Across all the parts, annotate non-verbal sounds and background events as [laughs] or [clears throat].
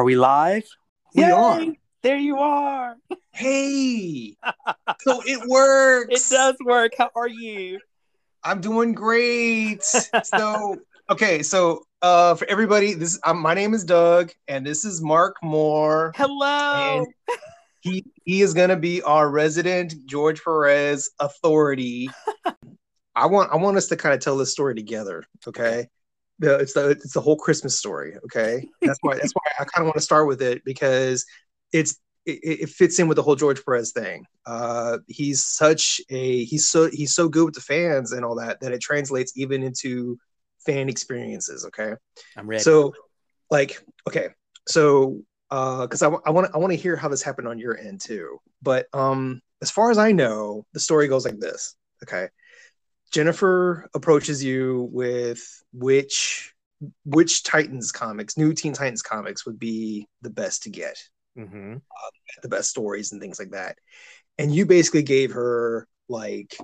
Are we live? We Yay! are. There you are. Hey, so it works. It does work. How are you? I'm doing great. so, okay, so uh, for everybody, this um, my name is Doug, and this is Mark Moore. Hello. And he he is gonna be our resident George Perez authority. [laughs] I want I want us to kind of tell this story together. Okay. The, it's the it's the whole Christmas story. Okay. That's why that's why I kind of want to start with it because it's it, it fits in with the whole George Perez thing. Uh, he's such a he's so he's so good with the fans and all that that it translates even into fan experiences. Okay. I'm ready. So, like, okay, so because I want I want I want to hear how this happened on your end too. But um, as far as I know, the story goes like this. Okay, Jennifer approaches you with which which Titans comics, new Teen Titans comics, would be the best to get, hmm the best stories and things like that. And you basically gave her like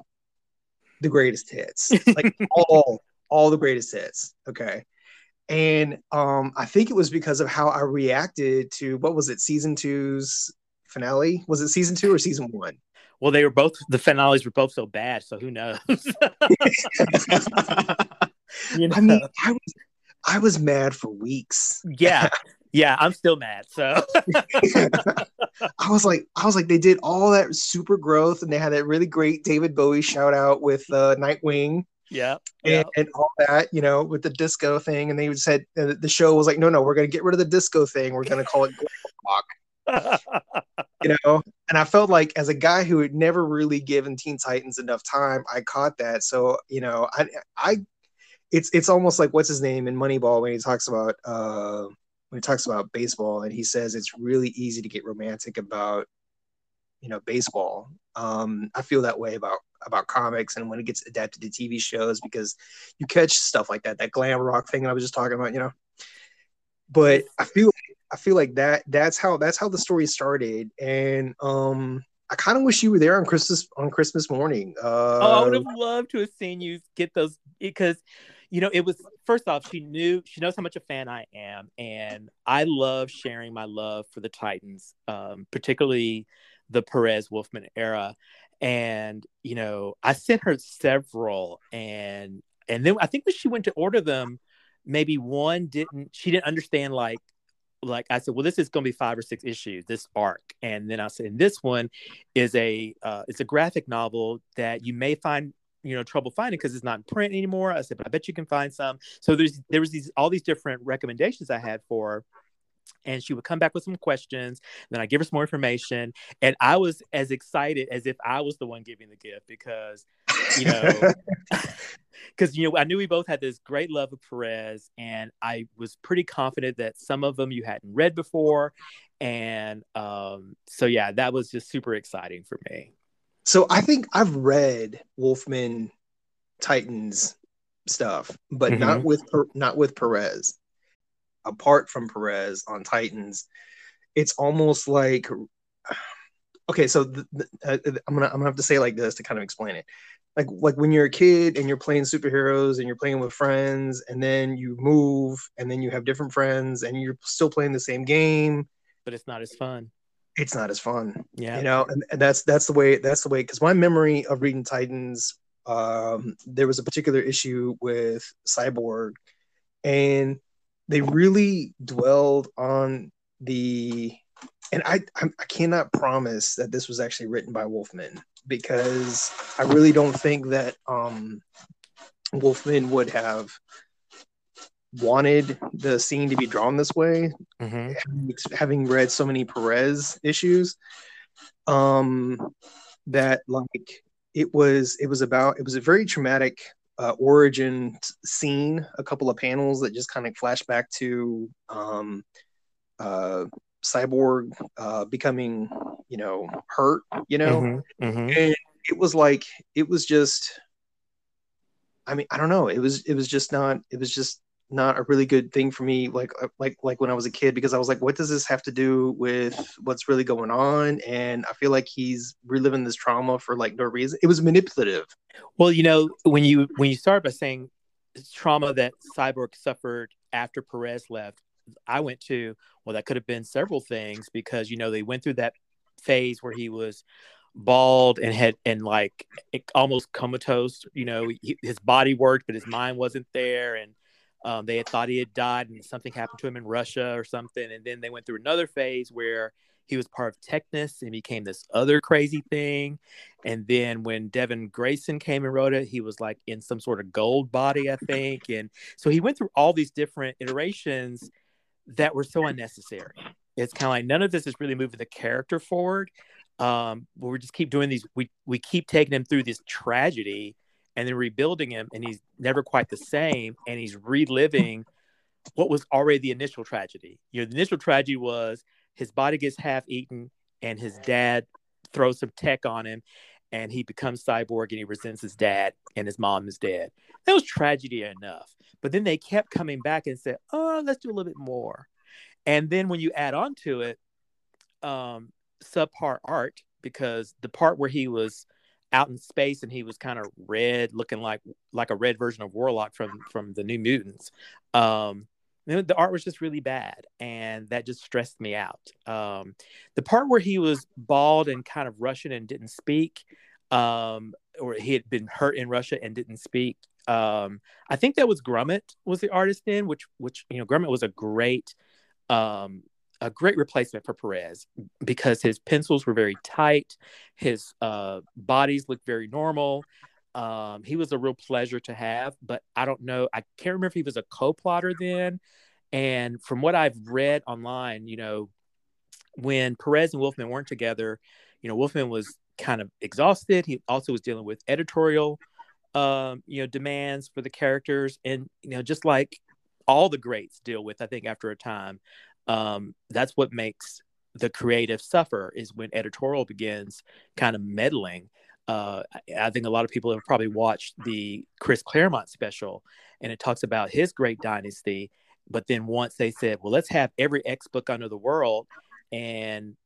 the greatest hits, like [laughs] all all the greatest hits. Okay. And um, I think it was because of how I reacted to what was it, season two's finale? Was it season two or season one? Well, they were both the finales were both so bad, so who knows? [laughs] you know? I mean, I was I was mad for weeks. yeah, yeah. I'm still mad. So [laughs] I was like, I was like, they did all that super growth, and they had that really great David Bowie shout out with uh, Nightwing yeah, and, yeah. and all that, you know, with the disco thing. And they said uh, the show was like, no, no, we're gonna get rid of the disco thing. We're gonna call it glam rock, [laughs] you know. And I felt like as a guy who had never really given Teen Titans enough time, I caught that. So you know, I, I, it's it's almost like what's his name in Moneyball when he talks about uh when he talks about baseball and he says it's really easy to get romantic about you know baseball um i feel that way about about comics and when it gets adapted to tv shows because you catch stuff like that that glam rock thing i was just talking about you know but i feel i feel like that that's how that's how the story started and um i kind of wish you were there on christmas on christmas morning uh oh, I would have loved to have seen you get those because you know it was first off she knew she knows how much a fan I am and I love sharing my love for the Titans, um, particularly the Perez Wolfman era. And you know I sent her several and and then I think when she went to order them, maybe one didn't she didn't understand like like I said, well, this is going to be five or six issues, this arc, and then I said, and this one is a uh, it's a graphic novel that you may find you know trouble finding because it's not in print anymore. I said, but I bet you can find some. So there's there was these all these different recommendations I had for. her. And she would come back with some questions. Then I give her some more information, and I was as excited as if I was the one giving the gift because, you know, [laughs] because you know I knew we both had this great love of Perez, and I was pretty confident that some of them you hadn't read before, and um, so yeah, that was just super exciting for me. so i think i've read wolfman titans stuff but not Mhm. with not with perez apart from perez on titans it's almost like [sighs] okay so the, the, uh, i'm gonna i'm gonna have to say like this to kind of explain it like like when you're a kid and you're playing superheroes and you're playing with friends and then you move and then you have different friends and you're still playing the same game But it's not as fun. it's not as fun Yeah. you know and, and that's that's the way that's the way because my memory of reading titans um there was a particular issue with cyborg and they really dwelled on the and I, I i cannot promise that this was actually written by wolfman because i really don't think that um wolfman would have wanted the scene to be drawn this way Mhm. having- having read so many Perez issues, um, that like it was it was about it was a very traumatic uh, origin scene. A couple of panels that just kind of flash back to um, uh, Cyborg uh, becoming you know hurt, you know, Mhm. Mhm. and it was like it was just. I mean, I don't know. It was it was just not. It was just not a really good thing for me like uh, like like when I was a kid because I was like what does this have to do with what's really going on and I feel like he's reliving this trauma for like no reason it was manipulative Well, you know, when you when you start by saying trauma that Cyborg suffered after Perez left, I went to, well, that could have been several things because you know they went through that phase where he was bald and had and like almost comatose. You know, he, his body worked, but his mind wasn't there, and um, they had thought he had died, and something happened to him in Russia or something. And then they went through another phase where he was part of Technis and became this other crazy thing. And then when Devin Grayson came and wrote it, he was like in some sort of gold body, I think. And so he went through all these different iterations that were so unnecessary. It's kind of like none of this is really moving the character forward. Um, but we just keep doing these. We we keep taking him through this tragedy and then rebuilding him, and he's never quite the same, and he's reliving what was already the initial tragedy. You know, the initial tragedy was his body gets half eaten, and his dad throws some tech on him, and he becomes cyborg, and he resents his dad, and his mom is dead. That was tragedy enough. But then they kept coming back and said, "Oh, let's do a little bit more." And then when you add on to it, um, subpar art because the part where he was out in space and he was kind of red, looking like like a red version of Warlock from from the New Mutants. Um, the art was just really bad, and that just stressed me out. Um, the part where he was bald and kind of Russian and didn't speak, um, or he had been hurt in Russia and didn't speak. Um, I think that was Grummett was the artist in, which which you know Grummett was a great um, a great replacement for Perez because his pencils were very tight, his uh, bodies looked very normal. Um, he was a real pleasure to have, but I don't know. I can't remember if he was a co-plotter then. And from what I've read online, you know, when Perez and Wolfman weren't together, you know, Wolfman was kind of exhausted. He also was dealing with editorial, um, you know, demands for the characters, and you know, just like all the greats deal with, I think after a time, um, that's what makes the creative suffer is when editorial begins kind of meddling. Uh, I think a lot of people have probably watched the Chris Claremont special, and it talks about his great dynasty. But then once they said, "Well, let's have every X book under the world," and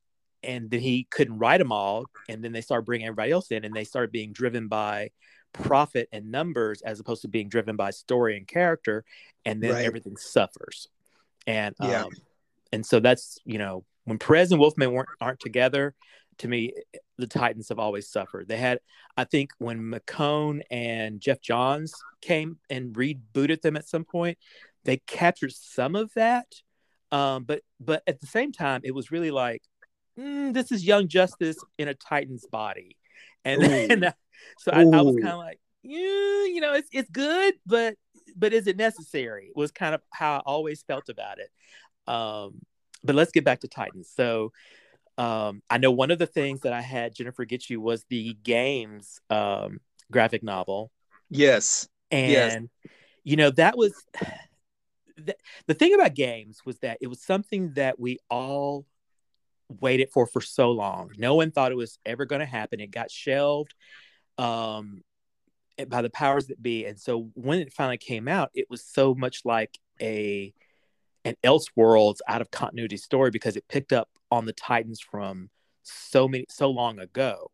and then he couldn't write them all, and then they started bringing everybody else in, and they started being driven by profit and numbers as opposed to being driven by story and character, and then right. everything suffers. And yeah. um, and so that's you know when Perez and Wolfman weren't aren't together, to me the Titans have always suffered. They had I think when McKone and Geoff Johns came and rebooted them at some point, they captured some of that, um, but but at the same time it was really like mm, this is Young Justice in a Titan's body, and [laughs] then so I, I was kind of like yeah, you know it's it's good, but but is it necessary? Was kind of how I always felt about it. Um, but let's get back to Titans. So um, I know one of the things that I had Jennifer get you was the games um, graphic novel. Yes. And yes. you know that was [sighs] the, the thing about games was that it was something that we all waited for for so long. No one thought it was ever going to happen. It got shelved um, by the powers that be, and so when it finally came out, it was so much like a an Elseworlds out of continuity story because it picked up on the Titans from so many so long ago.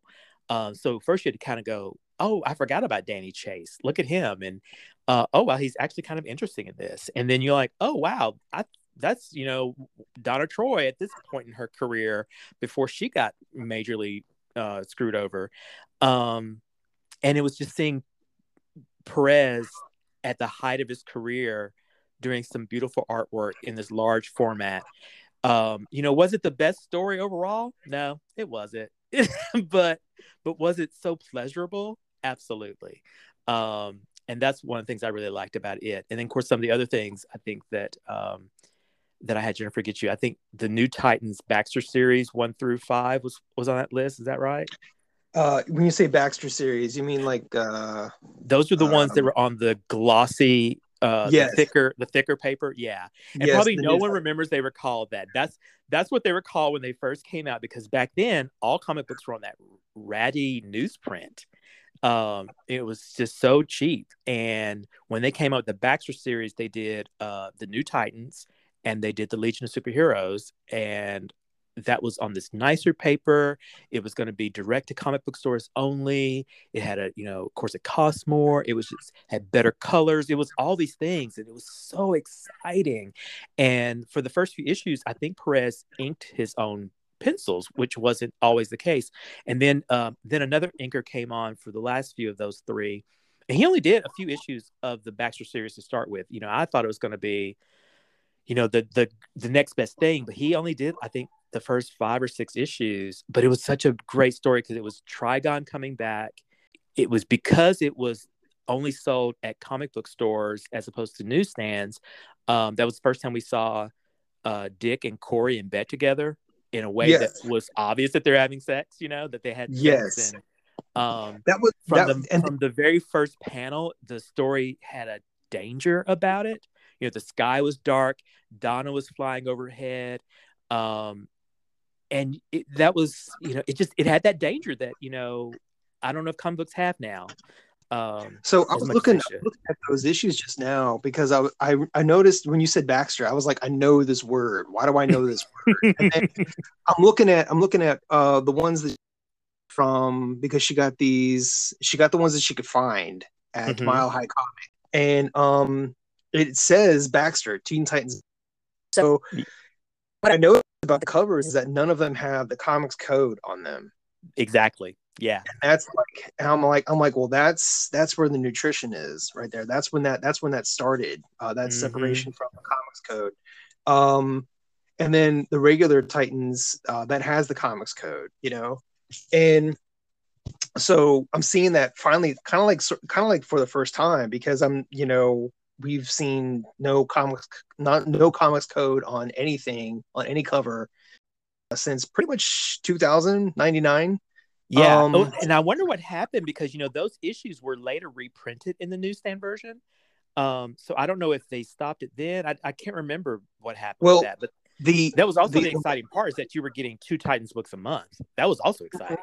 Um, so first you had to kind of go, oh, I forgot about Danny Chase. Look at him, and uh, oh wow, he's actually kind of interesting in this. And then you're like, oh wow, I, that's you know Donna Troy at this point in her career before she got majorly uh, screwed over. Um, and it was just seeing Perez at the height of his career doing some beautiful artwork in this large format. Um, you know, was it the best story overall? No, it wasn't. [laughs] but but was it so pleasurable? Absolutely. Um, and that's one of the things I really liked about it. And then, of course, some of the other things I think that um, that I had Jennifer get you. I think the New Titans Baxter series one through five was was on that list. Is that right? Uh, when you say Baxter series, you mean like uh, those are the um, ones that um, were on the glossy uh yes. the thicker the thicker paper yeah. And yes, probably no one remembers they were called that. That's that's what they were called when they first came out because back then all comic books were on that ratty newsprint. Um it was just so cheap. And when they came out with the baxter series they did uh the new titans and they did the legion of superheroes. And that was on this nicer paper. It was going to be direct to comic book stores only. It had a, you know, of course, it cost more. It was just had better colors. It was all these things, and it was so exciting. And for the first few issues, I think Perez inked his own pencils, which wasn't always the case. And then, uh, then another inker came on for the last few of those three, and he only did a few issues of the Baxter series to start with. You know, I thought it was going to be you know the the the next best thing but he only did i think the first five or six issues but it was such a great story because it was trigon coming back. It was because it was only sold at comic book stores as opposed to newsstands um, that was the first time we saw uh, dick and kory in bed together in a way yes. that was obvious that they're having sex you know that they had yes. and, um, that was from that, the and... from the very first panel the story had a danger about it. You know the sky was dark donna was flying overhead um and it, that was you know it just it had that danger that you know i don't know if comic books have now um so i was looking, looking, at those issues just now because I, I i noticed when you said baxter i was like i know this word why do i know this [laughs] word and then i'm looking at i'm looking at uh the ones that from because she got these she got the ones that she could find at mm-hmm. mile high comic and um it says Baxter, Teen Titans. So what I know about the covers is that none of them have the comics code on them. Exactly. Yeah. And that's like and I'm like I'm like, well, that's that's where the nutrition is right there. That's when that that's when that started. Uh, that mm-hmm. separation from the comics code. Um and then the regular Titans uh, that has the comics code, you know, and so I'm seeing that finally, kind of like kind of like for the first time because I'm, you know, we've seen no comics not no comics code on anything on any cover since pretty much 2099 yeah. Um, oh, and i wonder what happened because you know those issues were later reprinted in the newsstand version. Um so i don't know if they stopped it then. I, I can't remember what happened well, with that but the that was also the, the exciting part is that you were getting two titans books a month. That was also exciting.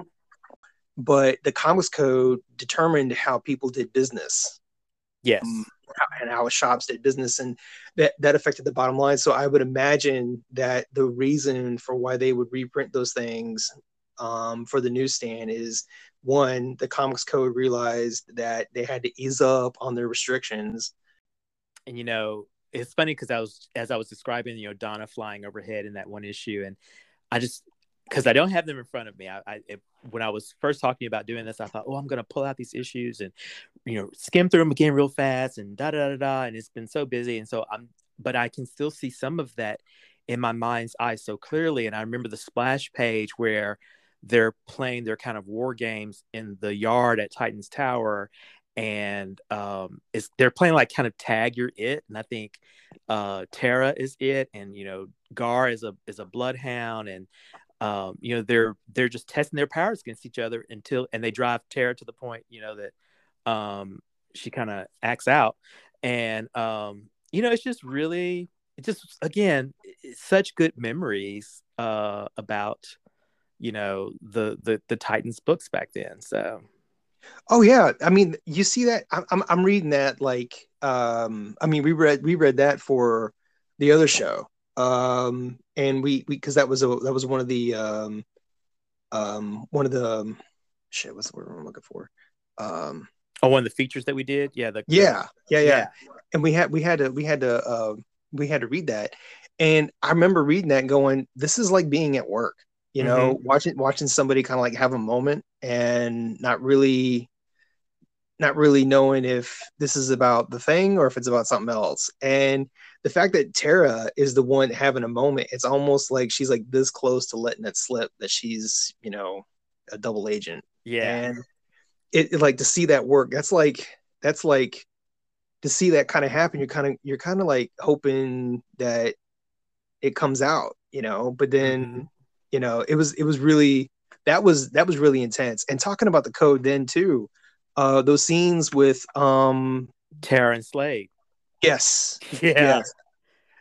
But the comics code determined how people did business yes. Um, and how shops did business and that that affected the bottom line. So i would imagine that the reason for why they would reprint those things um, for the newsstand is one the comics code realized that they had to ease up on their restrictions. And you know it's funny because i was as i was describing you know donna flying overhead in that one issue and i just because I don't have them in front of me. I, I it, when I was first talking about doing this, I thought, oh, I'm going to pull out these issues and you know skim through them again real fast and da da da da. And it's been so busy, and so I'm, but I can still see some of that in my mind's eye so clearly. And I remember the splash page where they're playing their kind of war games in the yard at Titan's Tower, and um, it's they're playing like kind of tag you're it, and I think uh, Tara is it, and you know Gar is a is a bloodhound, and um, you know they're they're just testing their powers against each other until and they drive Tara to the point you know that um, she kind of acts out. And um, you know it's just really it just again such good memories uh, about you know the the the Titans books back then so. Oh yeah. I mean you see that? I'm I'm reading that like um I mean we read we read that for the other show um, and we because that was a that was one of the um, um, one of the um, shit. What's the word I'm looking for? Um, oh, one of the features that we did. Yeah, the yeah, yeah, yeah, yeah. And we had we had to we had to uh, we had to read that, and I remember reading that and going, "This is like being at work." You know, mm-hmm. watching watching somebody kind of like have a moment and not really not really knowing if this is about the thing or if it's about something else. And the fact that Tara is the one having a moment, it's almost like she's like this close to letting it slip that she's, you know, a double agent. Yeah. And it, it like to see that work, that's like that's like to see that kind of happen, you're kind of you're kind of like hoping that it comes out, you know, but then mm-hmm. you know, it was it was really that was that was really intense. And talking about the code then too, uh those scenes with um Tara and Slade. Yes. [laughs] Yeah. Yes.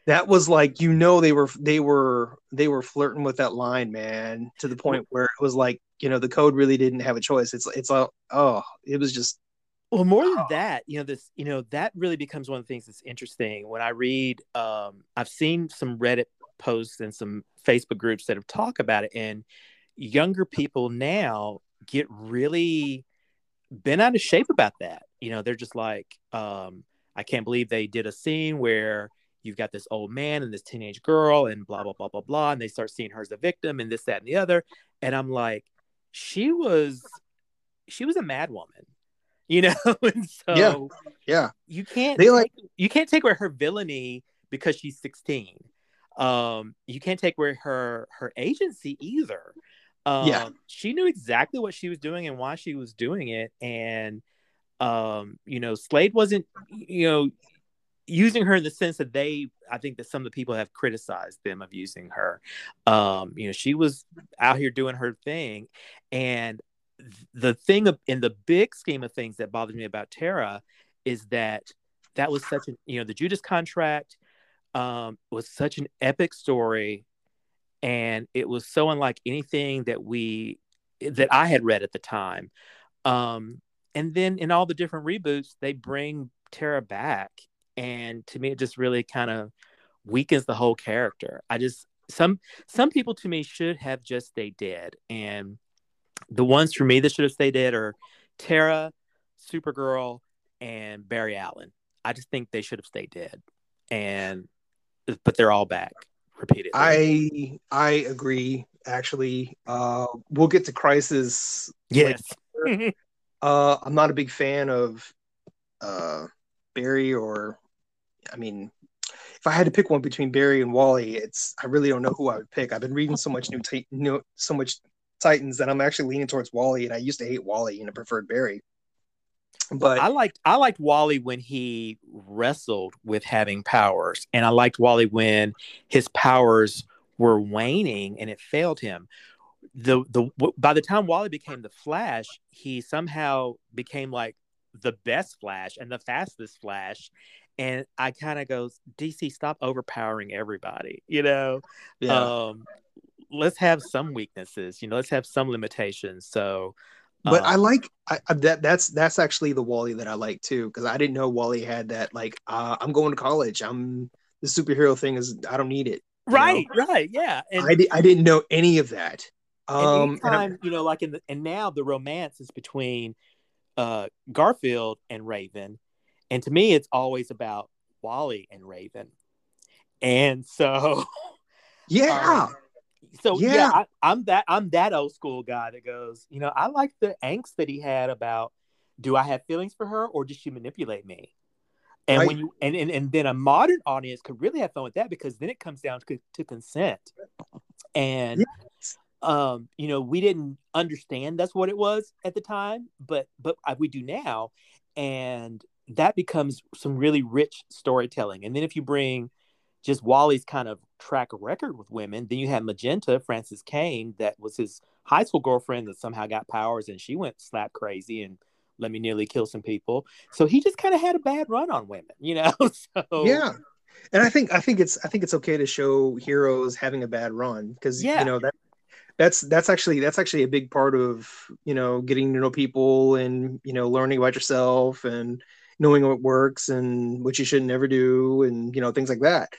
That was like you know they were they were they were flirting with that line, man, to the point where it was like, you know, the code really didn't have a choice. It's it's like oh, it was just well, more than that, you know, this, you know, that really becomes one of the things that's interesting when I read. Um, I've seen some Reddit posts and some Facebook groups that have talked about it. And younger people now get really been out of shape about that. You know, they're just like, um, I can't believe they did a scene where you've got this old man and this teenage girl and blah blah blah blah blah, and they start seeing her as a victim and this that and the other. And I'm like, she was, she was a mad woman, [laughs] you know. [laughs] and so yeah, yeah, you can't they like you can't take away her villainy because she's 16. Um, you can't take away her her agency either. Um, yeah, she knew exactly what she was doing and why she was doing it, and um, you know, Slade wasn't, you know, using her in the sense that they, I think that some of the people have criticized them of using her. Um, you know, she was out here doing her thing, and the thing of, in the big scheme of things that bothers me about Tara is that that was such an, you know, the Judas contract um, was such an epic story and it was so unlike anything that we that I had read at the time. Um, and then in all the different reboots, they bring Tara back, and to me, it just really kind of weakens the whole character. I just some some people to me should have just stayed dead, and the ones for me that should have stayed dead are Tara, Supergirl, and Barry Allen. I just think they should have stayed dead, and but they're all back repeatedly. I I agree. Actually, uh, we'll get to Crisis. Yes. [laughs] uh, I'm not a big fan of uh, Barry or, I mean, if I had to pick one between Barry and Wally, it's I really don't know who I would pick. I've been reading so much new, new so much Titans that I'm actually leaning towards Wally, and I used to hate Wally and I preferred Barry. But I liked I liked Wally when he wrestled with having powers, and I liked Wally when his powers were waning and it failed him. The the by the time Wally became the Flash, he somehow became like the best Flash and the fastest Flash. And I kind of goes, DC, stop overpowering everybody. You know, yeah. um, let's have some weaknesses. You know, let's have some limitations. So but uh, I like I, that. That's that's actually the Wally that I like too, because I didn't know Wally had that. Like, uh, I'm going to college. I'm the superhero thing is I don't need it. Right, know? right, yeah. And I, di- I didn't know any of that. Um, and anytime, you know, like in the and now the romance is between uh Garfield and Raven, and to me, it's always about Wally and Raven, and so [laughs] yeah. Um, so yeah, yeah I, am that I'm that old school guy that goes, you know, I like the angst that he had about do I have feelings for her or does she manipulate me? And right. when you and, and and then a modern audience could really have fun with that because then it comes down to, to consent. And yes. Um, you know, we didn't understand that's what it was at the time, but but we do now, and that becomes some really rich storytelling. And then if you bring just Wally's kind of track record with women. Then you had Magenta, Frances Kane, that was his high school girlfriend that somehow got powers and she went slap crazy and let me nearly kill some people. So he just kind of had a bad run on women, you know? [laughs] so Yeah. And I think I think it's I think it's okay to show heroes having a bad run because yeah. you know that that's that's actually that's actually a big part of you know getting to know people and you know learning about yourself and knowing what works and what you should never do and you know things like that.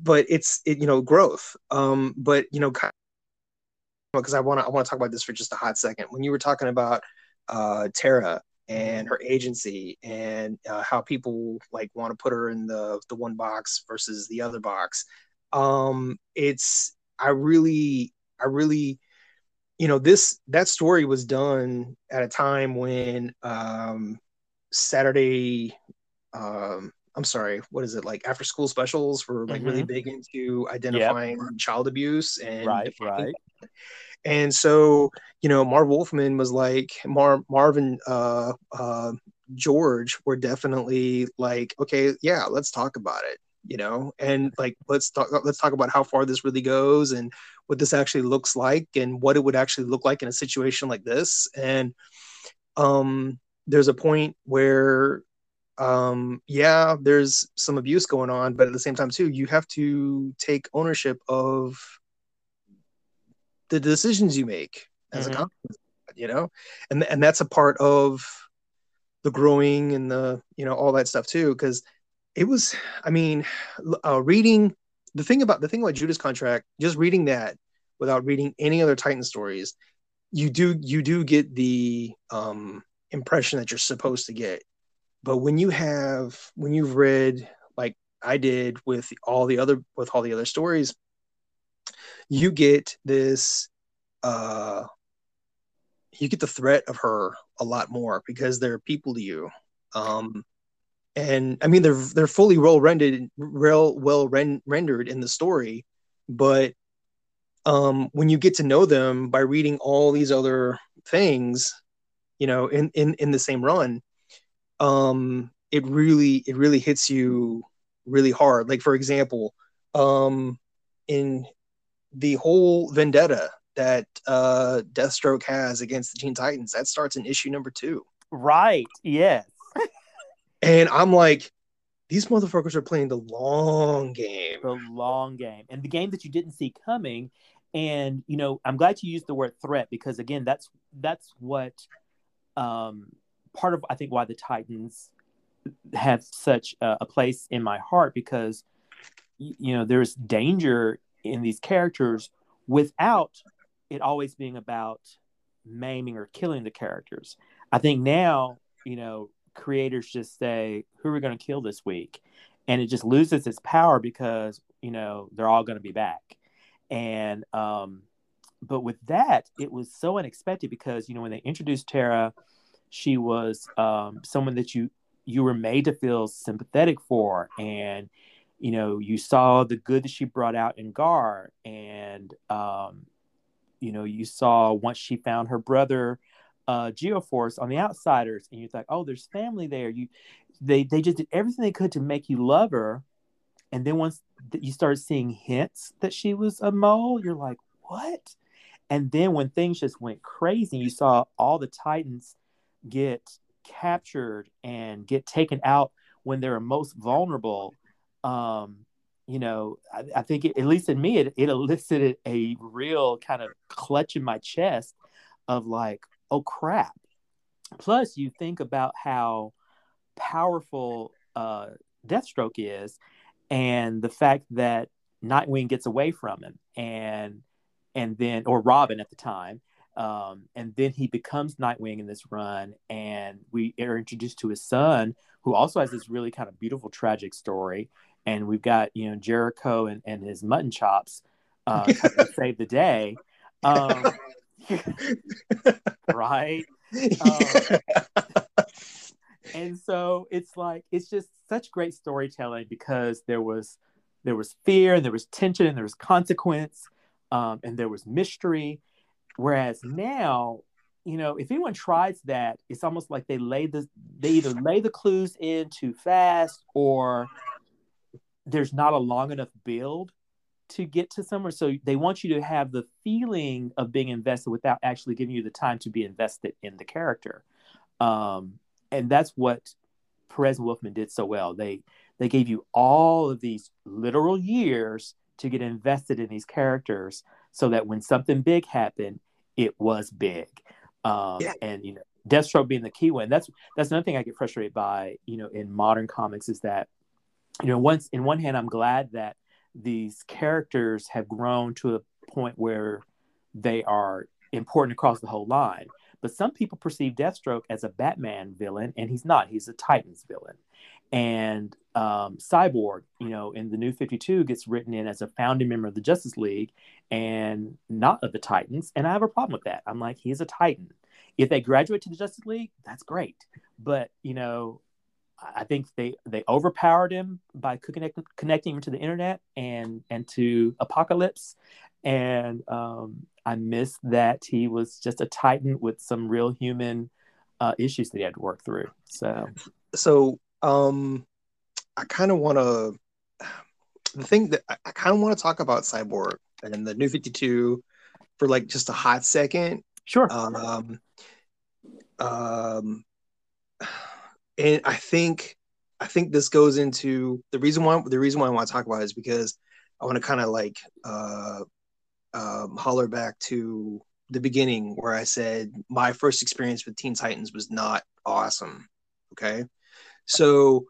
But it's it, you know growth. Um but you know because i want to i want to talk about this for just a hot second. When you were talking about uh tara and her agency and uh, how people like want to put her in the the one box versus the other box um it's i really i really you know this that story was done at a time when um saturday um I'm sorry, what is it like after school specials were like mm-hmm. really big into identifying yep. child abuse and right, right. And so, you know, Marv Wolfman was like Mar- Marvin uh, uh, George were definitely like, okay, yeah, let's talk about it, you know, and like let's talk let's talk about how far this really goes and what this actually looks like and what it would actually look like in a situation like this. And um there's a point where um, yeah, there's some abuse going on, but at the same time, too, you have to take ownership of the decisions you make as mm-hmm. a company, you know, and and that's a part of the growing and the you know all that stuff too, because it was, I mean, uh, reading the thing about the thing about Judas Contract, just reading that without reading any other Titan stories, you do you do get the um, impression that you're supposed to get. But when you have when you've read like I did with all the other with all the other stories, you get this uh you get the threat of her a lot more because there are people to you. Um and I mean they're they're fully well rendered real well ren- rendered in the story, but um when you get to know them by reading all these other things, you know, in in in the same run, um it really it really hits you really hard. Like for example, um in the whole vendetta that uh, Deathstroke has against the Teen Titans. That starts in issue number two. Right. Yes. And I'm like, these motherfuckers are playing the long game. The long game. And the game that you didn't see coming. And you know, I'm glad you used the word threat because again, that's that's what um part of I think why the Titans have such a, a place in my heart because you know there's danger in these characters without it always being about maiming or killing the characters. I think now, you know, creators just say, who are we going to kill this week? And it just loses its power because, you know, they're all going to be back. And, um, but with that, it was so unexpected because, you know, when they introduced Tara, she was um, someone that you, you were made to feel sympathetic for. And, you know, you saw the good that she brought out in Gar, and um, you know, you saw once she found her brother uh, Geoforce on the Outsiders, and you thought, oh, there's family there. You, they, they just did everything they could to make you love her, and then once you started seeing hints that she was a mole, you're like, what? And then when things just went crazy, you saw all the Titans get captured and get taken out when they were most vulnerable um, you know, I, I think it, at least in me, it, it elicited a real kind of clutch in my chest of like, oh crap. Plus, you think about how powerful uh, Deathstroke is, and the fact that Nightwing gets away from him, and and then or Robin at the time, um, and then he becomes Nightwing in this run, and we are introduced to his son, who also has this really kind of beautiful tragic story and we've got you know Jericho and, and his mutton chops uh, [laughs] to save the day, um, [laughs] right? [laughs] Um, and so it's like it's just such great storytelling because there was there was fear and there was tension and there was consequence um, and there was mystery whereas now you know if anyone tries that it's almost like they lay the they either lay the clues in too fast or there's not a long enough build to get to somewhere. So they want you to have the feeling of being invested without actually giving you the time to be invested in the character. Um, and that's what Perez and Wolfman did so well. They they gave you all of these literal years to get invested in these characters, so that when something big happened, it was big. Um, yeah. And you know, Deathstroke being the key one. That's that's another thing I get frustrated by. You know, in modern comics is that you know, once in one hand, I'm glad that these characters have grown to a point where they are important across the whole line. But some people perceive Deathstroke as a Batman villain, and he's not. He's a Titans villain. And um, Cyborg, you know, in the New 52 gets written in as a founding member of the Justice League and not of the Titans. And I have a problem with that. I'm like, he's a Titan. If they graduate to the Justice League, that's great. But, you know, I think they they overpowered him by connect, connecting him to the internet and and to Apokolips, and um, I miss that he was just a titan with some real human uh, issues that he had to work through. So, so um, I kind of want to the thing that I, I kind of want to talk about Cyborg and the New Fifty Two for like just a hot second. Sure. Um, um and I think I think this goes into the reason why the reason why I want to talk about it is because I want to kind of like uh, um, holler back to the beginning where I said my first experience with Teen Titans was not awesome. Okay, so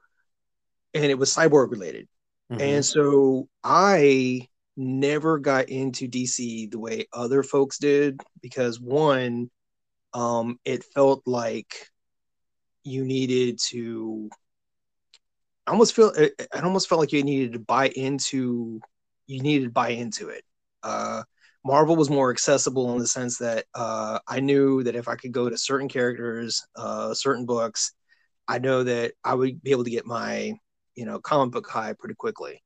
and it was cyborg related. Mm-hmm. And so I never got into DC the way other folks did because one, um, it felt like you needed to. I almost feel it almost felt like you needed to buy into you needed to buy into it. Uh, Marvel was more accessible in the sense that uh, I knew that if I could go to certain characters, uh, certain books, I know that I would be able to get my you know comic book high pretty quickly.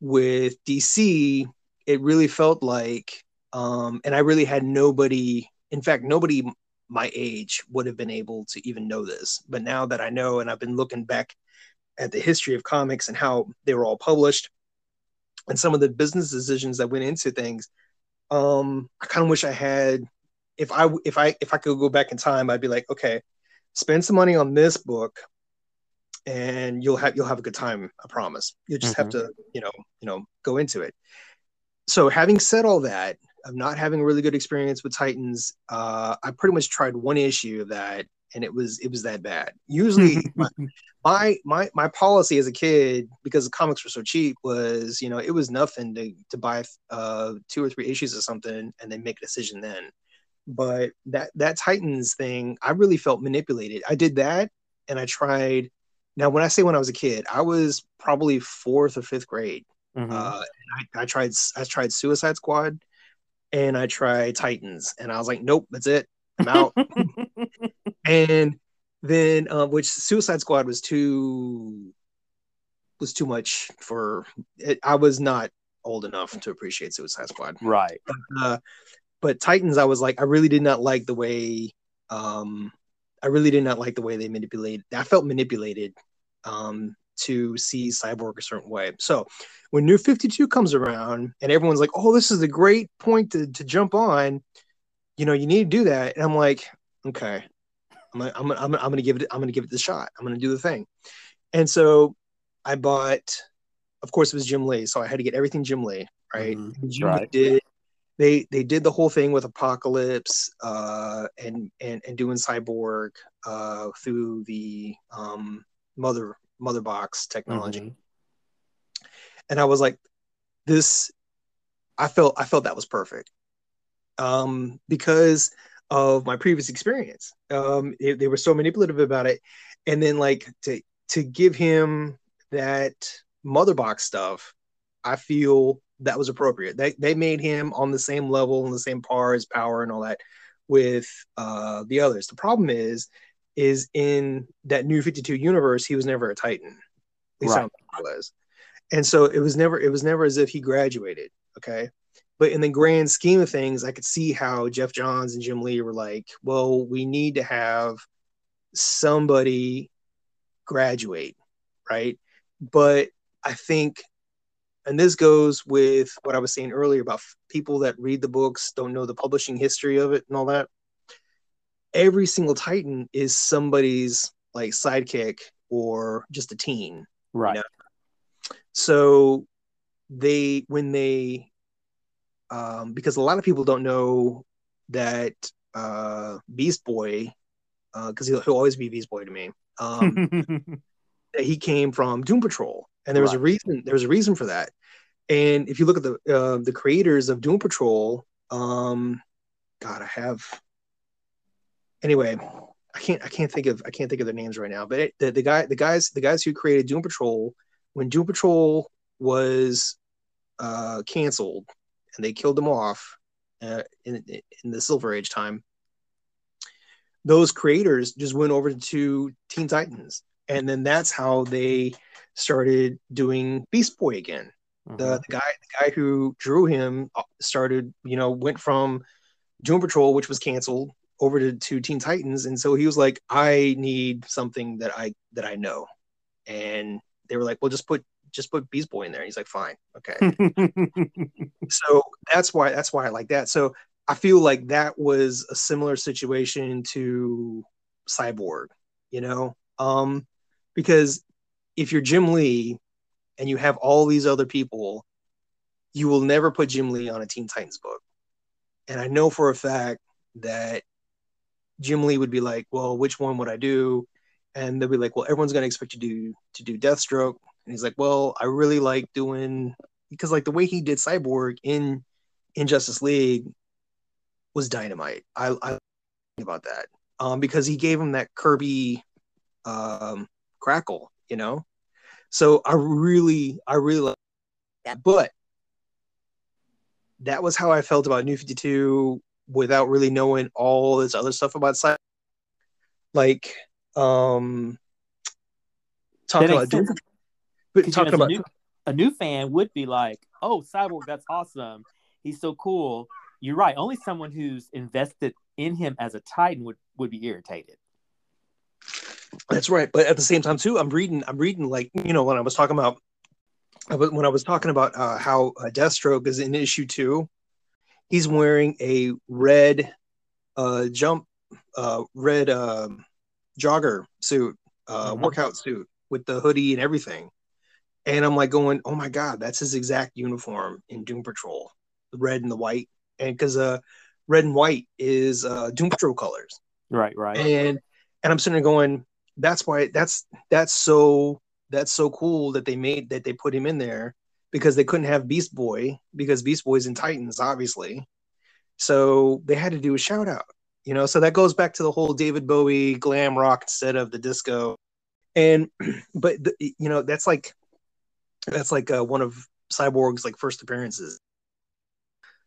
With DC, it really felt like, um, and I really had nobody. In fact, nobody my age would have been able to even know this. But now that I know, and I've been looking back at the history of comics and how they were all published, and some of the business decisions that went into things, um, I kind of wish I had. If I if I if I could go back in time, I'd be like, okay, spend some money on this book, and you'll have you'll have a good time. I promise. You just mm-hmm. have to you know you know go into it. So having said all that, of not having a really good experience with Titans, uh, I pretty much tried one issue of that, and it was it was that bad. Usually, [laughs] my, my, my my policy as a kid, because the comics were so cheap, was you know it was nothing to to buy uh, two or three issues of something and then make a decision then. But that that Titans thing, I really felt manipulated. I did that, and I tried. Now, when I say when I was a kid, I was probably fourth or fifth grade. Mm-hmm. Uh, I, I tried I tried Suicide Squad and I tried Titans, and I was like, nope, that's it. I'm out. [laughs] and then, um, which Suicide Squad was too was too much for. It, I was not old enough to appreciate Suicide Squad. Right. But, uh, but Titans, I was like, I really did not like the way. Um, I really did not like the way they manipulated. I felt manipulated um, to see Cyborg a certain way. So when New 52 comes around and everyone's like, oh, this is a great point to, to jump on, you know, you need to do that. And I'm like, okay, I'm gonna, I'm gonna, I'm I'm gonna give it, I'm gonna give it the shot. I'm gonna do the thing. And so I bought, of course, it was Jim Lee. So I had to get everything Jim Lee, right? Mm-hmm. Jim right. did they they did the whole thing with apokolips uh and and and doing cyborg uh through the um mother mother box technology. Mm-hmm. And I was like, this I felt I felt that was perfect. Um, because of my previous experience. Um, it, they were so manipulative about it. And then like to to give him that mother box stuff, I feel that was appropriate. They they made him on the same level and the same par as power and all that with uh the others. The problem is is in that new 52 universe, he was never a Titan. At least right. I was. And so it was never it was never as if he graduated. Okay. But in the grand scheme of things, I could see how geoff Johns and Jim Lee were like, well, we need to have somebody graduate, right? But I think, and this goes with what I was saying earlier about people that read the books, don't know the publishing history of it and all that every single Titan is somebody's like sidekick or just a teen. Right. You know? So they when they um because a lot of people don't know that uh Beast Boy because uh, he'll, he'll always be Beast Boy to me. Um [laughs] that he came from Doom Patrol. And there was right. a reason there was a reason for that. And if you look at the uh, the creators of Doom Patrol, um God, I have anyway, I can't I can't think of I can't think of their names right now. But it, the the guy the guys the guys who created Doom Patrol when Doom Patrol was uh, canceled and they killed them off uh, in in the Silver Age time. Those creators just went over to Teen Titans, and then that's how they started doing Beast Boy again. Mm-hmm. The, the guy the guy who drew him uh, started you know went from Doom Patrol, which was canceled, over to, to Teen Titans, and so he was like, "I need something that I that I know," and they were like, "Well, just put just put Beast Boy in there." He's like, "Fine, okay." [laughs] so that's why that's why I like that. So I feel like that was a similar situation to Cyborg, you know, um, because if you're Jim Lee and you have all these other people, you will never put Jim Lee on a Teen Titans book. And I know for a fact that Jim Lee would be like, well, which one would I do? And they'll be like, well, everyone's going to expect you to do to do Deathstroke. And he's like, well, I really like doing because like the way he did Cyborg in in Justice League was dynamite. I I think about that um, because he gave him that Kirby um, krackle, you know. So I really, I really like that. But that was how I felt about New Fifty Two without really knowing all this other stuff about Cyborg. Like, um, talking about, but 'Cause, you know, talking as a new, a new fan would be like, "Oh, Cyborg, that's awesome. He's so cool." You're right. Only someone who's invested in him as a Titan would would be irritated. That's right. But at the same time, too, I'm reading. I'm reading like you know when I was talking about when I was talking about uh, how uh, Deathstroke is in issue two, he's wearing a red uh, jump, uh, red um jogger suit, uh, Mhm. workout suit with the hoodie and everything. And I'm like going, oh my god, that's his exact uniform in Doom Patrol, the red and the white, and because uh, red and white is uh, Doom Patrol colors Right, right. and and I'm sitting there going, that's why that's that's so that's so cool that they made that they put him in there because they couldn't have Beast Boy because Beast Boy's in Titans, obviously. So they had to do a shout out, you know. So that goes back to the whole David Bowie glam rock instead of the disco. And [clears throat] but the, you know that's like that's like uh, one of Cyborg's like first appearances.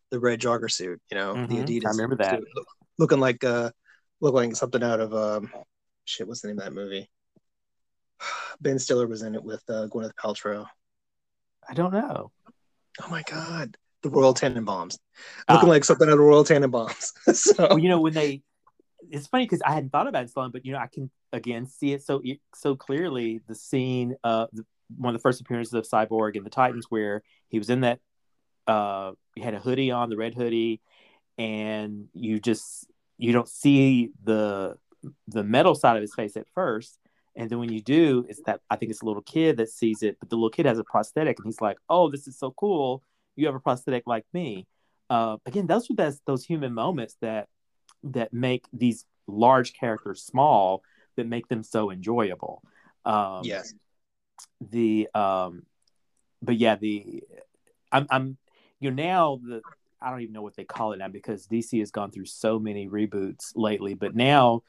The red jogger suit, you know, Mhm, the Adidas. I remember that. suit, look- looking like uh, look like something out of um, shit. What's the name of that movie? [sighs] Ben Stiller was in it with uh, Gwyneth Paltrow. I don't know. Oh my god, the Royal Tenenbaums, Ah. looking like something out of Royal Tenenbaums. [laughs] so Well, you know when they, it's funny because I hadn't thought about it so long, but you know I can again see it so so clearly. The scene, uh, the, one of the first appearances of Cyborg in the Titans, where he was in that, uh, he had a hoodie on, the red hoodie, and you just you don't see the the metal side of his face at first. And then when you do, it's that I think it's a little kid that sees it, but the little kid has a prosthetic, and he's like, "Oh, this is so cool! You have a prosthetic like me." Uh, again, those are those those human moments that that make these large characters small, that make them so enjoyable. Um, yes, the um, but yeah, the I'm I'm you know now the I don't even know what they call it now because DC has gone through so many reboots lately, but now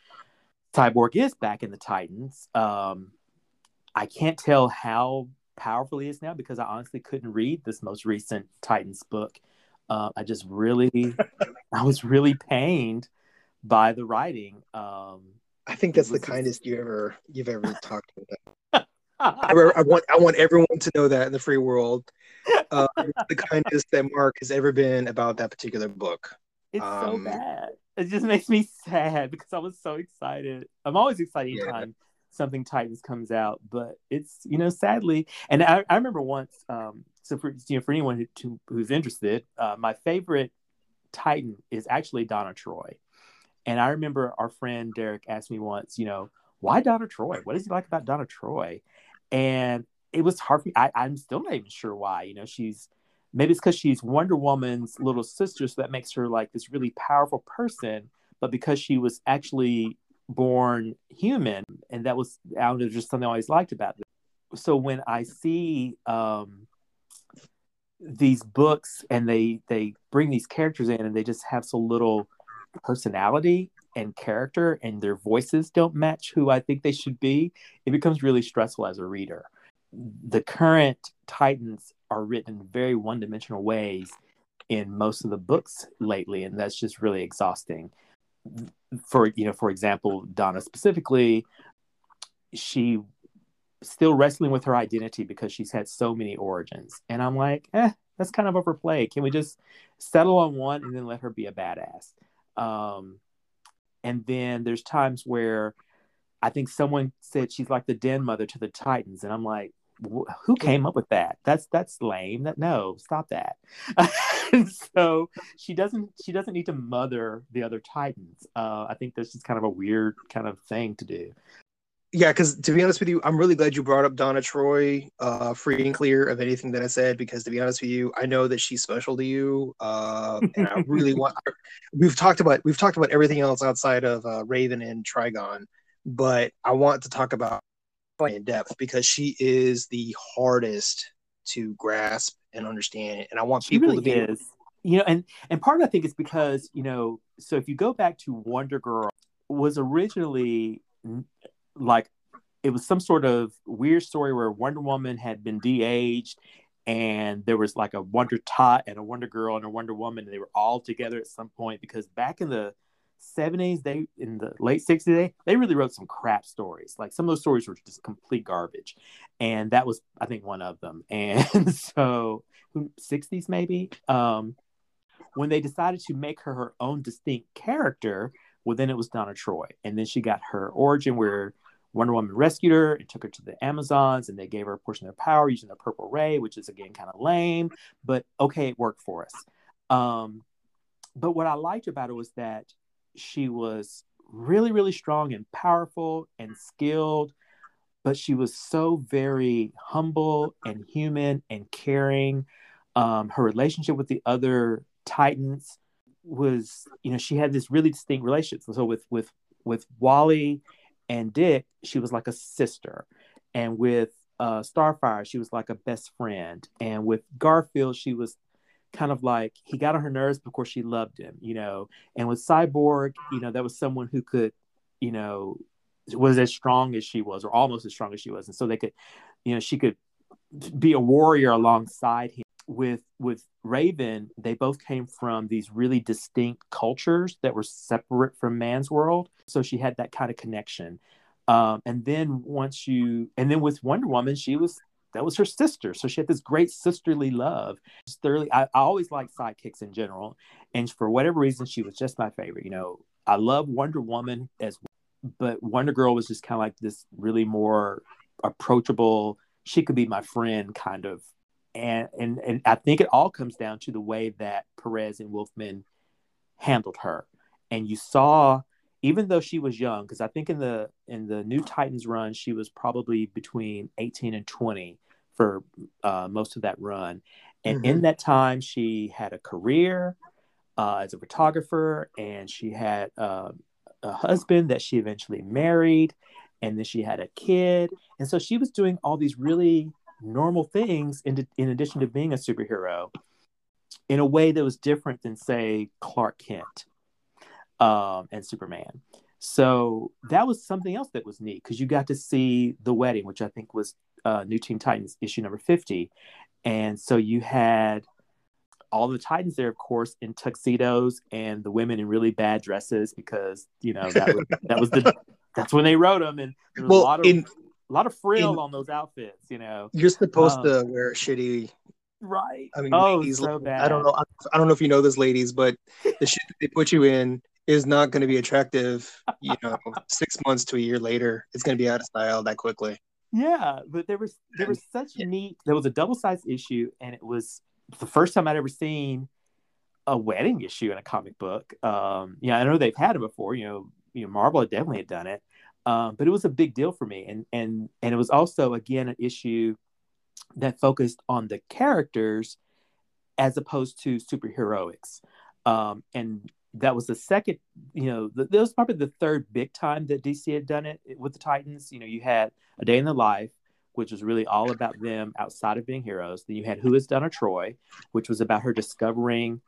Cyborg is back in the Titans. Um, I can't tell how powerful he is now because I honestly couldn't read this most recent Titans book. Uh, I just really, [laughs] I was really pained by the writing. Um, I think that's the This kindest you ever you've ever talked about. [laughs] I, I want I want everyone to know that in the free world, uh, the [laughs] kindest that Mark has ever been about that particular book. It's so Um, bad. It just makes me sad because I was so excited. I'm always excited Yeah. anytime something Titans comes out, but it's you know sadly. And I, I remember once. Um, so for you know for anyone who, to, who's interested, uh, my favorite Titan is actually Donna Troy. And I remember our friend Derek asked me once, you know, why Donna Troy? What is he like about Donna Troy? And it was hard for me. I, I'm still not even sure why. You know, she's maybe it's because she's Wonder Woman's little sister, so that makes her like this really powerful person. But because she was actually born human, and that was I don't know, just something I always liked about it. So when I see um, these books and they they bring these characters in and they just have so little personality and character and their voices don't match who I think they should be, it becomes really stressful as a reader. The current Titans are written in very one dimensional ways in most of the books lately, and that's just really exhausting. For you know, for example, Donna specifically, she still wrestling with her identity because she's had so many origins. And I'm like, eh, that's kind of overplayed. Can we just settle on one and then let her be a badass? Um, and then there's times where I think someone said she's like the den mother to the Titans, and I'm like, who came up with that? That's that's lame. That no, stop that. [laughs] so she doesn't she doesn't need to mother the other Titans. Uh, I think that's just kind of a weird kind of thing to do. Yeah, because to be honest with you, I'm really glad you brought up Donna Troy, uh, free and clear of anything that I said. Because to be honest with you, I know that she's special to you, uh, and I [laughs] really want. We've talked about we've talked about everything else outside of uh, Raven and Trigon, but I want to talk about in depth because she is the hardest to grasp and understand. And I want She people really to be is. You know, and and part of it, I think is because you know, so if you go back to Wonder Girl, was originally like it was some sort of weird story where Wonder Woman had been de-aged, and there was like a Wonder Tot and a Wonder Girl and a Wonder Woman, and they were all together at some point because back in the 70s they in the late 60s they, they really wrote some crap stories. Like some of those stories were just complete garbage. And that was i think one of them. [laughs] And so 60s maybe? Um when they decided to make her her own distinct character well then it was donna troy. And then she got her origin where wonder woman rescued her and took her to the amazons and they gave her a portion of their power using the purple ray which is again kind of lame but okay it worked for us. Um but what i liked about it was that she was really really strong and powerful and skilled but she was so very humble and human and caring. Um, her relationship with the other titans was you know she had this really distinct relationship. So with with with wally and dick she was like a sister. And with uh, starfire she was like a best friend. And with garfield she was kind of like he got on her nerves course she loved him you know? And with cyborg you know that was someone who could you know was as strong as she was or almost as strong as she was. And so they could you know she could be a warrior alongside him. With with raven they both came from these really distinct cultures that were separate from man's world. So she had that kind of connection. Um, and then once you and then with wonder woman she was that was her sister so she had this great sisterly love thoroughly I, I always liked sidekicks in general and for whatever reason she was just my favorite you know i love wonder woman as but Wonder Girl was just kind of like this really more approachable. She could be my friend, kind of, and and and I think it all comes down to the way that Perez and Wolfman handled her. And you saw, even though she was young, because I think in the in the New Titans run, she was probably between eighteen and twenty for uh, most of that run. And Mhm. in that time, she had a career uh, as a photographer, and she had uh, a husband that she eventually married and then she had a kid and so she was doing all these really normal things in, in addition to being a superhero in a way that was different than say clark kent um, and superman so that was something else that was neat because you got to see the wedding which i think was uh, new teen titans issue number 50 and so you had all the Titans there, of course, in tuxedos, and the women in really bad dresses because you know that was [laughs] that was the that's when they wrote them, and there was Well, a lot of in- a lot of frill in- on those outfits, you know. You're supposed Um, to wear shitty. Right. I mean, oh, ladies, so bad. I don't know. I, I don't know if you know this, ladies, but the shit that they put you in is not going to be attractive. You know, six months to a year later, it's going to be out of style that quickly. Yeah, but there was there was such Yeah. neat. There was a double sized issue, and it was the first time I'd ever seen a wedding issue in a comic book. Um, yeah, I know they've had it before. You know, you know, Marvel definitely had done it, um, but it was a big deal for me, and and and it was also again an issue that focused on the characters as opposed to superheroics, um, and that was the second. You know, the, that was probably the third big time that DC had done it with the Titans. You know, you had A Day in the Life, which was really all about them outside of being heroes. Then you had Who Has Donna Troy, which was about her discovering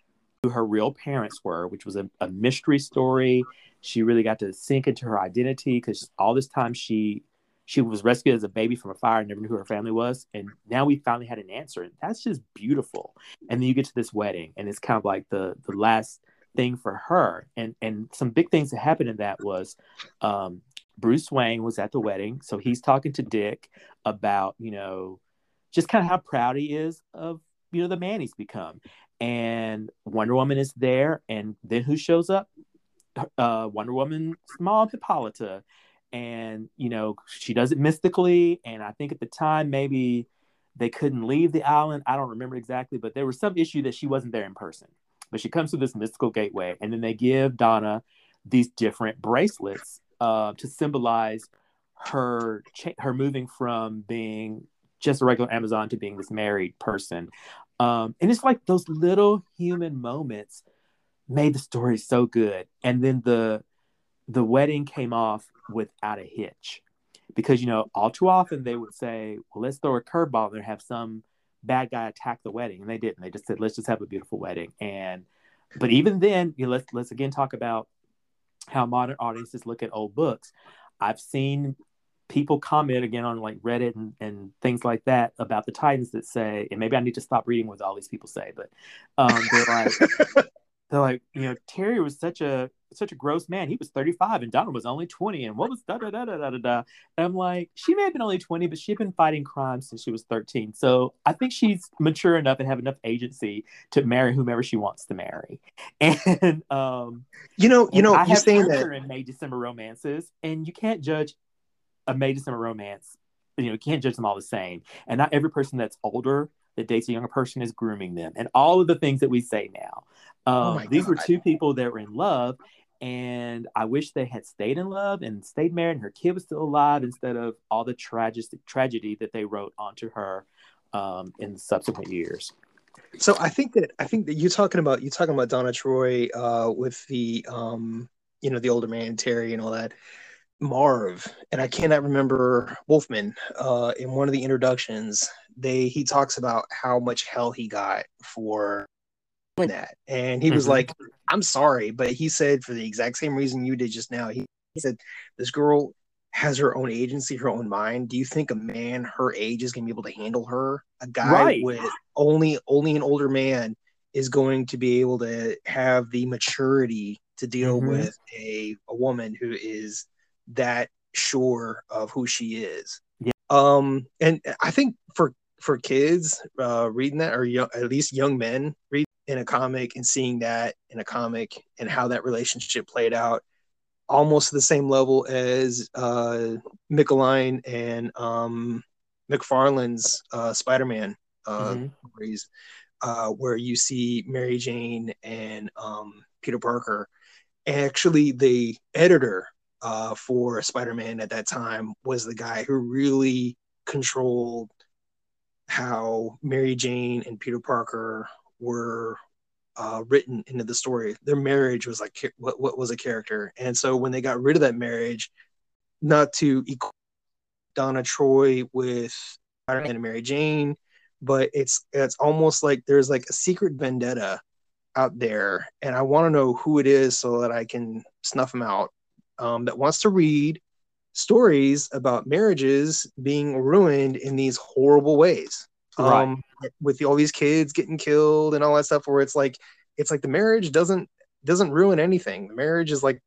who her real parents were, which was a, a mystery story. She really got to sink into her identity because all this time she she was rescued as a baby from a fire and never knew who her family was. And now we finally had an answer. And that's just beautiful. And then you get to this wedding, and it's kind of like the the last thing for her. And and some big things that happened in that was um, Bruce Wayne was at the wedding, so he's talking to Dick about you know just kind of how proud he is of you know the man he's become. And Wonder Woman is there, and then who shows up? Uh, Wonder Woman's mom, Hippolyta, and you know she does it mystically. And I think at the time maybe they couldn't leave the island. I don't remember exactly, but there was some issue that she wasn't there in person. But she comes through this mystical gateway, and then they give Donna these different bracelets uh, to symbolize her cha- her moving from being just a regular Amazon to being this married person. Um, and it's like those little human moments made the story so good. And then the the wedding came off without a hitch because you know all too often they would say, "Well, let's throw a curveball and have some bad guy attack the wedding," and they didn't. They just said, "Let's just have a beautiful wedding." And but even then, you know, let's let's again talk about how modern audiences look at old books. I've seen people comment again on like Reddit and, and things like that about the Titans that say, and maybe I need to stop reading what all these people say, but um, they're like, [laughs] they're like, you know, Terry was such a such a gross man. He was 35 and Donna was only 20. And what was da da da da da da? And I'm like, she may have been only 20, but she'd been fighting crime since she was 13. So I think she's mature enough and have enough agency to marry whomever she wants to marry. [laughs] And um, you know, you know, I you're saying that in May December romances, and you can't judge a May December romance. You know, you can't judge them all the same. And not every person that's older that dates a younger person is grooming them, and all of the things that we say now. Um, Oh these were two people that were in love, and I wish they had stayed in love and stayed married, and her kid was still alive instead of all the tragic tragedy that they wrote onto her um, in subsequent years. So I think that I think that you're talking about you're talking about Donna Troy uh, with the um, you know the older man Terry and all that. Marv and I cannot remember Wolfman uh, in one of the introductions. They he talks about how much hell he got for doing that, and he was Mhm. like, "I'm sorry," but he said for the exact same reason you did just now. He, he said this girl has her own agency, her own mind. Do you think a man her age is going to be able to handle her? A guy Right. with only only an older man is going to be able to have the maturity to deal Mhm. with a, a woman who is that sure of who she is. Yeah. Um, and I think for for kids uh, reading that, or young, at least young men read in a comic and seeing that in a comic and how that relationship played out, almost the same level as uh, Michelinie and um, McFarlane's uh, Spider-Man uh, Mhm. stories, uh, where you see Mary Jane and um, Peter Parker. Actually, the editor uh, for Spider-Man at that time was the guy who really controlled how Mary Jane and Peter Parker were uh, written into the story. Their marriage was like what what was a character, and so when they got rid of that marriage, not to equal Donna Troy with Spider-Man and Mary Jane, but it's it's almost like there's like a secret vendetta out there, and I want to know who it is so that I can snuff them out. Um, that wants to read stories about marriages being ruined in these horrible ways. Right. Um, with all these kids getting killed and all that stuff, where it's like it's like the marriage doesn't doesn't ruin anything. The marriage is like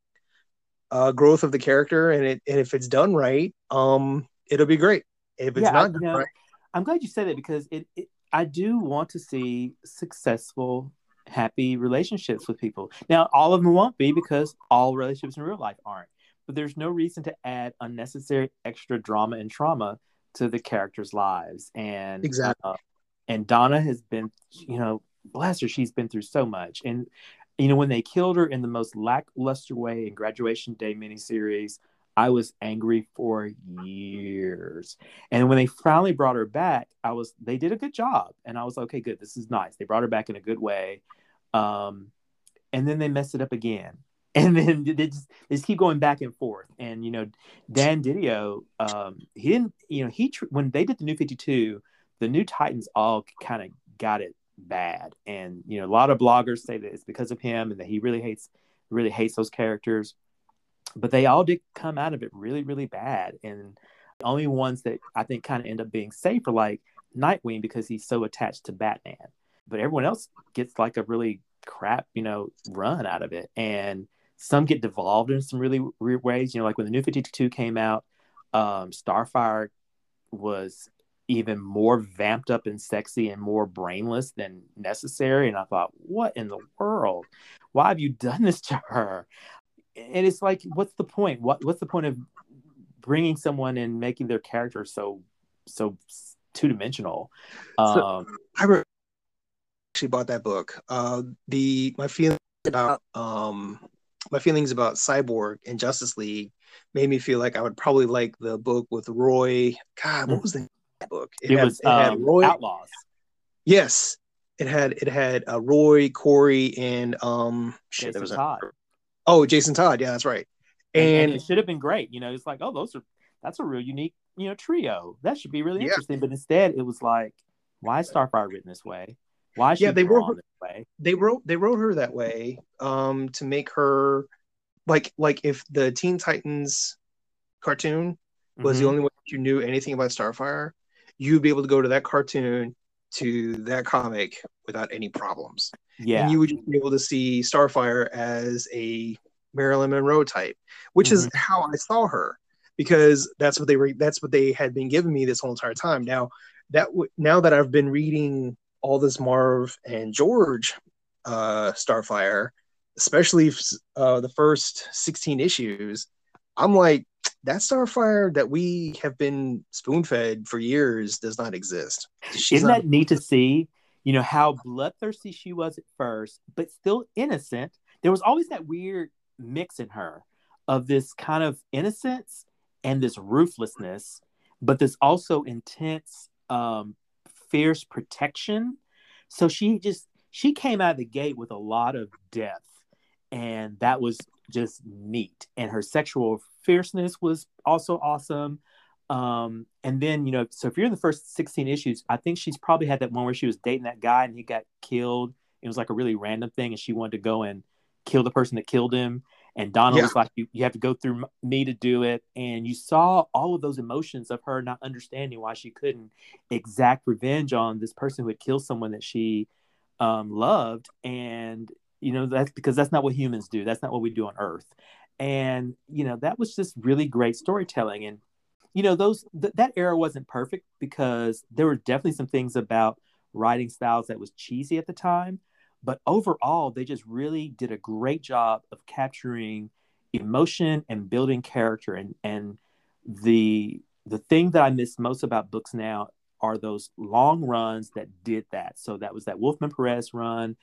uh, growth of the character, and it and if it's done right, um, it'll be great. If it's Yeah, I- not you know, right, I'm glad you said it because it, it I do want to see successful, happy relationships with people. Now, all of them won't be because all relationships in real life aren't. But there's no reason to add unnecessary extra drama and trauma to the characters' lives. And Exactly. uh, and Donna has been, you know, bless her, she's been through so much. And you know, when they killed her in the most lackluster way in Graduation Day miniseries, I was angry for years. And when they finally brought her back, I was they did a good job, and I was okay, good. This is nice. They brought her back in a good way, um, and then they messed it up again, [laughs] and then they just they just keep going back and forth. And you know, Dan Didio, um, he didn't, you know, he tr- when they did the New Fifty Two, the New Titans all kind of got it bad, and you know, a lot of bloggers say that it's because of him, and that he really hates really hates those characters but they all did come out of it really, really bad. And the only ones that I think kind of end up being safe are like Nightwing because he's so attached to Batman. But everyone else gets like a really crap, you know, run out of it. And some get devolved in some really weird ways. You know, like when the New 52 came out, um, Starfire was even more vamped up and sexy and more brainless than necessary. And I thought, what in the world? Why have you done this to her? and it's like what's the point what what's the point of bringing someone and making their character so so two-dimensional So- um I re- actually bought that book. Uh, the my feelings about um my feelings about Cyborg and Justice League made me feel like I would probably like the book with Roy. God, what was the name of that book? it, had, was um, Roy. outlaws Yes, it had it had uh, Roy, Kory, and um shit. Jason There was a, Todd. oh Jason Todd. Yeah, that's right. and, and And, it should have been great you know it's like oh those are that's a real unique, you know, trio. That should be really Yeah. interesting. But instead, it was like, why is Starfire written this way? Why she Yeah, they wrote her- they wrote they wrote her that way um to make her like like if the Teen Titans cartoon was the Mhm. only way you knew anything about Starfire, you'd be able to go to that cartoon to that comic without any problems. yeah, And you would just be able to see Starfire as a Marilyn Monroe type, which is Mm-hmm. how I saw her because that's what they were that's what they had been giving me this whole entire time. Now that w- now that I've been reading all this Marv and George uh Starfire, especially uh the first 16 issues, I'm like that Starfire that we have been spoon-fed for years does not exist. She's Isn't not that neat to see? You know how bloodthirsty she was at first, but still innocent. There was always that weird mix in her of this kind of innocence and this ruthlessness, but this also intense, um, fierce protection. So she just she came out of the gate with a lot of depth, and that was just neat. And her sexual fierceness was also awesome. Um, and then, you know, so if you're in the first 16 issues, I think she's probably had that one where she was dating that guy and he got killed. It was like a really random thing, and she wanted to go and kill the person that killed him. And Donna Yeah. was like, you, you have to go through me to do it. And you saw all of those emotions of her not understanding why she couldn't exact revenge on this person who had killed someone that she um, loved. And, you know, that's because that's not what humans do. That's not what we do on Earth. And, you know, that was just really great storytelling. And, you know, those th- that era wasn't perfect because there were definitely some things about writing styles that was cheesy at the time. But overall, they just really did a great job of capturing emotion and building character. And and the the thing that I miss most about books now are those long runs that did that. So that was that Wolfman Perez run,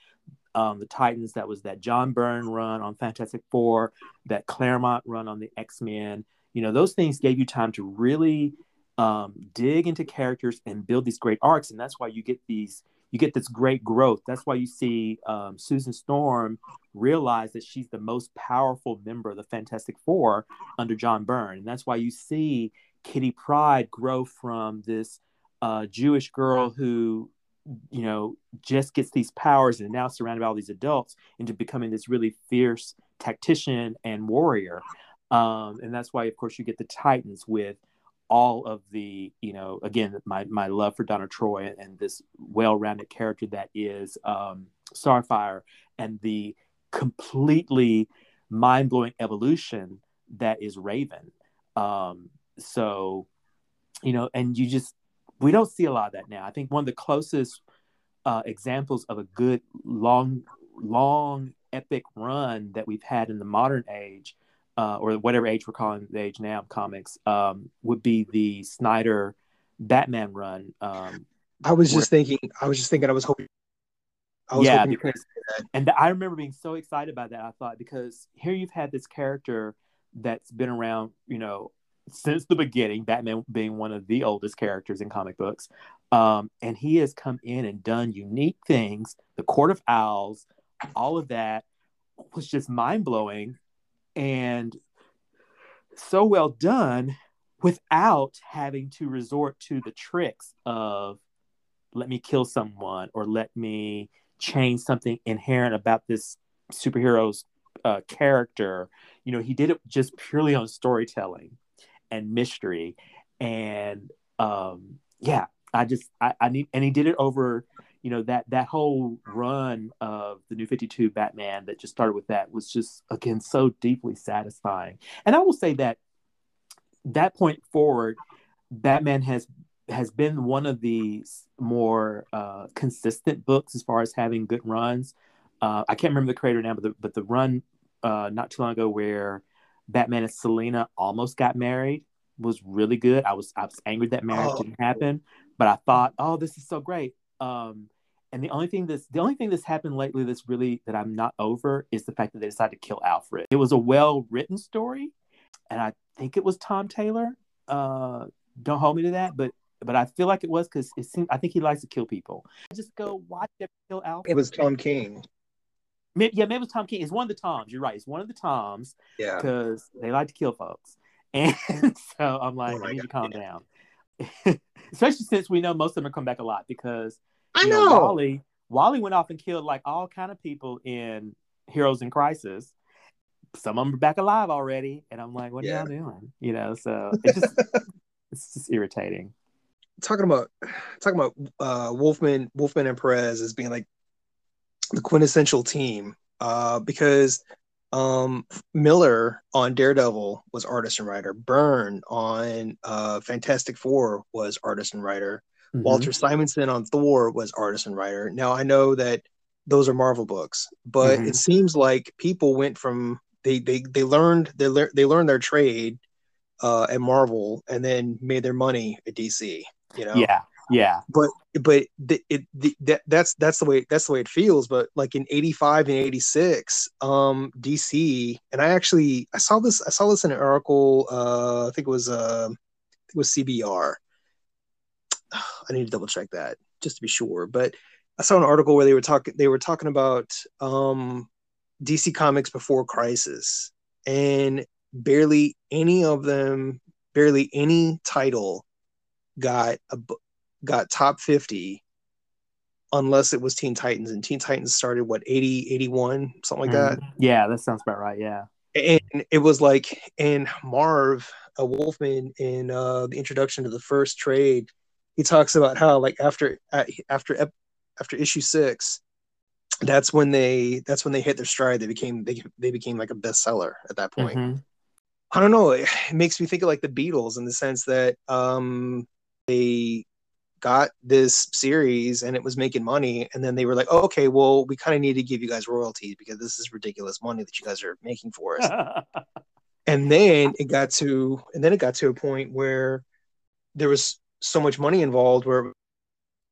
um, the Titans. That was that John Byrne run on Fantastic Four, that Claremont run on the X Men. You know, those things gave you time to really um, dig into characters and build these great arcs, and that's why you get these. You get this great growth. That's why you see um, Susan Storm realize that she's the most powerful member of the Fantastic Four under John Byrne, and that's why you see Kitty Pryde grow from this uh, Jewish girl who, you know, just gets these powers and now surrounded by all these adults into becoming this really fierce tactician and warrior. Um, and that's why, of course, you get the Titans with all of the, you know, again, my, my love for Donna Troy and this well rounded character that is um, Starfire and the completely mind blowing evolution that is Raven. Um, so, you know, and you just, we don't see a lot of that now. I think one of the closest uh, examples of a good long, long epic run that we've had in the modern age, uh, or whatever age we're calling the age now comics, um, would be the Snyder Batman run. Um, I was where- just thinking. I was just thinking. I was hoping. I was yeah, because and I remember being so excited about that. I thought because here you've had this character that's been around, you know, since the beginning. Batman being one of the oldest characters in comic books, um, and he has come in and done unique things. The Court of Owls, all of that was just mind blowing, and so well done without having to resort to the tricks of let me kill someone or let me change something inherent about this superhero's uh, character. You know, he did it just purely on storytelling and mystery. And um, yeah, I just I, I need and he did it over, you know, that that whole run of the new 52 Batman that just started with that was just again so deeply satisfying. And I will say that that point forward, Batman has has been one of the more uh, consistent books as far as having good runs. Uh, I can't remember the creator now, but the, but the run uh, not too long ago where Batman and Selina almost got married was really good. I was I was angry that marriage Oh. didn't happen, but I thought, oh, this is so great. Um, and the only thing that's the only thing that's happened lately that's really that I'm not over is the fact that they decided to kill Alfred. It was a well written story, and I think it was Tom Taylor. Uh, don't hold me to that, but but I feel like it was because it seemed I think he likes to kill people. Just go watch them kill Alfred. It was Tom King. Maybe, yeah, maybe it was Tom King. It's one of the Toms. You're right. It's one of the Toms Yeah. because they like to kill folks. [laughs] And so I'm like, oh I need God, to calm yeah. down. [laughs] Especially since we know most of them come back a lot because I know, know Wally Wally went off and killed like all kind of people in Heroes in Crisis. Some of them are back alive already, and I'm like, what yeah. are y'all doing? You know, so it's just [laughs] it's just irritating. Talking about talking about uh, Wolfman, Wolfman and Perez as being like the quintessential team, uh, because um, Miller on Daredevil was artist and writer. Byrne on uh, Fantastic Four was artist and writer. Mm-hmm. Walter Simonson on Thor was artist and writer. Now I know that those are Marvel books, but mm-hmm. it seems like people went from they they they learned they learned they learned their trade uh, at Marvel and then made their money at DC. You know, yeah, yeah. But but the, it the, that that's that's the way that's the way it feels. But like in '85 and '86, um, DC and I actually I saw this I saw this in an article. Uh, I think it was uh, it was CBR [sighs] I need to double check that just to be sure. But I saw an article where they were talking they were talking about um, DC Comics before Crisis, and barely any of them, barely any title got a got top 50 unless it was Teen Titans and Teen Titans started what 80 81 something like that. Mm-hmm. Yeah, that sounds about right, yeah. And it was like and Marv a Wolfman in uh, the introduction to the first trade he talks about how like after after after issue six that's when they that's when they hit their stride they became they, they became like a bestseller at that point mm-hmm. i don't know it makes me think of like the beatles in the sense that um they got this series and it was making money and then they were like oh, okay well we kind of need to give you guys royalties because this is ridiculous money that you guys are making for us [laughs] and then it got to and then it got to a point where there was so much money involved where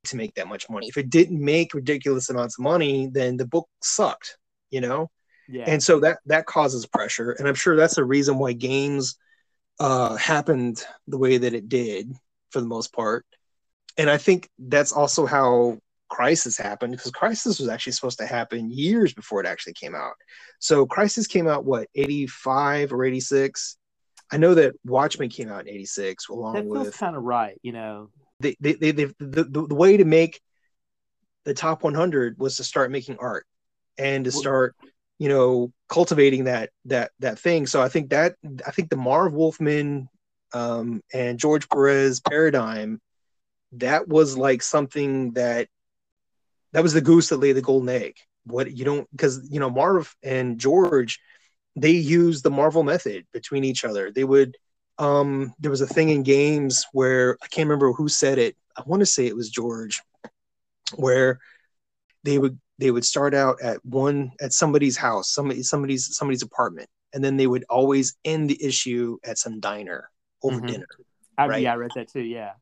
to make that much money. If it didn't make ridiculous amounts of money, then the book sucked, you know? Yeah. And so that that causes pressure. And I'm sure that's the reason why games uh happened the way that it did for the most part. And I think that's also how Crisis happened because Crisis was actually supposed to happen years before it actually came out. So Crisis came out what 85 or 86 I know that Watchmen came out in '86, along that feels kind of right. You know, they, they, they, they the, the, the way to make the top 100 was to start making art and to start, you know, cultivating that that that thing. So I think that I think the Marv Wolfman um, and George Perez paradigm that was like something that that was the goose that laid the golden egg. What you don't because you know Marv and George they used the Marvel method between each other. They would um there was a thing in games where I can't remember who said it. I want to say it was George where they would they would start out at one at somebody's house, somebody somebody's somebody's apartment, and then they would always end the issue at some diner over mm-hmm. dinner. I, right? Yeah, I read that too. Yeah,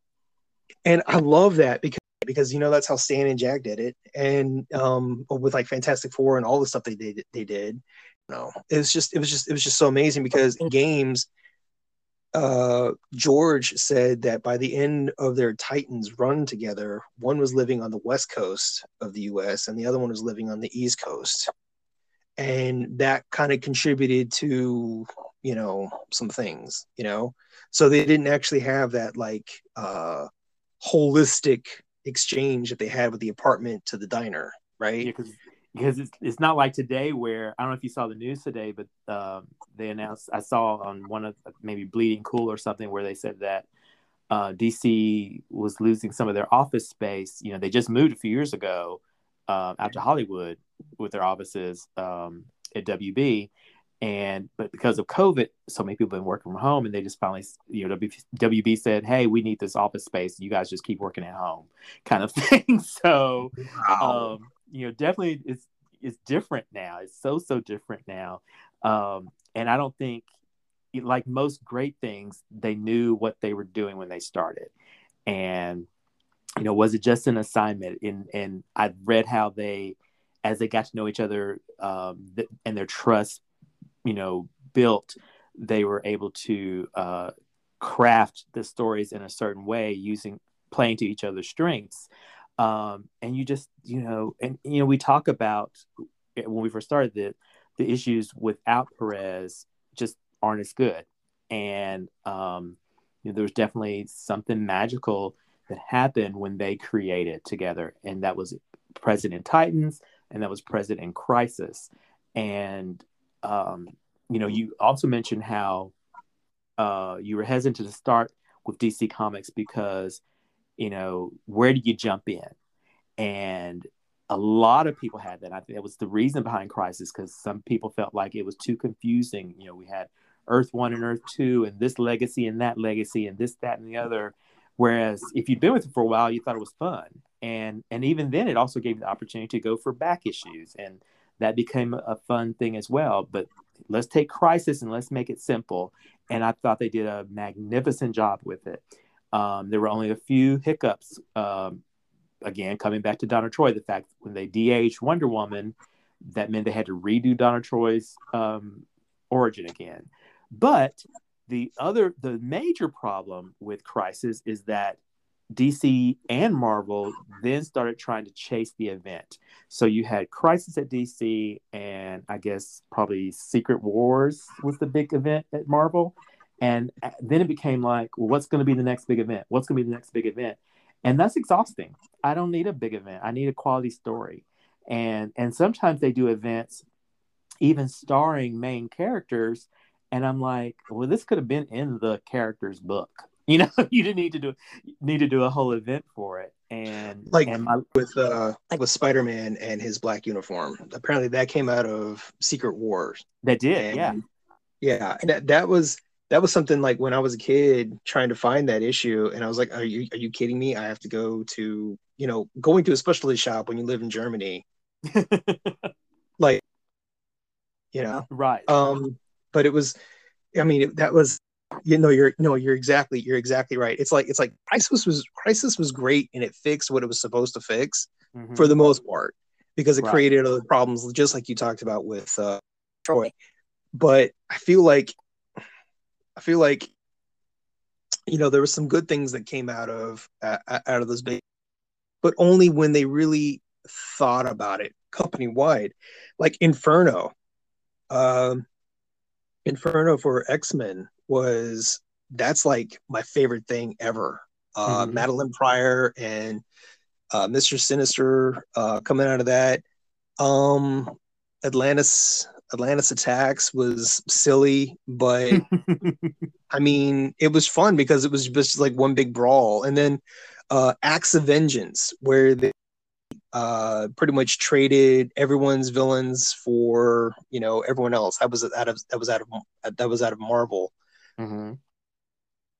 and I love that because because you know that's how Stan and Jack did it, and um with like Fantastic Four and all the stuff they did they did, no, it was just it was just it was just so amazing because games, uh, George said that by the end of their Titans run together, one was living on the west coast of the U.S. and the other one was living on the east coast, and that kind of contributed to you know some things, you know. So they didn't actually have that like uh, holistic exchange that they had with the apartment to the diner, right? Yeah, because it's, it's not like today where I don't know if you saw the news today, but um, they announced I saw on one of maybe Bleeding Cool or something where they said that uh, DC was losing some of their office space. You know, they just moved a few years ago uh, out to Hollywood with their offices um, at WB, and but because of COVID, so many people have been working from home, and they just finally, you know, WB said, "Hey, we need this office space. You guys just keep working at home," [laughs] kind of thing. [laughs] so. Wow. Um, you know definitely it's it's different now it's so so different now um and i don't think like most great things they knew what they were doing when they started and you know was it just an assignment and and i read how they as they got to know each other um th- and their trust you know built they were able to uh craft the stories in a certain way using playing to each other's strengths. Um, and you just you know and you know we talk about when we first started the the issues without Perez just aren't as good. And um, you know, there was definitely something magical that happened when they created together, and that was present in Titans, and that was present in Crisis, and um, you know, you also mentioned how uh, you were hesitant to start with DC Comics because, you know, where do you jump in? And a lot of people had that. I think that was the reason behind Crisis because some people felt like it was too confusing. You know, we had Earth One and Earth Two, and this legacy and that legacy, and this, that, and the other. Whereas if you'd been with it for a while, you thought it was fun, and and even then, it also gave you the opportunity to go for back issues, and that became a fun thing as well. But let's take Crisis and let's make it simple. And I thought they did a magnificent job with it. Um, there were only a few hiccups. Um, again, coming back to Donna Troy, the fact when they DH Wonder Woman, that meant they had to redo Donna Troy's um, origin again. But the other, the major problem with Crisis is that DC and Marvel then started trying to chase the event. So you had Crisis at DC, and I guess probably Secret Wars was the big event at Marvel. And uh, then it became like, well, what's going to be the next big event? What's going to be the next big event? And that's exhausting. I don't need a big event. I need a quality story. And and sometimes they do events even starring main characters and I'm like, well, this could have been in the character's book. [laughs] You know, [laughs] you didn't need to do need to do a whole event for it. And like and my, with uh like with Spider Man and his black uniform. Apparently, that came out of Secret Wars. That did, and, yeah, yeah. And that that was that was something like when I was a kid trying to find that issue, and I was like, "Are you are you kidding me? I have to go to you know going to a specialty shop when you live in Germany, [laughs] like you know, right?" Um, but it was, I mean, it, that was you know you're no you're exactly you're exactly right. It's like it's like crisis was crisis was great and it fixed what it was supposed to fix mm-hmm. for the most part because it right. created other problems just like you talked about with uh troy. But i feel like i feel like you know there were some good things that came out of uh, out of those big but only when they really thought about it company wide like inferno um inferno for x-men was that's like my favorite thing ever. Uh, mm-hmm. Madelyne Pryor and uh, Mr. Sinister uh, coming out of that. Um, Atlantis Atlantis Attacks was silly, but [laughs] I mean it was fun because it was just like one big brawl. And then uh, Acts of Vengeance, where they uh, pretty much traded everyone's villains for you know everyone else. That was out of that was out of that was out of Marvel. Mm-hmm.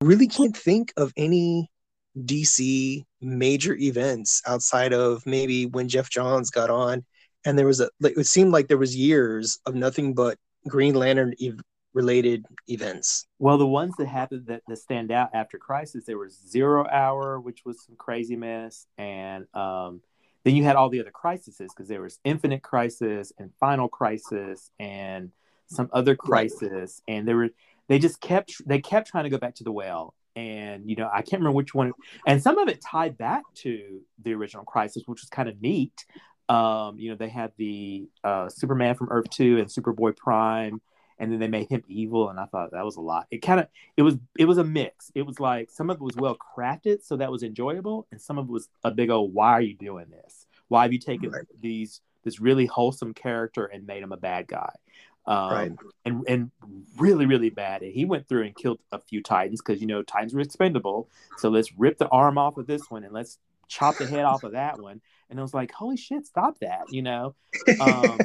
Really can't think of any DC major events outside of maybe when Geoff Johns got on, and there was a. It seemed like there was years of nothing but Green Lantern ev- related events. Well, the ones that happened that, that stand out after Crisis, there was Zero Hour, which was some crazy mess, and um, then you had all the other crises because there was Infinite Crisis and Final Crisis and some other crisis, right. and there were they just kept they kept trying to go back to the well. And you know i can't remember which one. And some of it tied back to the original crisis which was kind of neat. Um you know they had the uh superman from earth 2 and superboy prime and then they made him evil. And i thought that was a lot. It kind of it was it was a mix. It was like some of it was well crafted so that was enjoyable and some of it was a big old why are you doing this? Why have you taken right. these this really wholesome character and made him a bad guy um, right. and and really really bad. And he went through and killed a few titans because you know titans were expendable. So let's rip the arm off of this one and let's chop the head off of that one. And I was like, holy shit, stop that, you know. Um,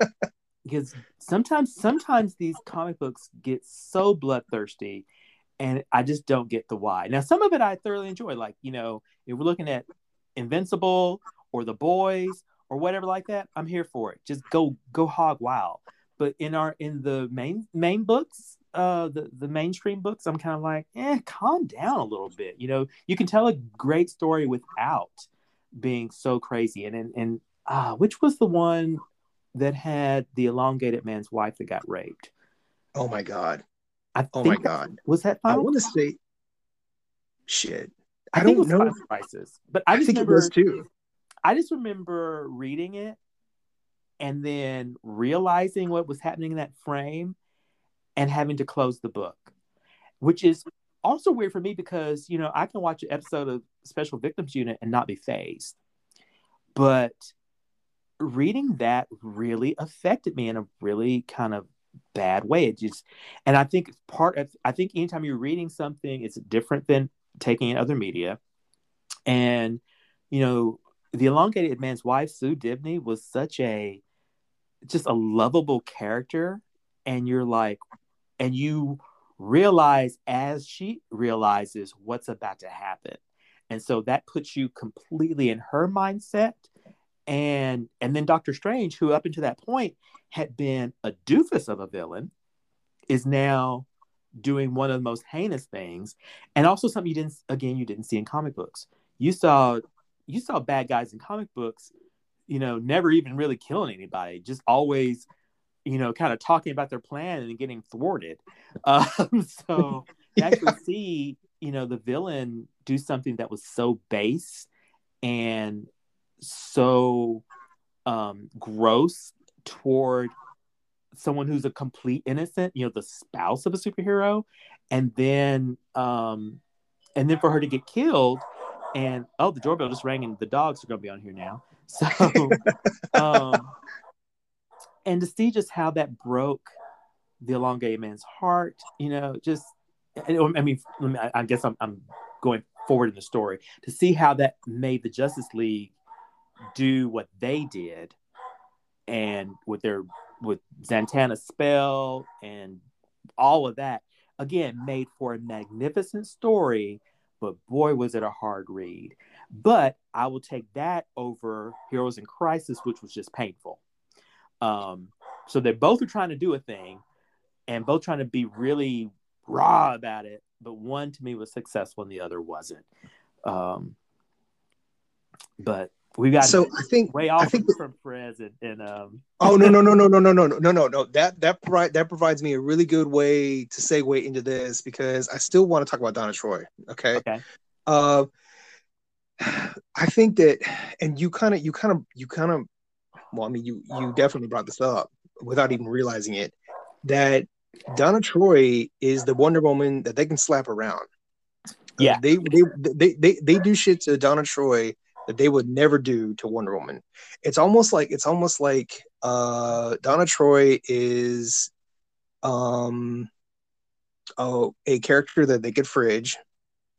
[laughs] because sometimes sometimes these comic books get so bloodthirsty and I just don't get the why. Now some of it I thoroughly enjoy, like you know, if we're looking at Invincible or The Boys or whatever like that, I'm here for it. Just go go hog wild but in our in the main main books uh the the mainstream books i'm kind of like eh calm down a little bit. You know you can tell a great story without being so crazy. And and, and ah which was the one that had the elongated man's wife that got raped? Oh my god. I oh my god. was that final? i want to say shit. I, I don't know crisis but i, I think remember, it was too. I just remember reading it and then realizing what was happening in that frame and having to close the book. which is also weird for me because you know I can watch an episode of Special Victims Unit and not be fazed, but reading that really affected me in a really kind of bad way. It just, and I think part of, I think anytime you're reading something, it's different than taking in other media. And, you know, the elongated man's wife, Sue Dibney, was such a, just a lovable character. And you're like, and you realize as she realizes what's about to happen. And so that puts you completely in her mindset and and then Doctor Strange, who up until that point had been a doofus of a villain, is now doing one of the most heinous things, and also something you didn't again you didn't see in comic books. You saw you saw bad guys in comic books, you know, never even really killing anybody, just always, you know, kind of talking about their plan and getting thwarted. [laughs] Um, so [laughs] you actually see, you know, the villain do something that was so base and so um, gross toward someone who's a complete innocent, you know, the spouse of a superhero, and then um, and then for her to get killed, and oh, the doorbell just rang, and the dogs are going to be on here now. [laughs] So, [laughs] um, and to see just how that broke the elongated man's heart, you know, just I mean, I guess I'm, I'm going forward in the story to see how that made the Justice League do what they did and with their with Zatanna's spell and all of that again made for a magnificent story but boy was it a hard read but i will take that over heroes in crisis which was just painful um so they both are trying to do a thing and both trying to be really raw about it but one to me was successful and the other wasn't um but we got so I think way off I think from Perez and, and um. oh no no no no no no no no no no that that provide that provides me a really good way to segue into this because I still want to talk about Donna Troy. Okay. Okay. Uh, I think that, and you kind of you kind of you kind of well, I mean you you definitely brought this up without even realizing it that Donna Troy is the Wonder Woman that they can slap around. Yeah, uh, they, they they they they do shit to Donna Troy that they would never do to Wonder Woman. It's almost like it's almost like uh, Donna Troy is um oh, a character that they could fridge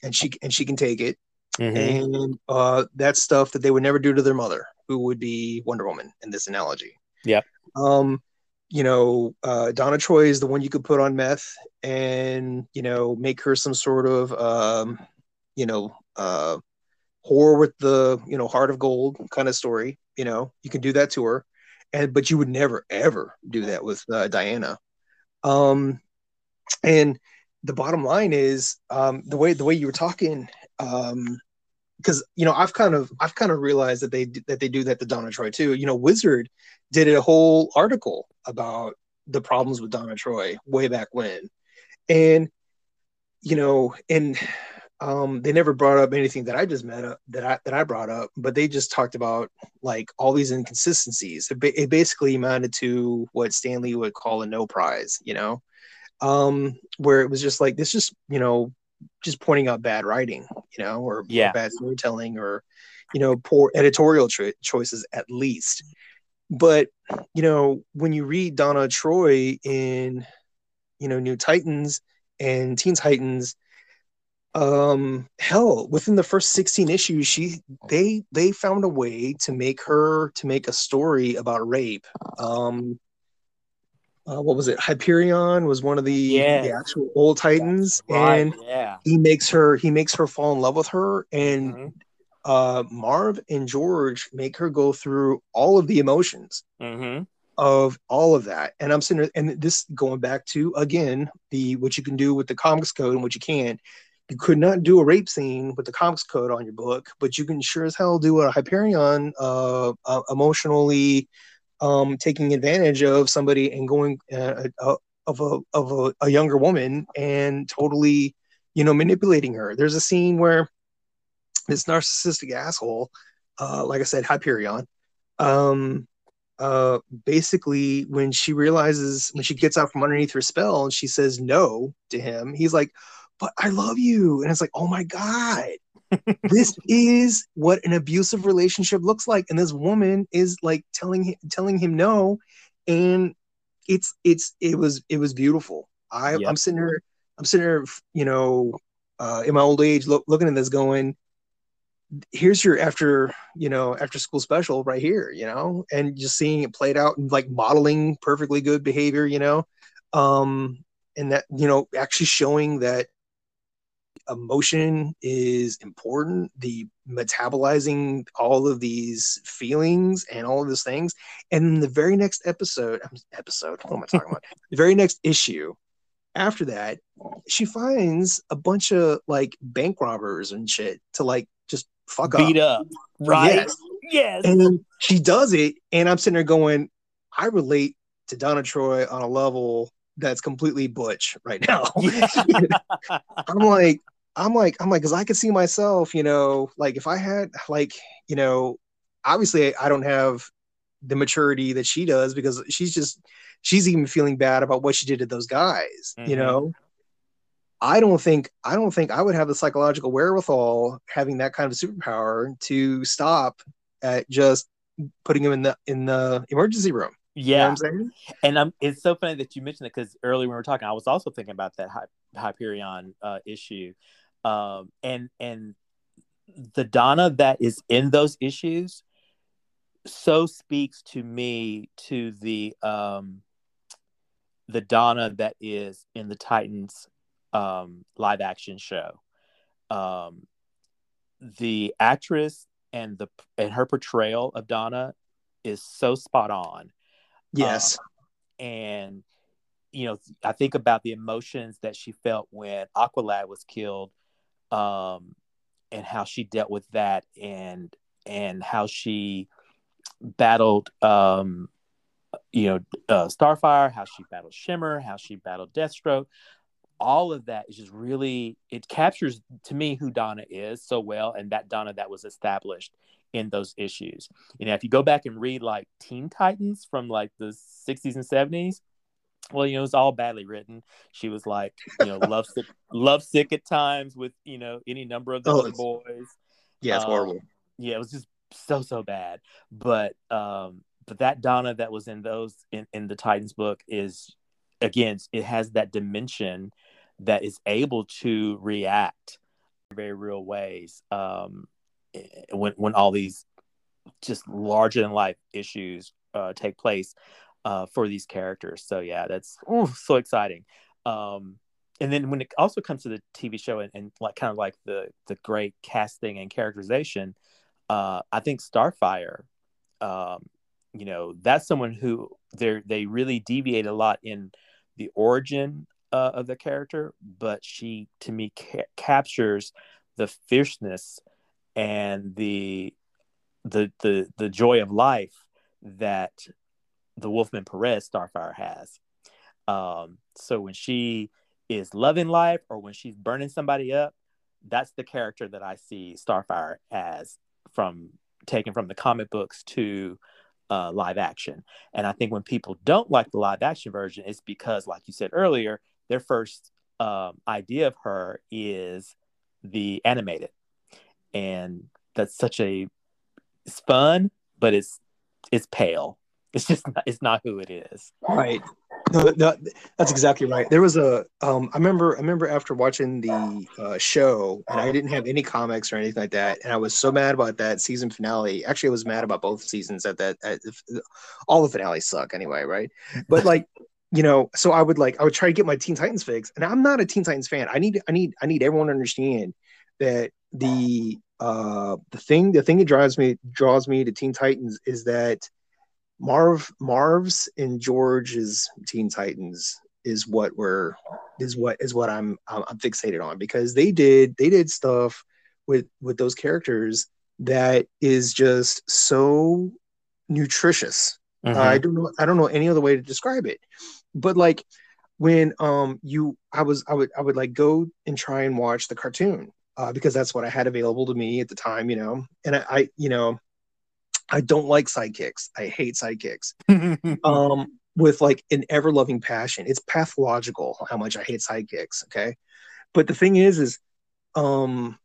and she and she can take it. Mm-hmm. And uh, that's stuff that they would never do to their mother, who would be Wonder Woman in this analogy. Yeah. Um, you know, uh, Donna Troy is the one you could put on meth and you know make her some sort of um, you know uh, whore with the you know heart of gold kind of story you know you can do that to her and but you would never ever do that with uh, diana um and the bottom line is um the way the way you were talking um because you know i've kind of i've kind of realized that they that they do that to donna troy too. You know wizard did a whole article about the problems with donna troy way back when. And you know and um, they never brought up anything that I just met up that I that I brought up, but they just talked about like all these inconsistencies. It, ba- it basically amounted to what Stan Lee would call a no prize, you know, um, where it was just like this, just you know, just pointing out bad writing, you know, or, yeah. or bad storytelling, or you know, poor editorial cho- choices at least. But you know, when you read Donna Troy in, you know, New Titans and Teen Titans um hell within the first 16 issues she they they found a way to make her to make a story about rape um uh, what was it hyperion was one of the, yes. the actual old titans right. and yeah he makes her he makes her fall in love with her and mm-hmm. uh marv and george make her go through all of the emotions mm-hmm. of all of that and i'm sitting and this going back to again the what you can do with the comics code and what you can't you could not do a rape scene with the comics code on your book, but you can sure as hell do a Hyperion uh, uh, emotionally um, taking advantage of somebody and going uh, uh, of a of a, a, younger woman and totally, you know, manipulating her. There's a scene where this narcissistic asshole, uh, like I said, Hyperion, um, uh, basically when she realizes when she gets out from underneath her spell and she says no to him, he's like, "But I love you," and it's like, "Oh my god." This is what an abusive relationship looks like and this woman is like telling him telling him no and it's it's it was it was beautiful i yep. i'm sitting here i'm sitting here you know uh in my old age look, looking at this going here's your after you know after school special right here you know and just seeing it played out and like modeling perfectly good behavior you know um and that you know actually showing that emotion is important the metabolizing all of these feelings and all of these things and the very next episode episode what am i talking about [laughs] the very next issue after that she finds a bunch of like bank robbers and shit to like just fuck up beat up. up, right? Yes. yes. And she does it, and I'm sitting there going, I relate to Donna Troy on a level that's completely butch right now. [laughs] I'm like, I'm like, I'm like, because I could see myself, you know, like if I had, like, you know, obviously I don't have the maturity that she does because she's just, she's even feeling bad about what she did to those guys, mm-hmm. you know. I don't think I don't think I would have the psychological wherewithal having that kind of superpower to stop at just putting him in the in the emergency room. Yeah, you know I'm and um, it's so funny that you mentioned it because earlier when we were talking, I was also thinking about that Hyperion uh, issue, um, and and the Donna that is in those issues so speaks to me to the um, the Donna that is in the Titans um, live action show. Um, the actress and the and her portrayal of Donna is so spot on. Yes, um, and you know, I think about the emotions that she felt when Aqualad was killed, um, and how she dealt with that, and and how she battled, um, you know, uh, Starfire, how she battled Shimmer, how she battled Deathstroke all of that is just really it captures to me who Donna is so well and that Donna that was established in those issues. You know, if you go back and read like Teen Titans from like the 60s and 70s, well, you know, it was all badly written. She was like, you know, love sick, love sick at times with, you know, any number of the oh, other boys. Yeah, it's um, horrible. Yeah, it was just so so bad. But um, but that Donna that was in those in, in the Titans book is again, it has that dimension that is able to react in very real ways um, when when all these just larger than life issues uh, take place uh, for these characters. So yeah, that's ooh, so exciting. Um, and then when it also comes to the TV show and, and, like kind of like the the great casting and characterization, uh, I think Starfire, um, you know, that's someone who they they really deviate a lot in the origin uh, of the character, but she to me ca- captures the fierceness and the the the the joy of life that the Wolfman Perez Starfire has. Um, so when she is loving life or when she's burning somebody up, that's the character that I see Starfire as from taken from the comic books to uh, live action. And I think when people don't like the live action version, it's because, like you said earlier, their first um, idea of her is the animated, and that's such a it's fun, but it's it's pale. It's just not, it's not who it is. Right. No, no, that's exactly right. There was a um, I remember I remember after watching the uh, show and I didn't have any comics or anything like that, and I was so mad about that season finale. Actually, I was mad about both seasons. At that, at, all the finales suck anyway, right? But like you know, so I would like I would try to get my Teen Titans fix, and I'm not a Teen Titans fan. I need I need I need everyone to understand that the uh the thing the thing that drives me draws me to Teen Titans is that Marv Marv's and George's Teen Titans is what we're is what is what I'm I'm fixated on because they did they did stuff with with those characters that is just so nutritious. Mm-hmm. Uh, I don't know I don't know any other way to describe it. But like when um you I was I would I would like go and try and watch the cartoon uh, because that's what I had available to me at the time, you know. And I, I you know, I don't like sidekicks. I hate sidekicks. [laughs] um, with like an ever loving passion. It's pathological how much I hate sidekicks. Okay. But the thing is, is, um,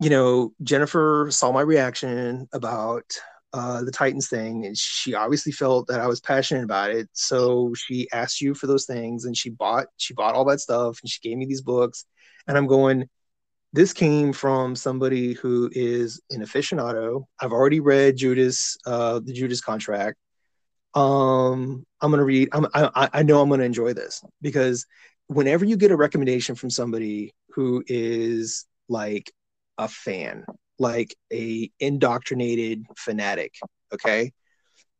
you know, Jennifer saw my reaction about uh, the Titans thing, and she obviously felt that I was passionate about it. So she asked you for those things, and she bought she bought all that stuff, and she gave me these books. And I'm going, this came from somebody who is an aficionado. I've already read Judas, uh, the Judas contract. Um, I'm gonna read. I'm, I I know I'm gonna enjoy this because whenever you get a recommendation from somebody who is like a fan, like a indoctrinated fanatic, okay,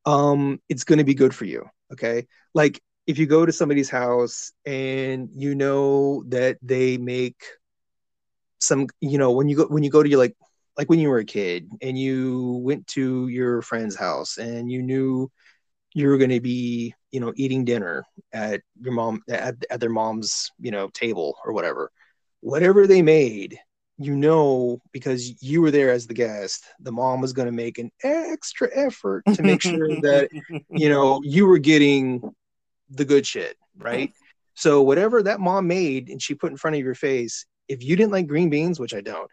um, it's to be good for you, okay? Like if you go to somebody's house and you know that they make some, you know, when you go when you go to your like like when you were a kid and you went to your friend's house and you knew you were going to be you know eating dinner at your mom at, at their mom's you know table or whatever whatever they made you know because you were there as the guest the mom was going to make an extra effort to make sure [laughs] that you know you were getting the good shit right? So whatever that mom made and she put in front of your face if you didn't like green beans which i don't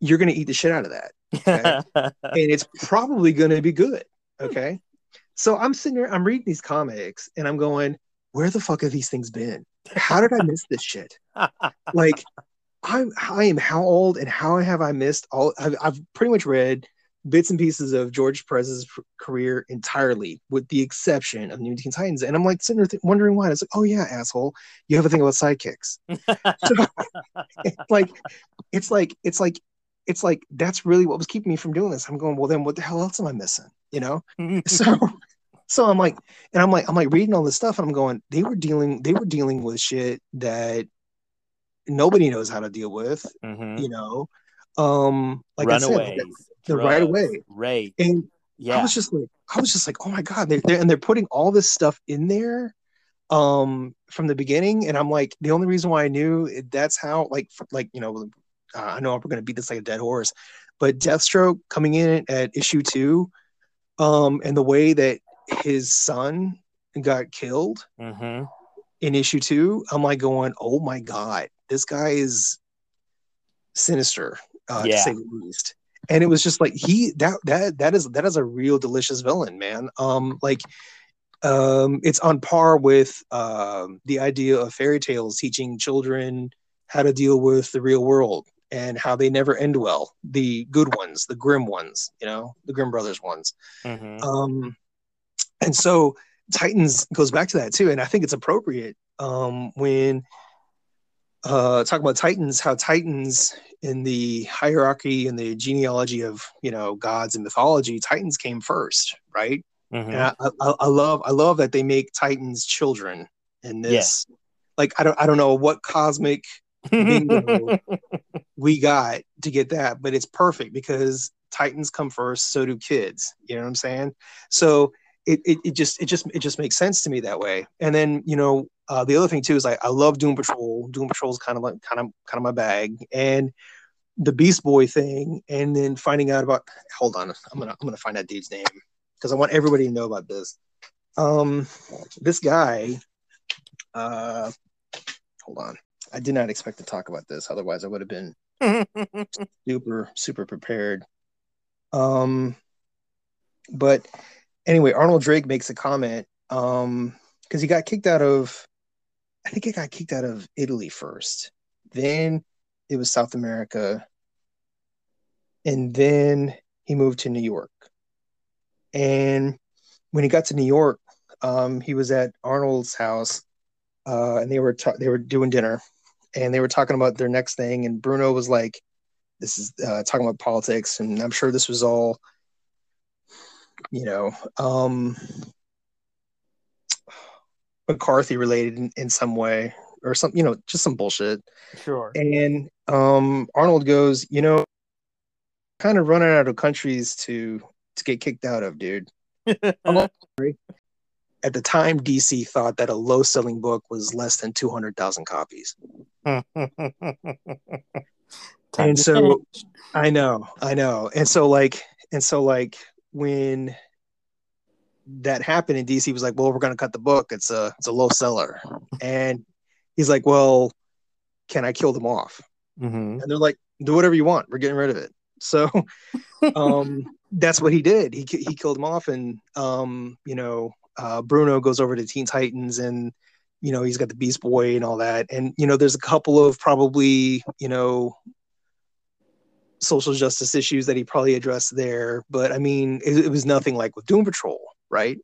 you're going to eat the shit out of that okay? [laughs] and it's probably going to be good okay so i'm sitting there i'm reading these comics and i'm going where the fuck have these things been how did i miss this shit like I'm I am how old and how have I missed all? I've, I've pretty much read bits and pieces of George Perez's career entirely, with the exception of New Teen Titans. And I'm like sitting there th- wondering why. It's like, oh yeah, asshole, you have a thing about sidekicks. so, it's [laughs] [laughs] like, it's like, it's like, it's like that's really what was keeping me from doing this. I'm going, well, then what the hell else am I missing? You know? [laughs] so, so I'm like, and I'm like, I'm like reading all this stuff, and I'm going, they were dealing, they were dealing with shit that nobody knows how to deal with. Mm-hmm. You know, um, like Runaways, I said, the right away, right? And yeah, I was just like, I was just like, oh my god, they're, they're and they're putting all this stuff in there um from the beginning and i'm like the only reason why i knew that's how like like you know uh, i know we're going to beat this like a dead horse but deathstroke coming in at issue two um and the way that his son got killed mm-hmm. in issue two i'm like going oh my god this guy is sinister, uh, yeah. to say the least. And it was just like he that that that is that is a real delicious villain, man. Um, like um, it's on par with um, the idea of fairy tales teaching children how to deal with the real world and how they never end well. The good ones, the grim ones, you know, the Grimm brothers ones. Mm-hmm. Um, and so Titans goes back to that too, and I think it's appropriate um, when uh, talk about Titans, how Titans in the hierarchy and the genealogy of you know gods and mythology, Titans came first, right? Mm-hmm. And I, I, I, love I love that they make Titans children in this. Yeah. Like I don't I don't know what cosmic [laughs] we got to get that, but it's perfect because Titans come first, so do kids. You know what I'm saying? So it, it, it just it just it just makes sense to me that way. And then you know uh, the other thing too is like I love Doom Patrol. Doom Patrol is kind of like kind of kind of my bag, and the Beast Boy thing, and then finding out about. Hold on, I'm gonna I'm gonna find that dude's name because I want everybody to know about this. Um, this guy. Uh, hold on. I did not expect to talk about this. Otherwise, I would have been [laughs] super super prepared. Um, but anyway, Arnold Drake makes a comment. Um, because he got kicked out of I think it got kicked out of Italy first. Then it was South America. And then he moved to New York. And when he got to New York, um, he was at Arnold's house, uh, and they were ta- they were doing dinner, and they were talking about their next thing. And Bruno was like, "This is uh, talking about politics," and I'm sure this was all, you know, um, McCarthy related in, in some way or some, you know, just some bullshit. Sure. And um, Arnold goes, you know, kind of running out of countries to to get kicked out of, dude. [laughs] At the time, DC thought that a low selling book was less than 200,000 copies. [laughs] and so I know, I know. And so, like, and so, like, when that happened in DC was like, "Well, we're going to cut the book. It's a it's a low seller," and he's like, "Well, can I kill them off?" Mm-hmm. And they're like, "Do whatever you want. We're getting rid of it." So, [laughs] um, that's what he did. He he killed them off, and um, you know, uh, Bruno goes over to Teen Titans, and you know, he's got the Beast Boy and all that, and you know, there's a couple of probably you know social justice issues that he probably addressed there, but I mean, it, it was nothing like with Doom Patrol, right?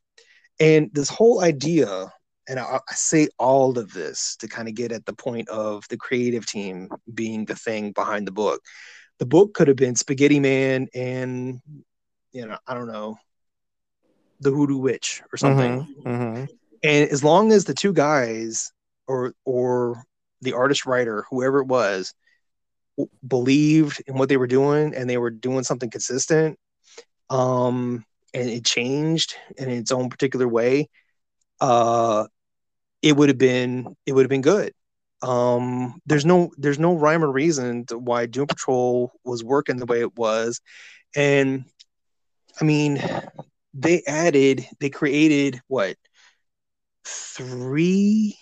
And this whole idea, and I, I say all of this to kind of get at the point of the creative team being the thing behind the book. The book could have been Spaghetti Man and, you know, I don't know, the Hoodoo Witch or something. Mm-hmm. Mm-hmm. And as long as the two guys or or the artist writer, whoever it was, believed in what they were doing and they were doing something consistent um and it changed in its own particular way uh it would have been it would have been good um there's no there's no rhyme or reason to why doom patrol was working the way it was and i mean they added they created what three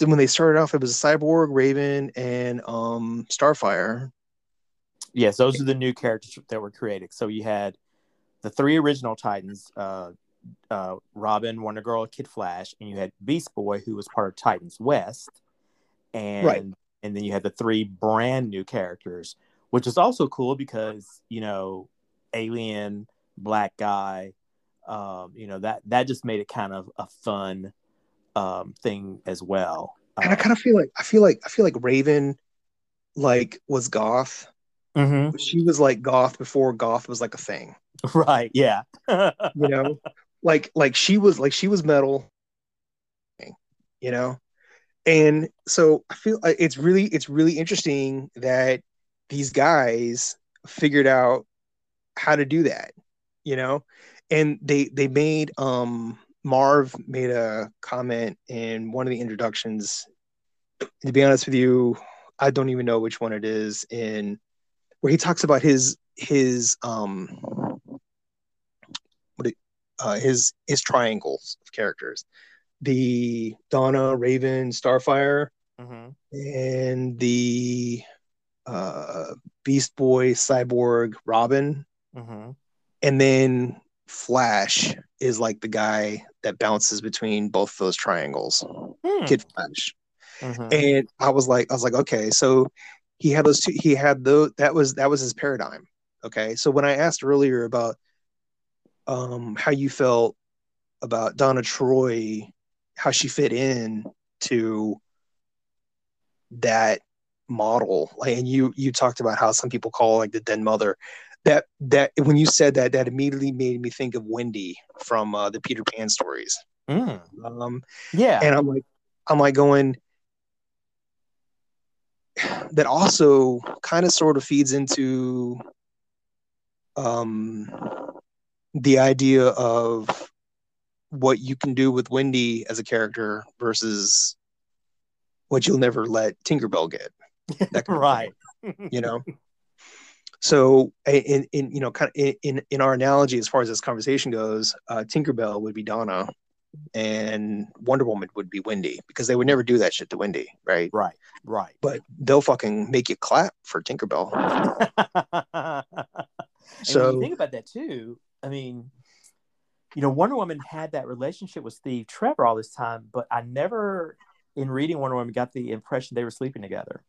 when they started off, it was Cyborg, Raven, and um, Starfire. Yes, those are the new characters that were created. So you had the three original Titans, uh, uh, Robin, Wonder Girl, Kid Flash, and you had Beast Boy, who was part of Titans West, and right. and then you had the three brand new characters, which is also cool because you know, Alien, Black Guy, um, you know that that just made it kind of a fun um, thing as well. And I kind of feel like I feel like I feel like Raven, like was goth. Mm-hmm. She was like goth before goth was like a thing. [laughs] Right. Yeah. [laughs] you know, like like she was like she was metal. You know, and so I feel it's really it's really interesting that these guys figured out how to do that. You know, and they they made um Marv made a comment in one of the introductions. To be honest with you, I don't even know which one it is in where he talks about his his um uh, his his triangles of characters, the Donna, Raven, Starfire, mm-hmm. and the uh, Beast Boy, Cyborg, Robin, mm-hmm. and then Flash is like the guy that bounces between both those triangles. Hmm. Kid Flash. Mm-hmm. And I was like, I was like, okay, so he had those two, he had those that was that was his paradigm. Okay. So when I asked earlier about um how you felt about Donna Troy, how she fit in to that model, like and you you talked about how some people call like the den mother that that when you said that that immediately made me think of wendy from uh, the peter pan stories Mm. um Yeah. and i'm like i'm like going that also kind of sort of feeds into um the idea of what you can do with wendy as a character versus what you'll never let tinkerbell get that right. you know so in, in you know kind of in in our analogy as far as this conversation goes uh, tinkerbell would be donna and wonder woman would be wendy because they would never do that shit to wendy right Right. Right. but they'll fucking make you clap for tinkerbell [laughs] and So- think about that too, I mean, you know, Wonder Woman had that relationship with Steve Trevor all this time, but I never, in reading Wonder Woman, got the impression they were sleeping together.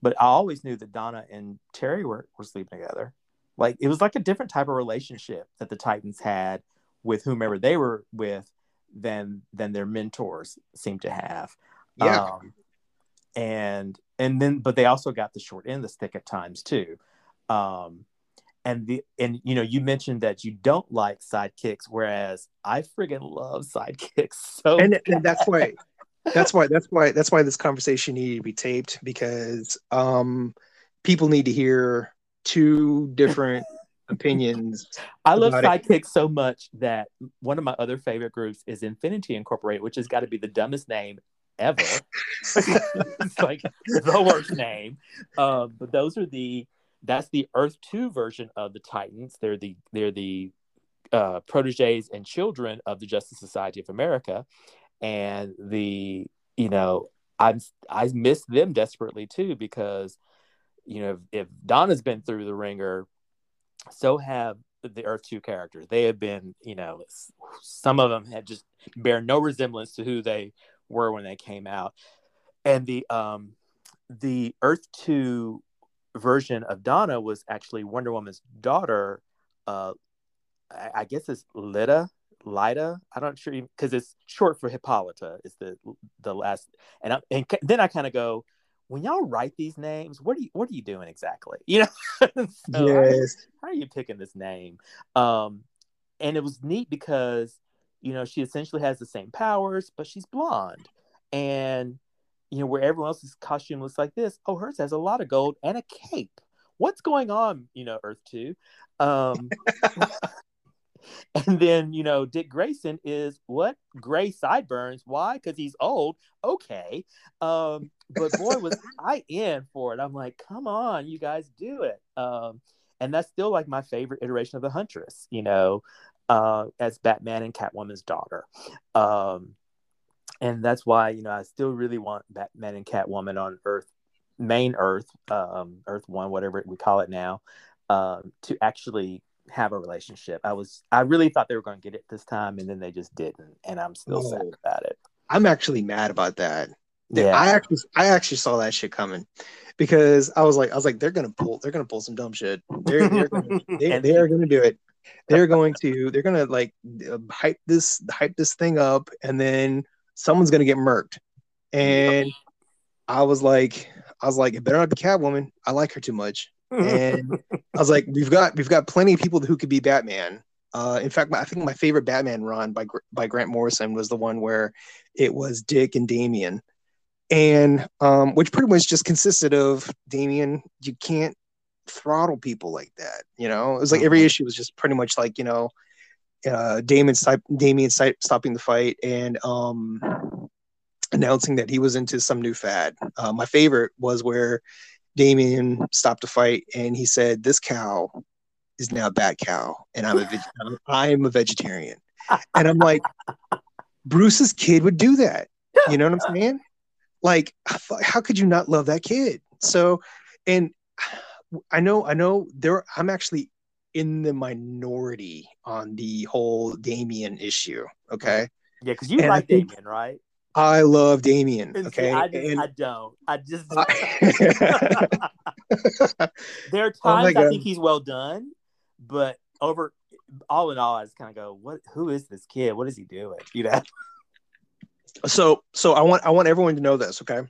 But I always knew that Donna and Terry were, were sleeping together. Like it was like a different type of relationship that the Titans had with whomever they were with than than their mentors seemed to have. Yeah. Um, and and then but they also got the short end of the stick at times too. Um, and the and you know you mentioned that you don't like sidekicks, whereas I friggin' love sidekicks. [laughs] So and, and that's why that's why that's why that's why this conversation needed to be taped because um people need to hear two different [laughs] opinions I love sidekicks so much that one of my other favorite groups is Infinity Incorporated, which has got to be the dumbest name ever. [laughs] it's like the worst name. Um, but those are the that's the Earth Two version of the Titans. They're the they're the uh, proteges and children of the Justice Society of America, and the you know I'm I miss them desperately too because you know if, if Donna's been through the ringer, so have the Earth Two characters. They have been you know some of them had just bear no resemblance to who they were when they came out, and the um the Earth Two version of Donna was actually Wonder Woman's daughter. Uh, I, I guess it's Lita. Lida, I'm not sure because it's short for Hippolyta. Is the the last, and I, and then I kind of go, when y'all write these names, what are you what are you doing exactly? [laughs] You know, [laughs] so yes. How, how, are you picking this name? Um, and it was neat because you know she essentially has the same powers, but she's blonde, and you know, where everyone else's costume looks like this. Oh, hers has a lot of gold and a cape. What's going on, you know, Earth 2? Um, [laughs] and then, you know, Dick Grayson is what? Gray sideburns. Why? Because he's old. Okay. Um, but boy, was [laughs] I in for it. I'm like, come on, you guys do it. Um, and that's still like my favorite iteration of the Huntress, you know, uh, as Batman and Catwoman's daughter. Um, and that's why you know I still really want Batman and Catwoman on Earth, main Earth, um, Earth One, whatever we call it now, um, to actually have a relationship. I was I really thought they were going to get it this time, and then they just didn't, and I'm still sad about it. I'm actually mad about that. Yeah. I actually I actually saw that shit coming because I was like I was like they're gonna pull they're gonna pull some dumb shit. They're they're gonna, [laughs] they, they are gonna do it. They're going to they're gonna like hype this hype this thing up and then someone's gonna get murked. And I was like, I was like, it better not be Catwoman. I like her too much. And [laughs] I was like, we've got we've got plenty of people who could be Batman. Uh, in fact, I think my favorite Batman run by by Grant Morrison was the one where it was Dick and Damian, and um, which pretty much just consisted of Damian. You can't throttle people like that. You know, it was like every uh-huh. issue was just pretty much like you know uh, Damon Damian stopping the fight and um, announcing that he was into some new fad. Uh, my favorite was where Damian stopped the fight and he said, "This cow is now a Bat Cow, and I'm a veg- I'm a vegetarian." And I'm like, Bruce's kid would do that. You know what I'm saying? Like, how could you not love that kid? So, and I know, I know there. I'm actually in the minority on the whole Damian issue. Okay. Yeah, because you and like Damian, right? I love Damian. Okay. See, I, just, and, I don't. I just [laughs] there are [laughs] oh times oh I think he's well done, but over all in all, I just kind of go, "What? Who is this kid? What is he doing?" You know. So, so I want I want everyone to know this, okay,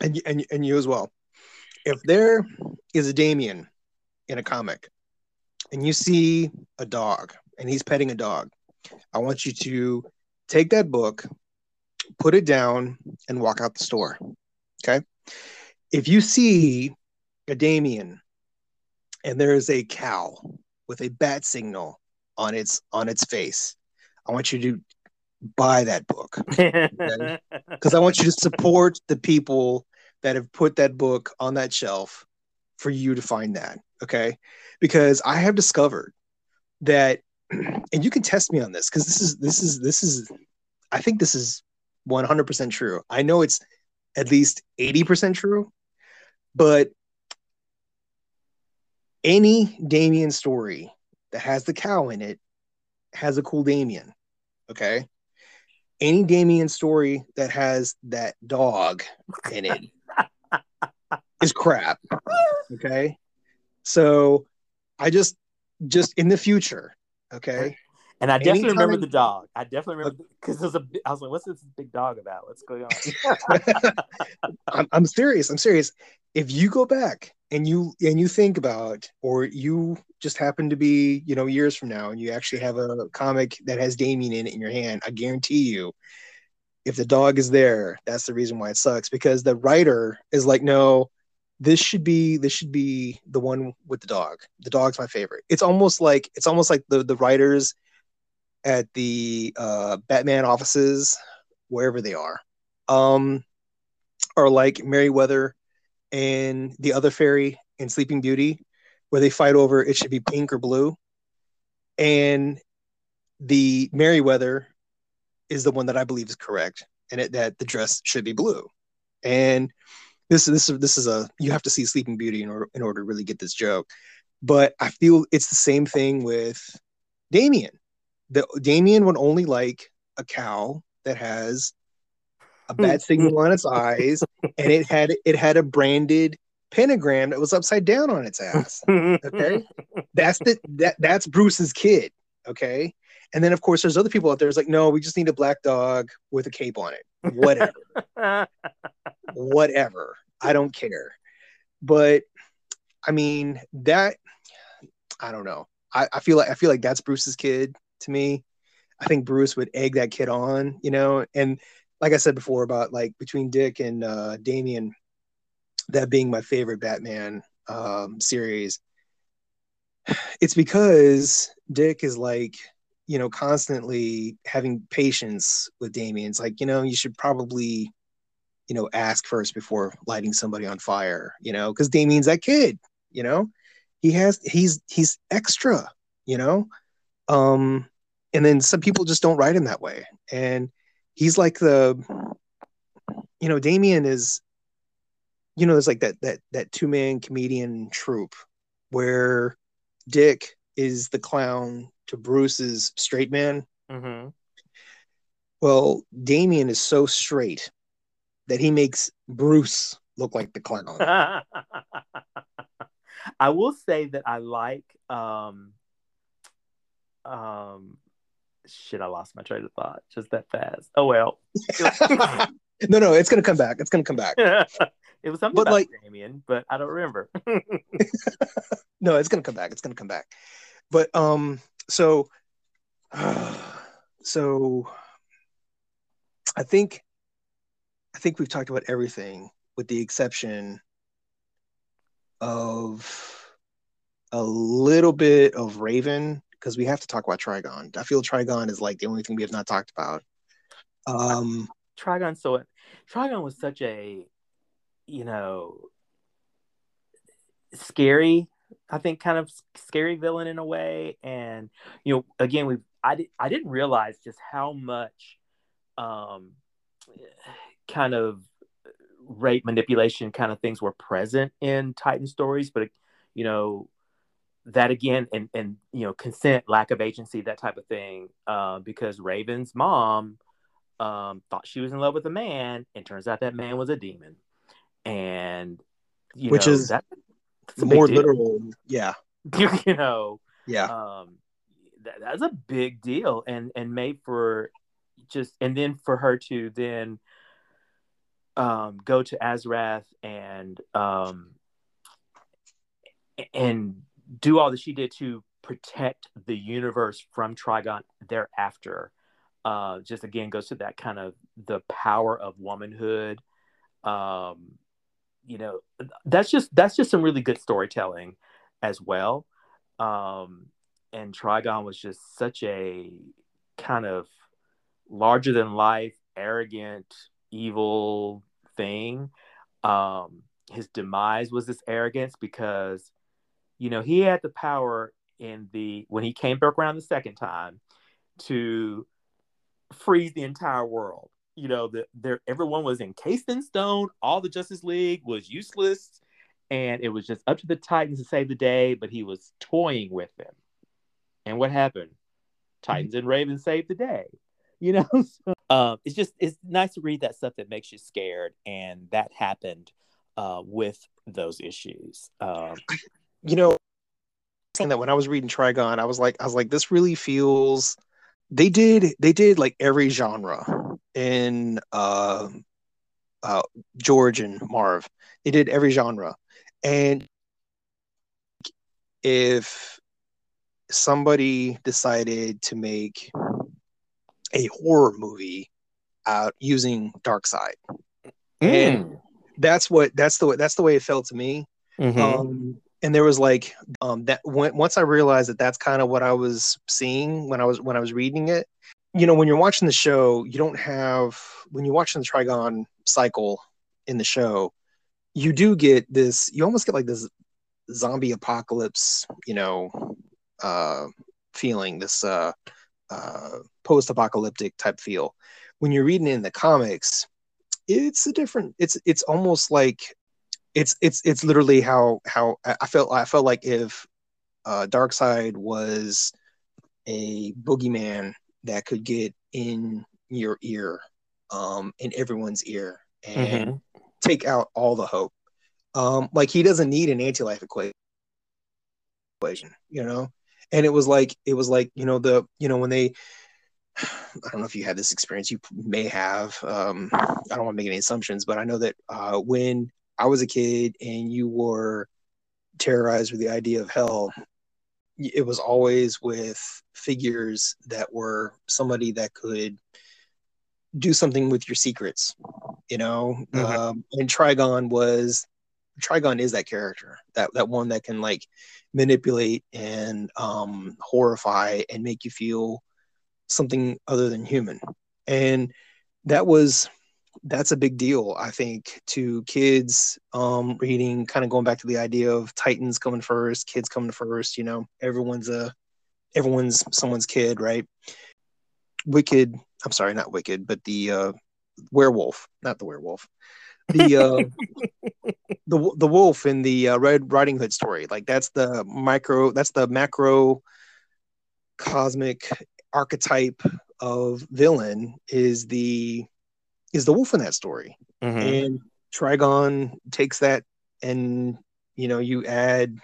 and and and you as well. If there is a Damian in a comic, and you see a dog and he's petting a dog, I want you to take that book, put it down, and walk out the store. Okay. If you see a Damian and there is a cow with a bat signal on its on its face, I want you to buy that book [laughs] because okay? I want you to support the people that have put that book on that shelf for you to find that. Okay. Because I have discovered that, [clears throat] and you can test me on this because this is, this is, this is, I think this is 100% true. I know it's at least 80% true, but any Damian story that has the cow in it has a cool Damian. Okay. Any Damian story that has that dog in it [laughs] is crap. Okay. So I just just in the future, okay. And I definitely Anytime... remember the dog. I definitely remember because there's a. I was like, "What's this big dog about? What's going on?" [laughs] I'm, I'm serious. I'm serious. If you go back and you and you think about, or you just happen to be, you know, years from now, and you actually have a comic that has Damian in it in your hand, I guarantee you, if the dog is there, that's the reason why it sucks because the writer is like, no, this should be this should be the one with the dog. The dog's my favorite. It's almost like it's almost like the the writers at the uh, Batman offices, wherever they are, um, are like Merryweather and the other fairy in Sleeping Beauty, where they fight over it should be pink or blue, and the Merryweather is the one that I believe is correct, and it, that the dress should be blue. And this this is this is a you have to see Sleeping Beauty in order in order to really get this joke. But I feel it's the same thing with Damian. The Damian would only like a cow that has a hmm. bad signal on its eyes, and it had it had a branded pentagram that was upside down on its ass. [laughs] Okay, that's the that that's Bruce's kid. Okay, and then of course there's other people out there. It's like, no, we just need a black dog with a cape on it. Whatever, [laughs] whatever. I don't care. But I mean that I don't know. I, I feel like I feel like that's Bruce's kid to me. I think Bruce would egg that kid on, you know, and like I said before about like between Dick and uh, Damian, that being my favorite Batman um, series, [sighs] it's because Dick is like, you know, constantly having patience with Damian. It's like, you know, you should probably, you know, ask first before lighting somebody on fire, you know, because Damian's that kid, you know, he has, he's, he's extra, you know, um, and then some people just don't write him that way. And he's like the, you know, Damian is, you know, there's like that that that two man comedian troupe where Dick is the clown to Bruce's straight man. Mm-hmm. Well, Damian is so straight that he makes Bruce look like the clown. [laughs] I will say that I like um um shit, I lost my train of thought just that fast. Oh well. [laughs] no, no, it's gonna come back. It's gonna come back. [laughs] it was something but about like, Damian, but I don't remember. no, it's gonna come back. It's gonna come back. But um, so, uh, [sighs] so I think, I think we've talked about everything with the exception of a little bit of Raven because we have to talk about Trigon. I feel Trigon is like the only thing we have not talked about. Um, Trigon, so Trigon was such a, you know, scary. I think kind of scary villain in a way, and you know, again, we I did I didn't realize just how much, um, kind of rape manipulation kind of things were present in Titan stories, but you know, that again and and you know consent lack of agency that type of thing uh, because raven's mom um, thought she was in love with a man and turns out that man was a demon. And which know, is that, more literal yeah [laughs] you know yeah um, that, that's a big deal and and made for just and then for her to then um, go to Azarath and um, and do all that she did to protect the universe from Trigon thereafter. Uh, just again goes to that kind of the power of womanhood. Um, you know, that's just that's just some really good storytelling as well. Um, and Trigon was just such a kind of larger than life, arrogant, evil thing. Um, his demise was this arrogance because you know, he had the power in the when he came back around the second time to freeze the entire world. You know, the, there everyone was encased in stone. All the Justice League was useless, and it was just up to the Titans to save the day. But he was toying with them, and what happened? Titans and Ravens saved the day. [laughs] You know, so, um, it's just it's nice to read that stuff that makes you scared, and that happened uh, with those issues. Um, you know, saying that when I was reading Trigon, I was like, I was like, this really feels. They did, they did like every genre in uh, uh, George and Marv. They did every genre, and if somebody decided to make a horror movie out using Darkseid, mm. and that's what that's the way that's the way it felt to me. Mm-hmm. Um, and there was like um, that when, once I realized that that's kind of what I was seeing when I was when I was reading it. You know, when you're watching the show, you don't have when you're watching the Trigon cycle in the show, you do get this. You almost get like this zombie apocalypse, you know, uh, feeling, this uh, uh, post-apocalyptic type feel. When you're reading in the comics, it's a different. It's it's almost like it's it's it's literally how how I felt. I felt like if uh, Darkseid was a boogeyman that could get in your ear, um, in everyone's ear, and mm-hmm. take out all the hope. Um, like he doesn't need an anti-life equation, you know. And it was like it was like you know the you know when they [sighs] I don't know if you had this experience. You may have. Um, I don't want to make any assumptions, but I know that uh, when I was a kid and you were terrorized with the idea of hell, it was always with figures that were somebody that could do something with your secrets, you know. Mm-hmm. Um, and Trigon was Trigon is that character, that that one that can like manipulate and um, horrify and make you feel something other than human. And that was that's a big deal, I think, to kids um, reading, kind of going back to the idea of Titans coming first, kids coming first. You know, everyone's a everyone's someone's kid, right? Wicked. I'm sorry, not Wicked, but the uh, werewolf, not the werewolf. The uh, [laughs] the the wolf in the uh, Red Riding Hood story, like that's the micro, that's the macro cosmic archetype of villain is the is the wolf in that story. Mm-hmm. And Trigon takes that and you know you add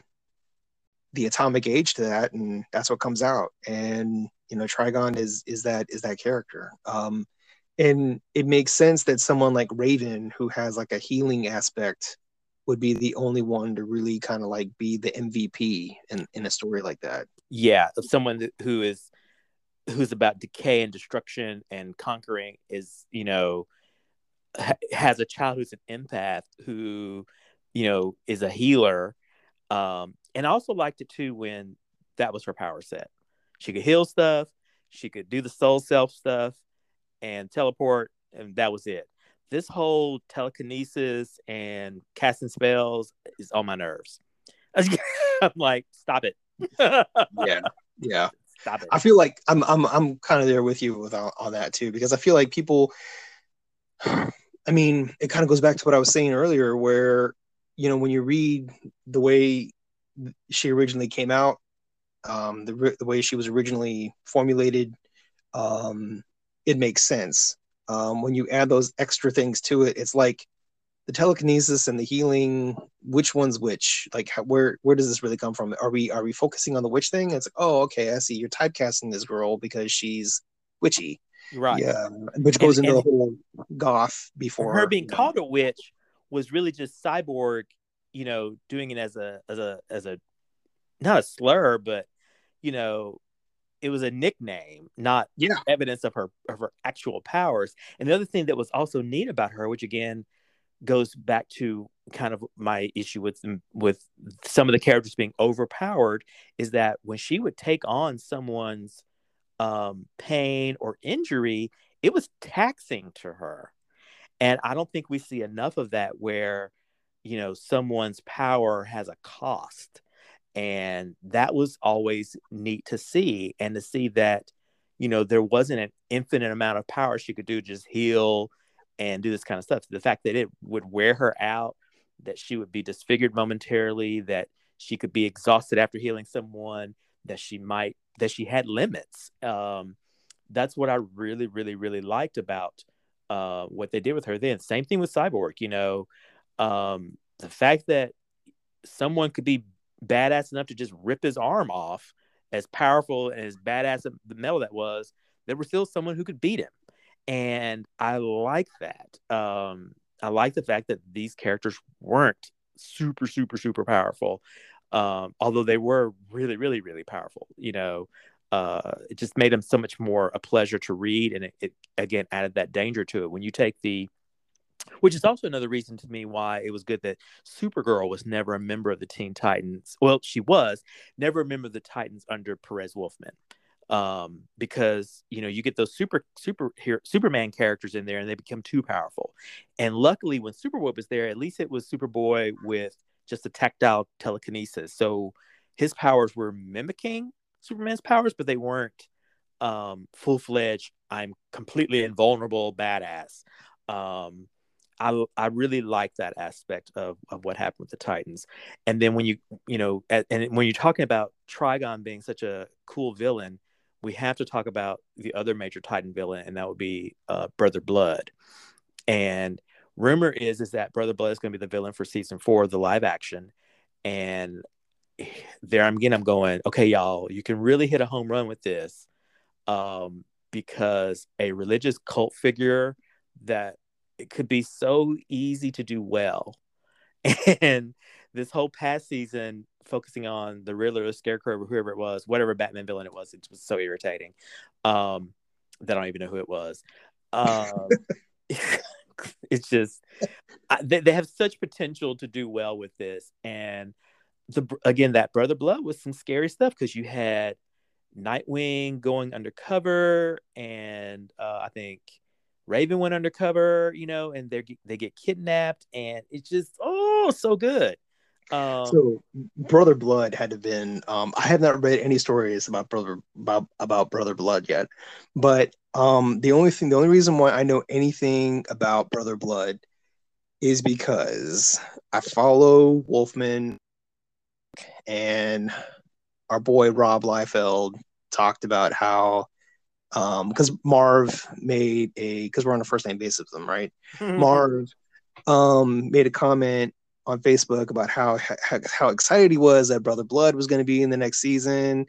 the atomic age to that and that's what comes out. And you know Trigon is is that is that character. Um and it makes sense that someone like Raven who has like a healing aspect would be the only one to really kind of like be the MVP in in a story like that. Yeah someone who is who's about decay and destruction and conquering is you know ha- has a child who's an empath who you know is a healer um and I also liked it too when that was her power set she could heal stuff she could do the soul self stuff and teleport and that was it this whole telekinesis and casting spells is on my nerves [laughs] i'm like stop it yeah yeah [laughs] Stop it. I feel like I'm I'm I'm kind of there with you with all, all that too because I feel like people. [sighs] I mean, it kind of goes back to what I was saying earlier, where you know when you read the way she originally came out, um, the the way she was originally formulated, um, it makes sense. Um, when you add those extra things to it, it's like the telekinesis and the healing which one's which? Like how, where where does this really come from? Are we are we focusing on the witch thing? It's like oh okay i see. You're typecasting this girl because she's witchy. Right. Yeah which goes and, into and the whole goth before her being called a witch was really just cyborg you know doing it as a as a as a not a slur but you know it was a nickname, not yeah. evidence of her of her actual powers. And the other thing that was also neat about her, which again goes back to kind of my issue with with some of the characters being overpowered is that when she would take on someone's um, pain or injury, it was taxing to her, and I don't think we see enough of that where you know someone's power has a cost, and that was always neat to see, and to see that you know there wasn't an infinite amount of power she could do just heal and do this kind of stuff. The fact that it would wear her out, that she would be disfigured momentarily, that she could be exhausted after healing someone, that she might that she had limits. Um, that's what I really, really, really liked about uh, what they did with her then. Same thing with Cyborg, you know, um, the fact that someone could be badass enough to just rip his arm off, as powerful and as badass the metal that was, there was still someone who could beat him and I like that. Um, I like the fact that these characters weren't super, super, super powerful, um, although they were really, really, really powerful. You know, uh, it just made them so much more a pleasure to read, and it, it again added that danger to it. When you take the which is also another reason to me why it was good that Supergirl was never a member of the Teen Titans. Well, she was never a member of the Titans under Perez Wolfman um, because you know you get those super super here Superman characters in there and they become too powerful. And luckily, when Superboy was there, at least it was Superboy with just a tactile telekinesis. So his powers were mimicking Superman's powers, but they weren't um, full fledged. I'm completely invulnerable, badass. Um, I I really like that aspect of of what happened with the Titans. And then when you you know and when you're talking about Trigon being such a cool villain, we have to talk about the other major Titan villain, and that would be uh, Brother Blood. And rumor is is that Brother Blood is going to be the villain for season four, of the live action. And there I'm again, I'm going, okay, y'all, you can really hit a home run with this, um, because a religious cult figure that it could be so easy to do well, [laughs] and this whole past season focusing on the Riddler, the Scarecrow, or whoever it was, whatever Batman villain it was, it was so irritating. Um, that I don't even know who it was. Um, [laughs] it's just I, they, they have such potential to do well with this and the again that brother blood was some scary stuff because you had nightwing going undercover and uh, i think raven went undercover you know and they they get kidnapped and it's just oh so good. Um, so brother blood had to been um, i have not read any stories about brother about, about brother blood yet but um, the only thing, the only reason why I know anything about Brother Blood is because I follow Wolfman and our boy Rob Liefeld talked about how because um, Marv made a because we're on a first name basis with them, right? [laughs] Marv um, made a comment on Facebook about how, how how excited he was that Brother Blood was going to be in the next season,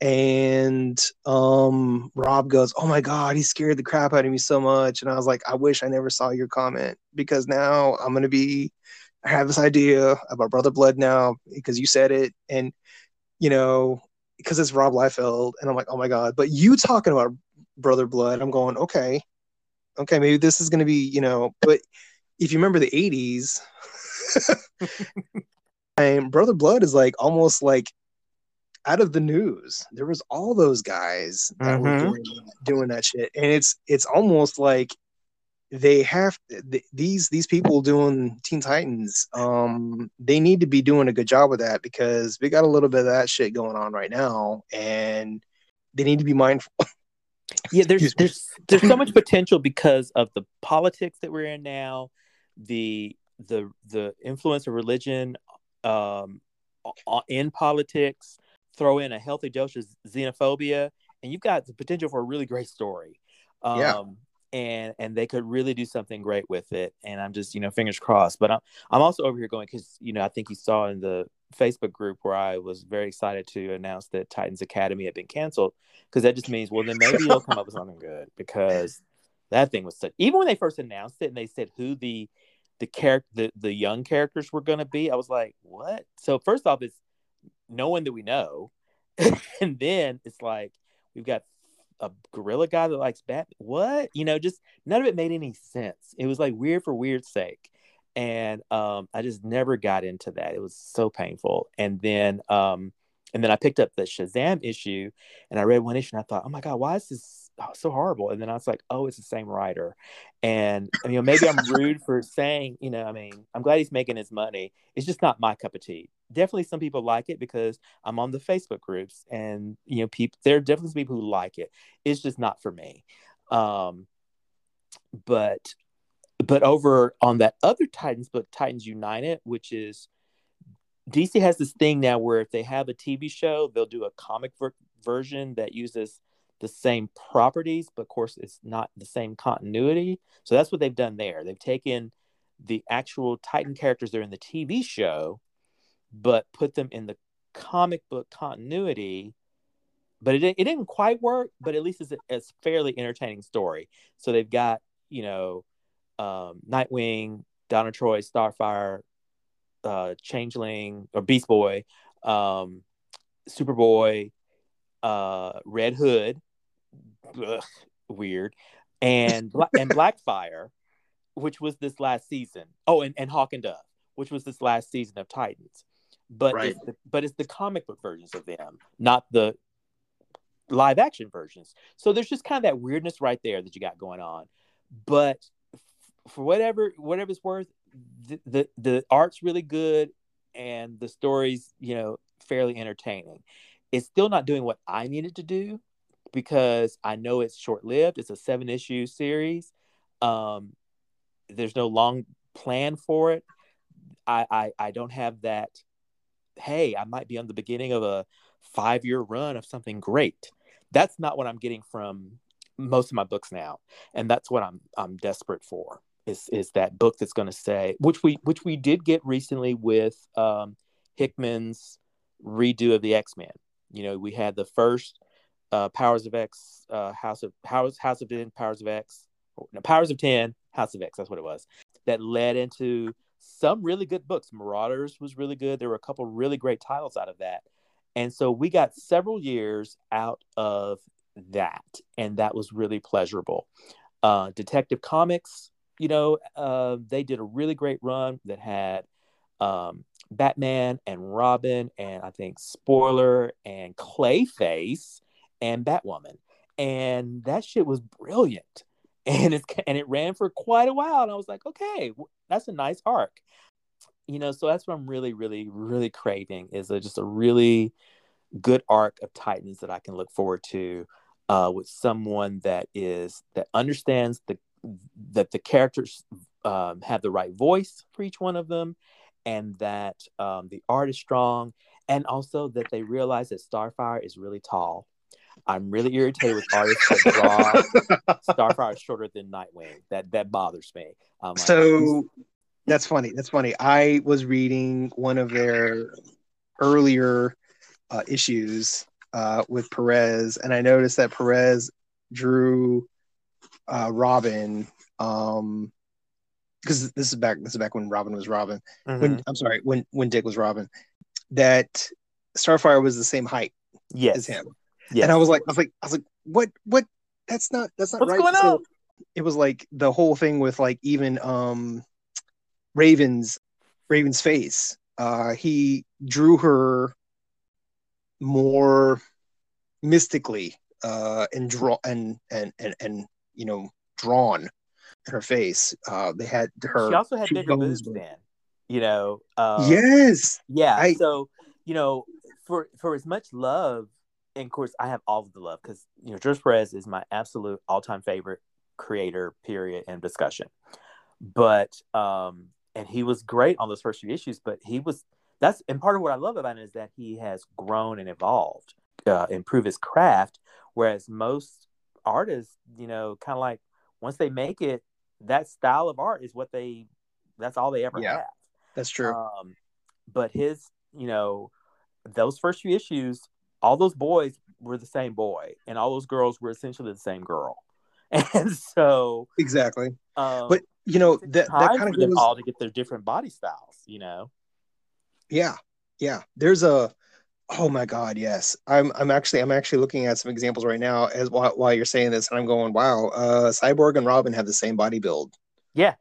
and um rob goes oh my god he scared the crap out of me so much and i was like i wish i never saw your comment because now i'm gonna be i have this idea about brother blood now because you said it and you know because it's rob liefeld and i'm like oh my god but you talking about brother blood i'm going okay okay maybe this is gonna be you know but if you remember the 80s [laughs] and brother blood is like almost like out of the news. There was all those guys that mm-hmm. were doing, doing that shit, and it's it's almost like they have th- these these people doing Teen Titans. Um, they need to be doing a good job with that because we got a little bit of that shit going on right now, and they need to be mindful. [laughs] yeah, there's there's there's so much potential because of the politics that we're in now, the the the influence of religion um, in politics throw in a healthy dose of xenophobia, and you've got the potential for a really great story. Um, yeah. And and they could really do something great with it. And I'm just you know fingers crossed. But I'm I'm also over here going because you know I think you saw in the Facebook group where I was very excited to announce that Titans Academy had been canceled because that just means well then maybe you'll come up with something good because that thing was such even when they first announced it and they said who the the character the, the young characters were going to be i was like what so first off it's no one that we know. [laughs] and then it's like we've got a gorilla guy that likes bat. What? You know, just none of it made any sense. It was like weird for weird's sake. And um, I just never got into that. It was so painful. And then um, and then I picked up the Shazam issue and I read one issue and I thought, oh my God, why is this oh, so horrible. And then I was like, oh, it's the same writer. And you know, maybe I'm [laughs] rude for saying, you know, I mean, I'm glad he's making his money. It's just not my cup of tea. Definitely some people like it because I'm on the Facebook groups and you know, people there are definitely some people who like it. It's just not for me. Um, but but over on that other Titans book, Titans United, which is DC has this thing now where if they have a TV show, they'll do a comic ver- version that uses the same properties, but of course it's not the same continuity. So that's what they've done there. They've taken the actual Titan characters that are in the TV show, but put them in the comic book continuity. But it, it didn't quite work, but at least it's a, it's fairly entertaining story. So they've got, you know, um, Nightwing, Donna Troy, Starfire, uh, Changeling, or Beast Boy, um, Superboy, uh, Red Hood, ugh, weird, and and Blackfire, which was this last season. Oh, and, and Hawk and Dove, which was this last season of Titans. But right. it's the, but it's the comic book versions of them, not the live action versions. So there's just kind of that weirdness right there that you got going on. But for whatever whatever it's worth, the, the the art's really good and the story's you know fairly entertaining. It's still not doing what I needed to do because I know it's short lived. It's a seven issue series. Um, there's no long plan for it. I, I I don't have that. Hey, I might be on the beginning of a five year run of something great. That's not what I'm getting from most of my books now, and that's what I'm I'm desperate for. Is is that book that's going to say which we which we did get recently with um, Hickman's redo of the X Men. You know, we had the first uh, Powers of X, uh, House of House House of Ten, Powers of X, no, Powers of Ten, House of X. That's what it was. That led into some really good books. Marauders was really good. There were a couple really great titles out of that, and so we got several years out of that, and that was really pleasurable. Uh, Detective Comics, you know, uh, they did a really great run that had um, Batman and Robin, and I think Spoiler and Clayface and Batwoman, and that shit was brilliant. And it's and it ran for quite a while, and I was like, okay, that's a nice arc, you know. So that's what I'm really, really, really craving is a, just a really good arc of Titans that I can look forward to uh, with someone that is that understands the that the characters um, have the right voice for each one of them, and that um, the art is strong, and also that they realize that Starfire is really tall I'm really irritated with artists that draw [laughs] Starfire shorter than Nightwing. That that bothers me. Um, so that's funny. That's funny. I was reading one of their earlier uh, issues uh, with Perez, and I noticed that Perez drew uh, Robin. Um, because this is back. This is back when Robin was Robin. Mm-hmm. When I'm sorry, when when Dick was Robin. That Starfire was the same height yes. as him. Yes. And I was like, I was like, I was like, what, what? That's not, that's not What's right. going so on? It was like the whole thing with like even um Raven's Raven's face. Uh, he drew her more mystically uh, and draw and and and and you know drawn in her face. Uh, they had her. She also had bigger boobs then. You know. Uh, yes. Yeah. I, so you know, for for as much love and of course, I have all of the love because you know George Perez is my absolute all-time favorite creator. Period. And discussion. But um, and he was great on those first few issues. But he was that's and part of what I love about it is that he has grown and evolved, uh, improve his craft. Whereas most artists, you know, kind of like once they make it, that style of art is what they that's all they ever yeah, have. That's true. Um, but his, you know, those first few issues all those boys were the same boy, and all those girls were essentially the same girl. [laughs] And so exactly. Um, but you know that that kind of them all to get their different body styles. You know. Yeah, yeah. There's a. Oh my God, yes. I'm I'm actually I'm actually looking at some examples right now as while, while you're saying this, and I'm going, wow. Uh, Cyborg and Robin have the same body build. Yeah.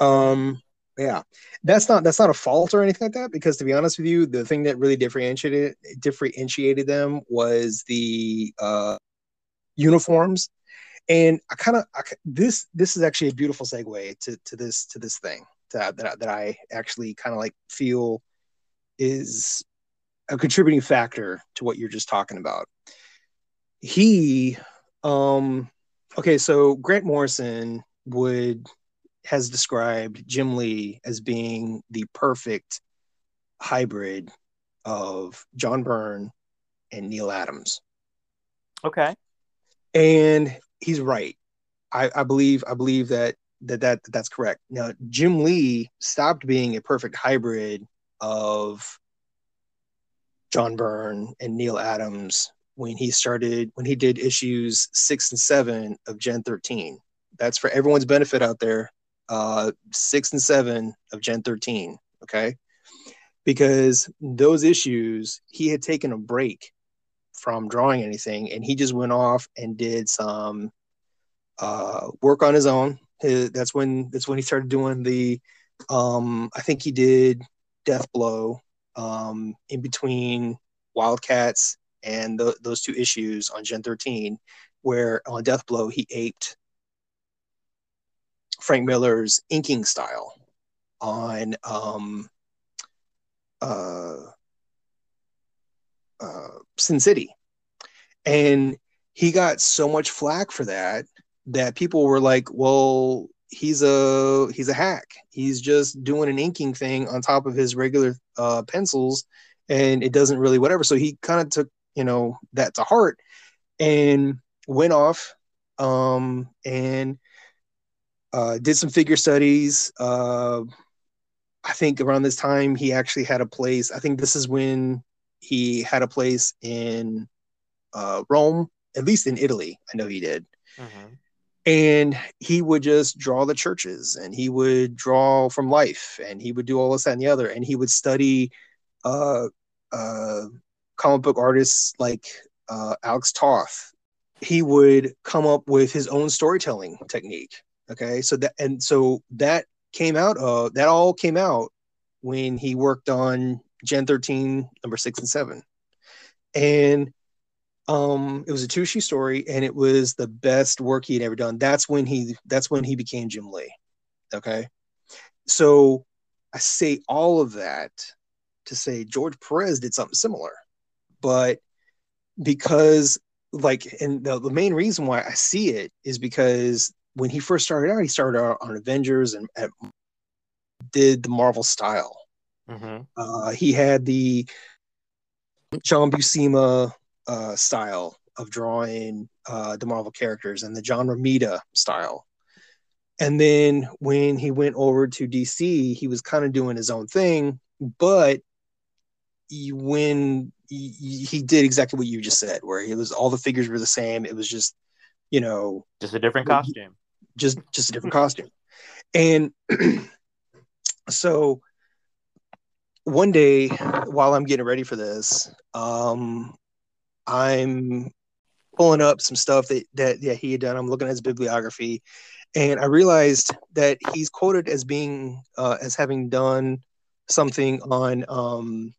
Um, yeah. That's not that's not a fault or anything like that because to be honest with you the thing that really differentiated differentiated them was the uh uniforms. And i kind of this this is actually a beautiful segue to to this to this thing that, that i actually kind of like feel is a contributing factor to what you're just talking about. He um okay so grant morrison would has described Jim Lee as being the perfect hybrid of John Byrne and Neal Adams. Okay. And he's right. I, I believe I believe that that, that that's correct. Now Jim Lee stopped being a perfect hybrid of John Byrne and Neal Adams when he started when he did issues six and seven of Gen 13. That's for everyone's benefit out there uh, six and seven of Gen 13. Okay. Because those issues, he had taken a break from drawing anything and he just went off and did some uh, work on his own. That's when that's when he started doing the um, I think he did Death Blow um, in between Wildcats and the, those two issues on Gen 13, where on Death Blow he aped Frank Miller's inking style on um, uh, uh, Sin City, and he got so much flack for that that people were like, "Well, he's a he's a hack. He's just doing an inking thing on top of his regular uh, pencils, and it doesn't really whatever." So he kind of took you know that to heart and went off um, and uh, did some figure studies. Uh, I think around this time he actually had a place. I think this is when he had a place in uh, Rome, at least in Italy. I know he did. Mm-hmm. And he would just draw the churches and he would draw from life and he would do all this, that, and the other. And he would study uh, uh, comic book artists like uh, Alex Toth. He would come up with his own storytelling technique. Okay. So that, and so that came out of that all came out when he worked on Gen 13, number six and seven. And um it was a two issue story and it was the best work he had ever done. That's when he that's when he became Jim Lee. Okay. So I say all of that to say George Perez did something similar. But because like and the, the main reason why I see it is because when he first started out, he started out on Avengers and at, did the Marvel style. Mm-hmm. Uh, he had the John Buscema uh, style of drawing uh, the Marvel characters and the John Romita style. And then when he went over to DC, he was kind of doing his own thing, but he, when he, he did exactly what you just said, where it was all the figures were the same. It was just, you know, just a different costume just just a different costume. And [clears throat] so one day while I'm getting ready for this, um, I'm pulling up some stuff that that yeah he had done. I'm looking at his bibliography, and I realized that he's quoted as being uh, as having done something on um,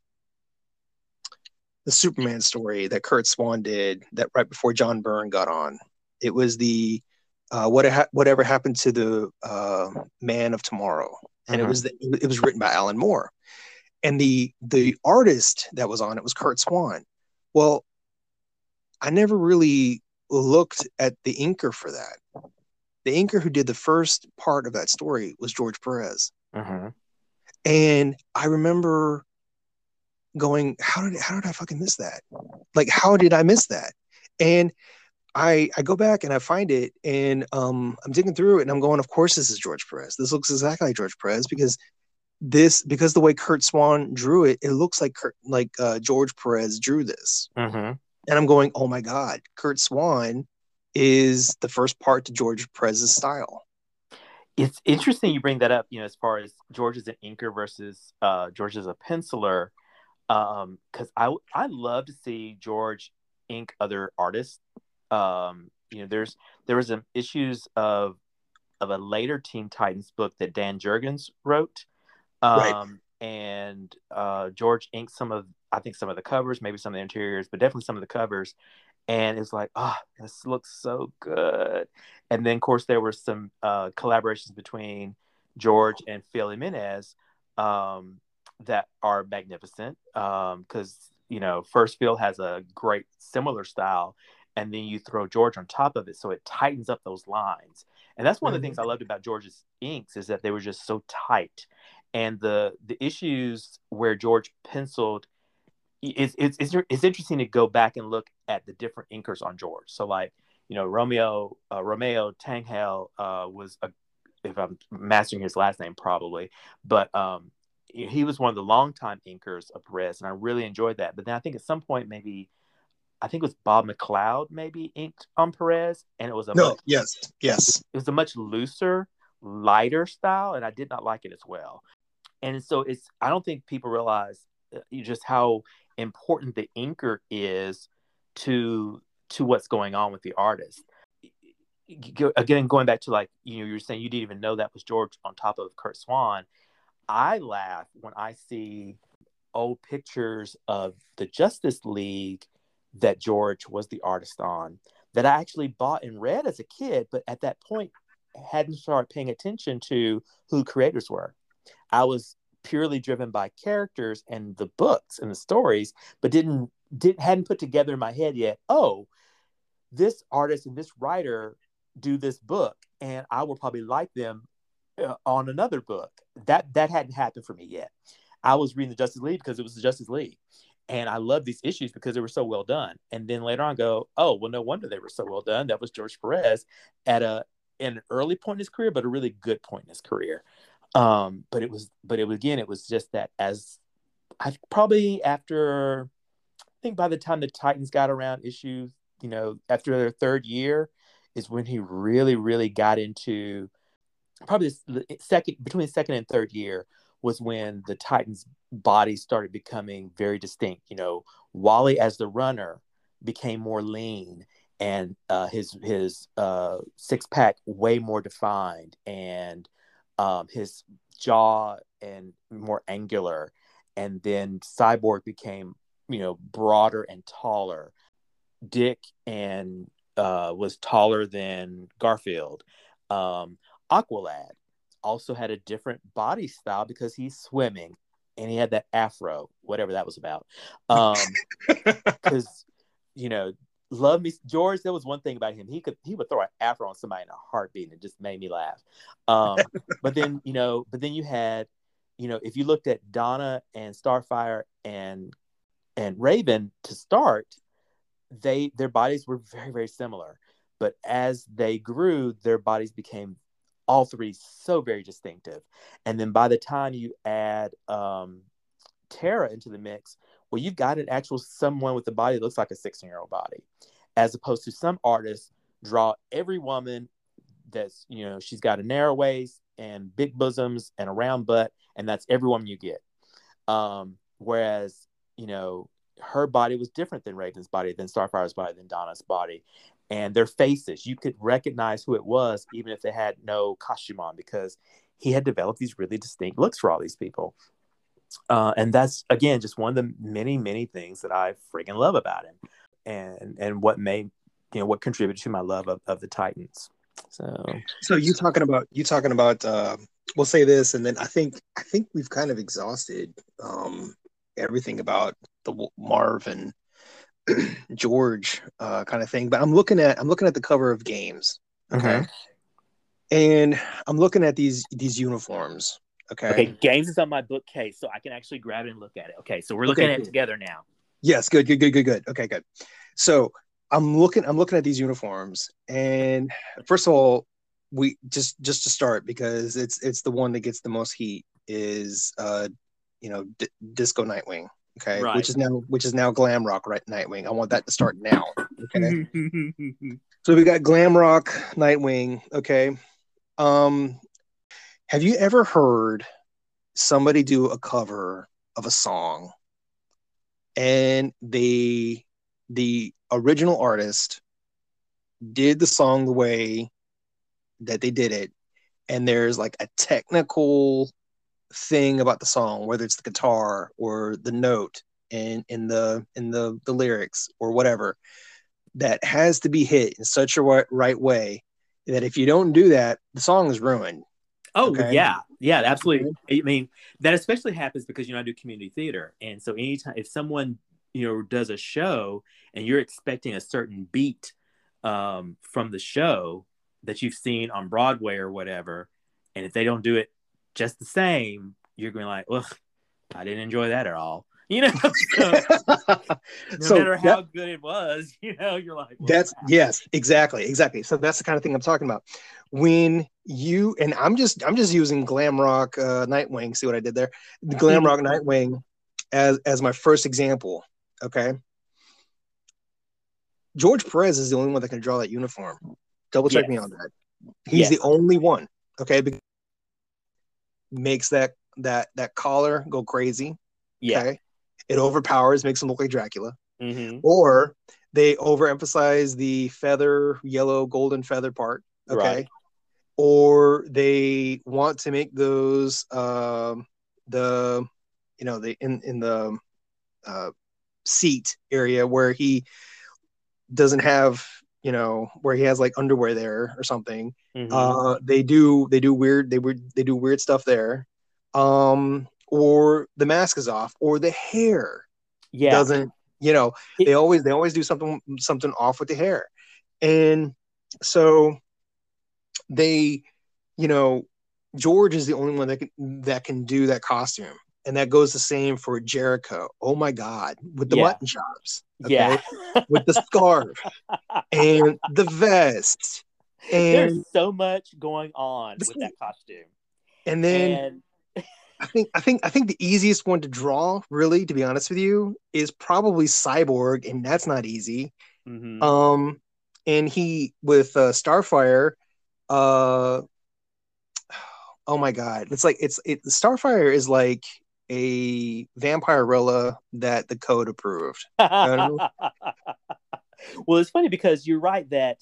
the Superman story that Curt Swan did that right before John Byrne got on. It was the uh, what ha- whatever happened to the uh, Man of Tomorrow, and it uh-huh. was the, it was written by Alan Moore, and the the artist that was on it was Curt Swan. Well, I never really looked at the inker for that. The inker who did the first part of that story was George Perez, uh-huh. and I remember going, "How did how did I fucking miss that? Like, how did I miss that?" And I I go back and I find it and um I'm digging through it and I'm going, of course this is George Perez. This looks exactly like George Perez because this because the way Curt Swan drew it, it looks like Curt, like uh, George Perez drew this. Mm-hmm. And I'm going, oh my god, Curt Swan is the first part to George Perez's style. It's interesting you bring that up. You know, as far as George is an inker versus uh, George is a penciler, because um, I I love to see George ink other artists um, you know, there's there was some issues of of a later Teen Titans book that Dan Jurgens wrote, um, right. and uh, George inked some of I think some of the covers, maybe some of the interiors, but definitely some of the covers. And it's like, oh, this looks so good. And then, of course, there were some uh, collaborations between George and Phil Jimenez um, that are magnificent because um, you know, first Phil has a great similar style, and then you throw George on top of it, so it tightens up those lines. And that's one mm-hmm. of the things I mm-hmm. loved about George's inks is that they were just so tight. And the the issues where George penciled, it's it's it's, it's interesting to go back and look at the different inkers on George. So like you know Romeo uh, Romeo Tanghal uh, was a if I'm mastering his last name probably, but um, he was one of the longtime inkers of Perez, and I really enjoyed that. But then I think at some point maybe I think it was Bob McLeod maybe inked on Perez, and it was a no, much, yes, yes, it was a much looser, lighter style, and I did not like it as well. And so it's I don't think people realize uh, just how important the inker is to to what's going on with the artist. Again, going back to like you know you were saying you didn't even know that was George on top of Curt Swan. I laugh when I see old pictures of the Justice League that George was the artist on that I actually bought and read as a kid, but at that point hadn't started paying attention to who creators were. I was purely driven by characters and the books and the stories, but didn't did hadn't put together in my head yet. Oh, this artist and this writer do this book, and I will probably like them uh, on another book. That that hadn't happened for me yet. I was reading the Justice League because it was the Justice League, and I love these issues because they were so well done. And then later on, go, oh well, no wonder they were so well done. That was George Perez at a an early point in his career, but a really good point in his career. Um, but it was, but it was again, it was just that as I probably after, I think by the time the Titans got around issues, you know, after their third year, is when he really, really got into probably second between second and third year was when the Titans' body started becoming very distinct. You know, Wally as the runner became more lean and uh, his his uh, six pack way more defined, and um, his jaw and more angular, and then Cyborg became you know broader and taller. Dick and uh, was taller than Garfield. Um, Aqualad also had a different body style because he's swimming and he had that afro, whatever that was about. Um, [laughs] because you know love me George. There was one thing about him. He could he would throw an afro on somebody in a heartbeat and it just made me laugh. Um, [laughs] but then you know, but then you had, you know, if you looked at Donna and Starfire and and Raven to start, they their bodies were very very similar. But as they grew, their bodies became all three so very distinctive. And then by the time you add um, Tara into the mix, well, you've got an actual someone with a body that looks like a 16 year old body, as opposed to some artists draw every woman that's, you know, she's got a narrow waist and big bosoms and a round butt, and that's every woman you get. Um, whereas, you know, her body was different than Raven's body, than Starfire's body, than Donna's body. And their faces, you could recognize who it was, even if they had no costume on, because he had developed these really distinct looks for all these people. Uh, and that's again just one of the many many things that I freaking love about him, and and what made you know what contributed to my love of, of the Titans. So so you talking about you talking about uh, we'll say this, and then I think I think we've kind of exhausted um, everything about the Marv and George uh, kind of thing. But I'm looking at I'm looking at the cover of games. Okay. Mm-hmm. And I'm looking at these these uniforms Okay. Okay. Games is on my bookcase, so I can actually grab it and look at it. Okay. So we're looking okay, at it together now. Yes. Good. Good. Good. Good. Good. Okay. Good. So I'm looking. I'm looking at these uniforms, and first of all, we just just to start because it's it's the one that gets the most heat is uh you know D- disco Nightwing. Okay. Right. Which is now which is now glam rock right Nightwing. I want that to start now. Okay. [laughs] so we got glam rock Nightwing. Okay. Um have you ever heard somebody do a cover of a song and they the original artist did the song the way that they did it and there's like a technical thing about the song whether it's the guitar or the note in in the in the the lyrics or whatever that has to be hit in such a right, right way that if you don't do that the song is ruined Oh okay. yeah, yeah, absolutely. I mean, that especially happens because you know I do community theater, and so anytime if someone you know does a show and you're expecting a certain beat um, from the show that you've seen on Broadway or whatever, and if they don't do it just the same, you're going like, "Well, I didn't enjoy that at all." [laughs] You know, so, [laughs] no so matter how that, good it was, [laughs] you know, you're like, well, "That's yes, exactly, exactly." So that's the kind of thing I'm talking about. When you and I'm just I'm just using glam rock uh, Nightwing. See what I did there? The glam rock Nightwing as as my first example. Okay. George Perez is the only one that can draw that uniform. Double check yes. me on that. He's yes. the only one. Okay. Makes that that that collar go crazy. Yeah. Okay? It overpowers, makes him look like Dracula. Mm-hmm. Or they overemphasize the feather, yellow, golden feather part. Okay. Right or they want to make those um, the you know the in in the uh, seat area where he doesn't have you know where he has like underwear there or something mm-hmm. uh they do they do weird they would they do weird stuff there um or the mask is off or the hair Yeah. doesn't you know It- they always they always do something something off with the hair and so they you know george is the only one that can that can do that costume and that goes the same for jericho oh my god with the Yeah. mutton chops okay? Yeah. with the scarf [laughs] and the vest and There's so much going on with that costume. and then and [laughs] I think I think I think the easiest one to draw, really, to be honest with you, is probably Cyborg, and that's not easy. mhm. Um, and he with uh, Starfire, uh, [sighs] oh my god, it's like it's it. Starfire is like a vampirella that the code approved. [laughs] [laughs] well, it's funny because you're right that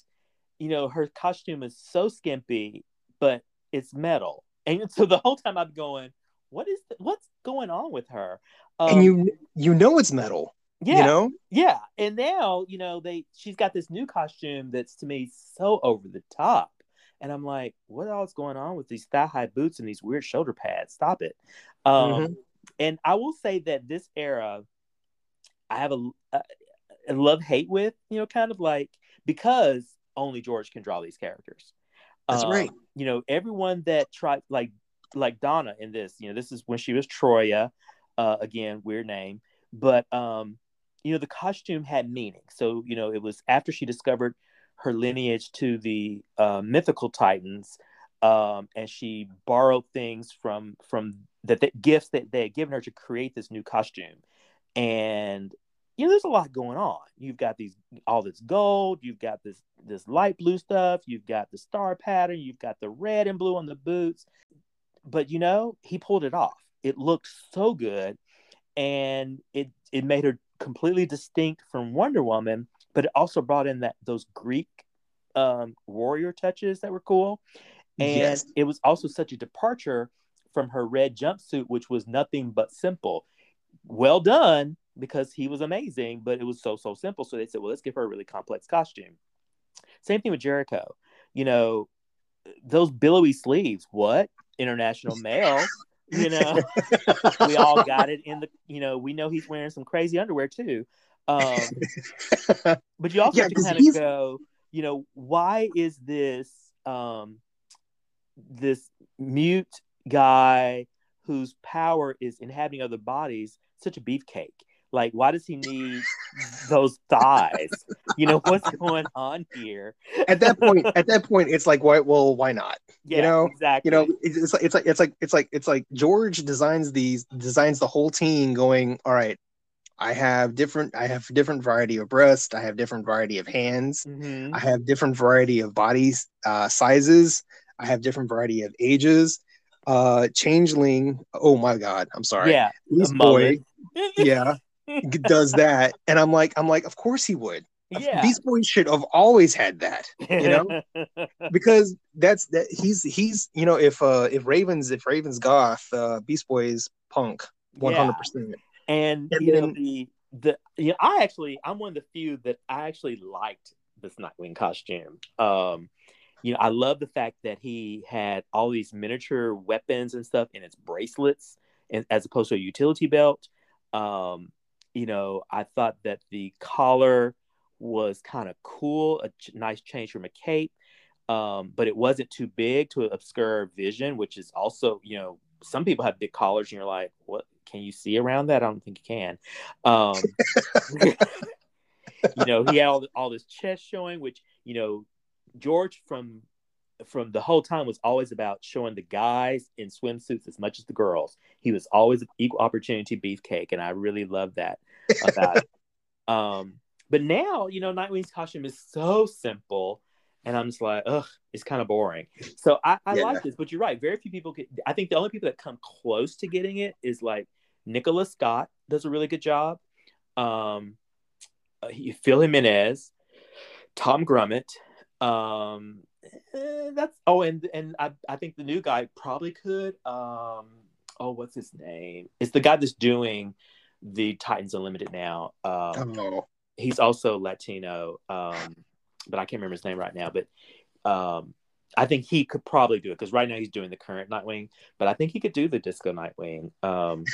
you know her costume is so skimpy, but it's metal, and [laughs] so the whole time I'm going, "What is what's going on with her?" Um, and you you know it's metal, yeah, you know. yeah, and now you know they she's got this new costume that's to me so over the top, and I'm like, "What all's going on with these thigh high boots and these weird shoulder pads? Stop it!" Um, Mhm. And I will say that this era, I have a, a love hate with, you know, kind of like because only George can draw these characters. That's Um, right. You know, everyone that tried, like, like Donna in this, you know, this is when she was Troia. Uh, again, weird name, but um, you know, the costume had meaning. So you know, it was after she discovered her lineage to the uh, mythical Titans, um, and she borrowed things from from that the gifts that they had given her to create this new costume. And you know, there's a lot going on. You've got these all this gold, you've got this this light blue stuff, you've got the star pattern, you've got the red and blue on the boots. But you know, he pulled it off. It looked so good, and it it made her completely distinct from Wonder Woman. But it also brought in that those Greek um, warrior touches that were cool, and Yes. it was also such a departure from her red jumpsuit, which was nothing but simple. Well done because he was amazing, but it was so so simple. So they said, well, let's give her a really complex costume. Same thing with Jericho. You know, those billowy sleeves. What international male? You know, [laughs] we all got it in the. You know, we know he's wearing some crazy underwear too. Um, but you also Yeah, have to kind of go, you know, why is this um this mute guy whose power is inhabiting other bodies such a beefcake? Like, why does he need those thighs? You know, what's going on here? at that point, at that point, it's like, why? Well, why not? Yeah, you know, exactly. you know it's, it's like it's like it's like it's like it's like george designs these designs the whole team going all right i have different i have different variety of breasts, i have different variety of hands Mhm. i have different variety of bodies uh sizes i have different variety of ages uh changeling oh my god i'm sorry Yeah, this boy [laughs] yeah does that and i'm like i'm like of course he would yeah. these boys should have always had that you know? [laughs] because that's that he's he's you know if uh if ravens if ravens goth uh beast boys punk 100 percent And, And you know then- the the you know, I actually I'm one of the few that I actually liked this Nightwing costume. Um, you know, I love the fact that he had all these miniature weapons and stuff in its bracelets, and as opposed to a utility belt. Um, you know, I thought that the collar was kind of cool, a ch- nice change from a cape. Um, but it wasn't too big to obscure vision, which is also, you know, some people have big collars and you're like, what can you see around that? I don't think you can. Um, [laughs] [laughs] you know, he had all, all this chest showing, which, you know, George from from the whole time was always about showing the guys in swimsuits as much as the girls. He was always an equal opportunity beefcake, and I really love that about it. [laughs] Um, but now, you know, Nightwing's costume is so simple, and I'm just like, ugh, it's kind of boring. So I, I Yeah. like this, but you're right. Very few people get. I think the only people that come close to getting it is like Nicholas Scott does a really good job. Um, uh, he, Phil Jimenez, Tom Grummett. Um, eh, that's oh, and and I, I think the new guy probably could. Um, oh, what's his name? It's the guy that's doing the Titans Unlimited now. Um, oh he's also Latino, um, but I can't remember his name right now. But um, I think he could probably do it because right now he's doing the current Nightwing, but I think he could do the Disco Nightwing. Um,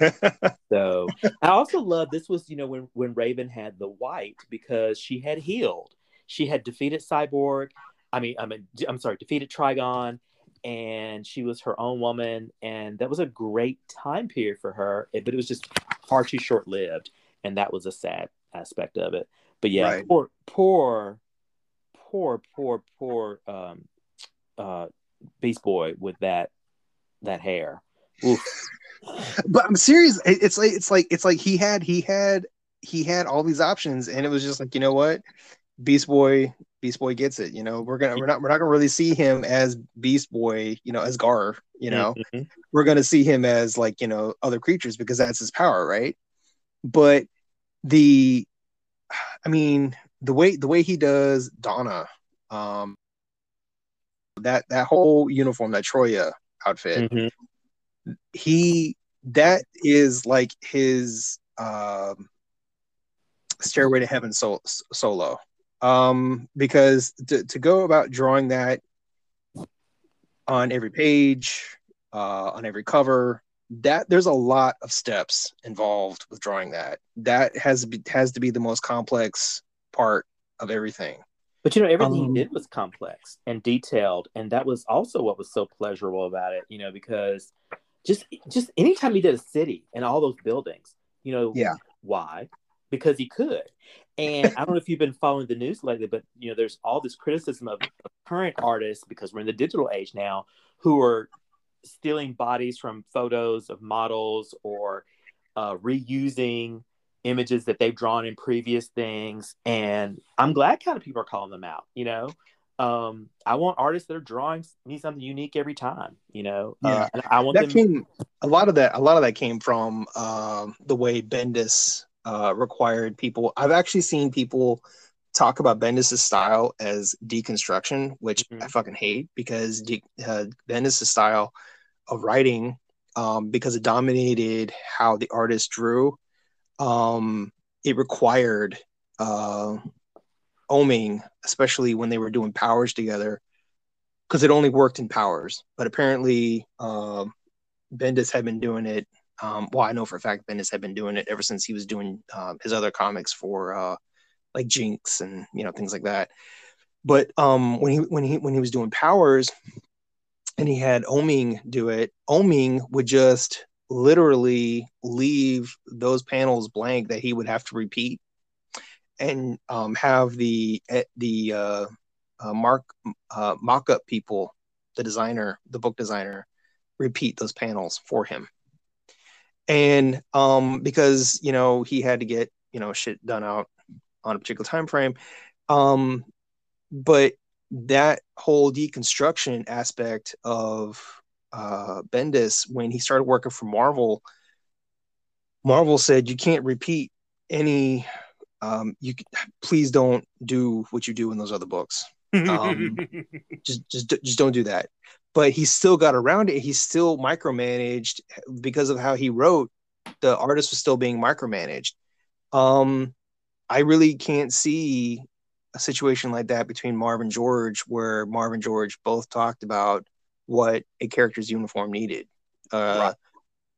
[laughs] so I also love this was you know when when Raven had the white because she had healed, she had defeated Cyborg. I mean, I mean, I'm sorry, defeated Trigon, and she was her own woman, and that was a great time period for her. But it was just far too short lived, and that was a sad aspect of it. But yeah, right. poor, poor, poor, poor, poor um, uh, Beast Boy with that that hair. [laughs] but I'm serious. It's like it's like it's like he had he had he had all these options, and it was just like you know what, Beast Boy Beast Boy gets it. You know we're gonna we're not we're not gonna really see him as Beast Boy. You know as Gar. You know mm-hmm. we're gonna see him as like you know other creatures because that's his power, right? But the, I mean the way the way he does Donna, um, that that whole uniform, that Troia outfit, mm-hmm. he that is like his um, Stairway to Heaven so, solo. Um, because to, to go about drawing that on every page, uh, on every cover, that there's a lot of steps involved with drawing that. That has be, has to be the most complex part of everything. But you know, everything um, he did was complex and detailed, and that was also what was so pleasurable about it. You know, because just just anytime he did a city and all those buildings, you know, yeah, why? Because he could. And I don't know if you've been following the news lately, but you know, there's all this criticism of, of current artists because we're in the digital age now, who are stealing bodies from photos of models or uh, reusing images that they've drawn in previous things and i'm glad kind of people are calling them out you know um, i want artists that are drawing me something unique every time you know uh, yeah. Uh, i want that them... came a lot of that a lot of that came from um, the way bendis uh, required people i've actually seen people talk about bendis's style as deconstruction which mm-hmm. i fucking hate because de- uh, bendis's style of writing um, because it dominated how the artist drew um, it required uh, Oeming, especially when they were doing powers together, because it only worked in powers. But apparently, uh, Bendis had been doing it. Um, well, I know for a fact Bendis had been doing it ever since he was doing uh, his other comics for uh, like Jinx and you know things like that. But um, when he when he when he was doing powers, and he had Oeming do it, Oeming would just literally leave those panels blank that he would have to repeat and um, have the eh, the uh, uh, mark uh, mock-up people the designer the book designer repeat those panels for him and um, because you know he had to get you know shit done out on a particular time frame um, but that whole deconstruction aspect of uh, Bendis when he started working for Marvel. Marvel said you can't repeat any. Um, you please don't do what you do in those other books. [laughs] Um, just just just don't do that. But he still got around it. He still micromanaged because of how he wrote. The artist was still being micromanaged. Um, I really can't see a situation like that between Marv and George, where Marv and George both talked about what a character's uniform needed uh, right.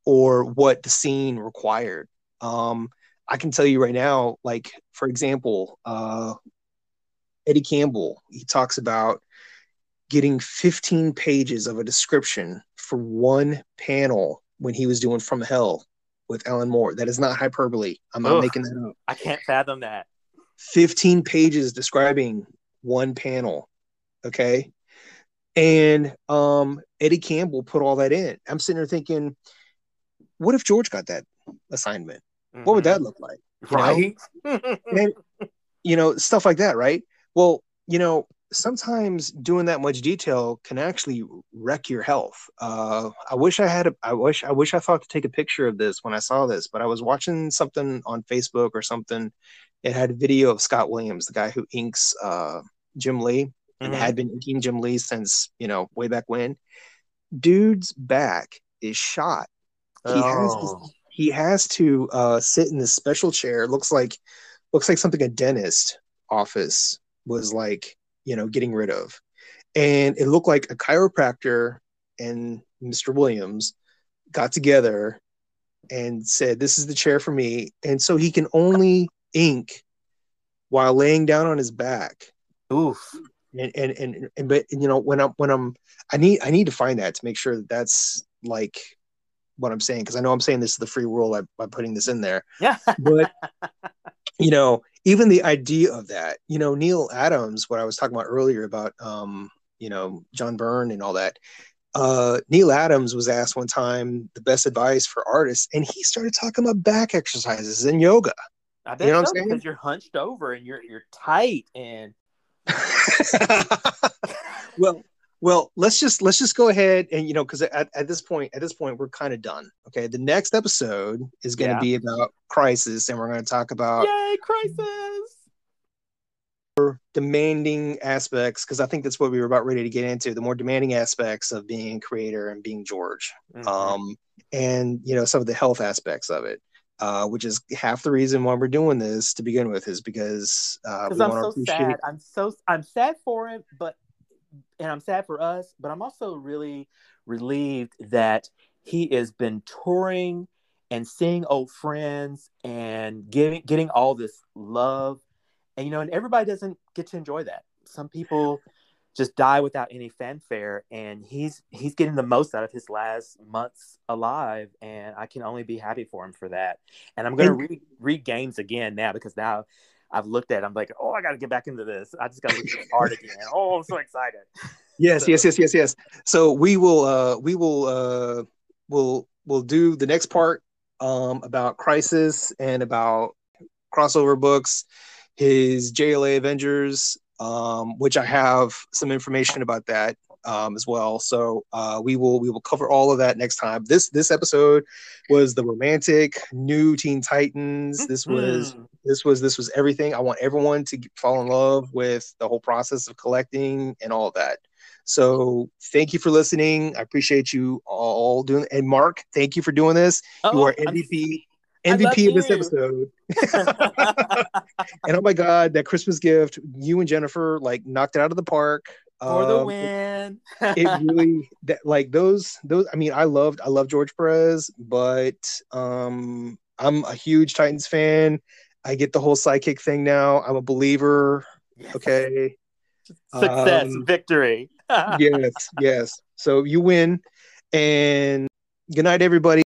or what the scene required. Um, I can tell you right now, like, for example, uh, Eddie Campbell, he talks about getting 15 pages of a description for one panel when he was doing From Hell with Alan Moore. That is not hyperbole. I'm not Ugh, making that up. I can't fathom that. 15 pages describing one panel. Okay. And um, Eddie Campbell put all that in. I'm sitting there thinking, what if George got that assignment? Mm-hmm. What would that mm-hmm. look like? You right. Know? [laughs] and, you know, stuff like that, right? Well, you know, sometimes doing that much detail can actually wreck your health. Uh, I wish I had a, I wish, I wish I thought to take a picture of this when I saw this, but I was watching something on Facebook or something. It had a video of Scott Williams, the guy who inks uh, Jim Lee, and mm-hmm. had been inking Jim Lee since you know way back when. Dude's back is shot. He oh. has to, he has to uh, sit in this special chair. looks like looks like something a dentist office was like you know getting rid of, and it looked like a chiropractor and Mr. Williams got together and said, "This is the chair for me," and so he can only ink while laying down on his back. Oof. And and and, and but you know when I'm when I'm I need I need to find that to make sure that that's like what I'm saying because I know I'm saying this is the free world by, by putting this in there. Yeah. but [laughs] you know, even the idea of that, you know, Neal Adams, what I was talking about earlier about um, you know, John Byrne and all that. Uh, Neal Adams was asked one time the best advice for artists, and he started talking about back exercises and yoga. I bet you know so, because you're hunched over and you're you're tight and [laughs] [laughs] well well let's just let's just go ahead and you know because at, at this point at this point we're kind of done okay the next episode is going to yeah. be about crisis and we're going to talk about yay crisis demanding aspects because i think that's what we were about ready to get into the more demanding aspects of being a creator and being george mm-hmm. um and you know some of the health aspects of it uh, which is half the reason why we're doing this to begin with, is because uh, I'm so sad. I'm so I'm sad for him, but and I'm sad for us, but I'm also really relieved that he has been touring and seeing old friends and getting getting all this love, and you know, and everybody doesn't get to enjoy that. Some people just die without any fanfare and he's he's getting the most out of his last months alive and i can only be happy for him for that and i'm going to read, read games again now because now i've looked at it, i'm like oh i got to get back into this. I just got to look at art again. [laughs] Oh i'm so excited. Yes so, yes yes yes yes. So we will uh we will uh we'll we'll do the next part um about crisis and about crossover books his jla avengers um, which I have some information about that um, as well. So uh, we will we will cover all of that next time. This this episode was the romantic new Teen Titans. This was mm-hmm. this was this was everything. I want everyone to fall in love with the whole process of collecting and all that. So thank you for listening. I appreciate you all doing. And Mark, thank you for doing this. Oh, you are MVP. MVP of this episode. [laughs] [laughs] and oh my god, that Christmas gift, you and Jennifer like knocked it out of the park. For um, the win. it, it [laughs] really that like those those I mean I loved I love George Perez, but um I'm a huge Titans fan. I get the whole psychic thing now. I'm a believer. Yes. Okay. Success, um, victory. [laughs] yes, yes. So you win. And good night, everybody.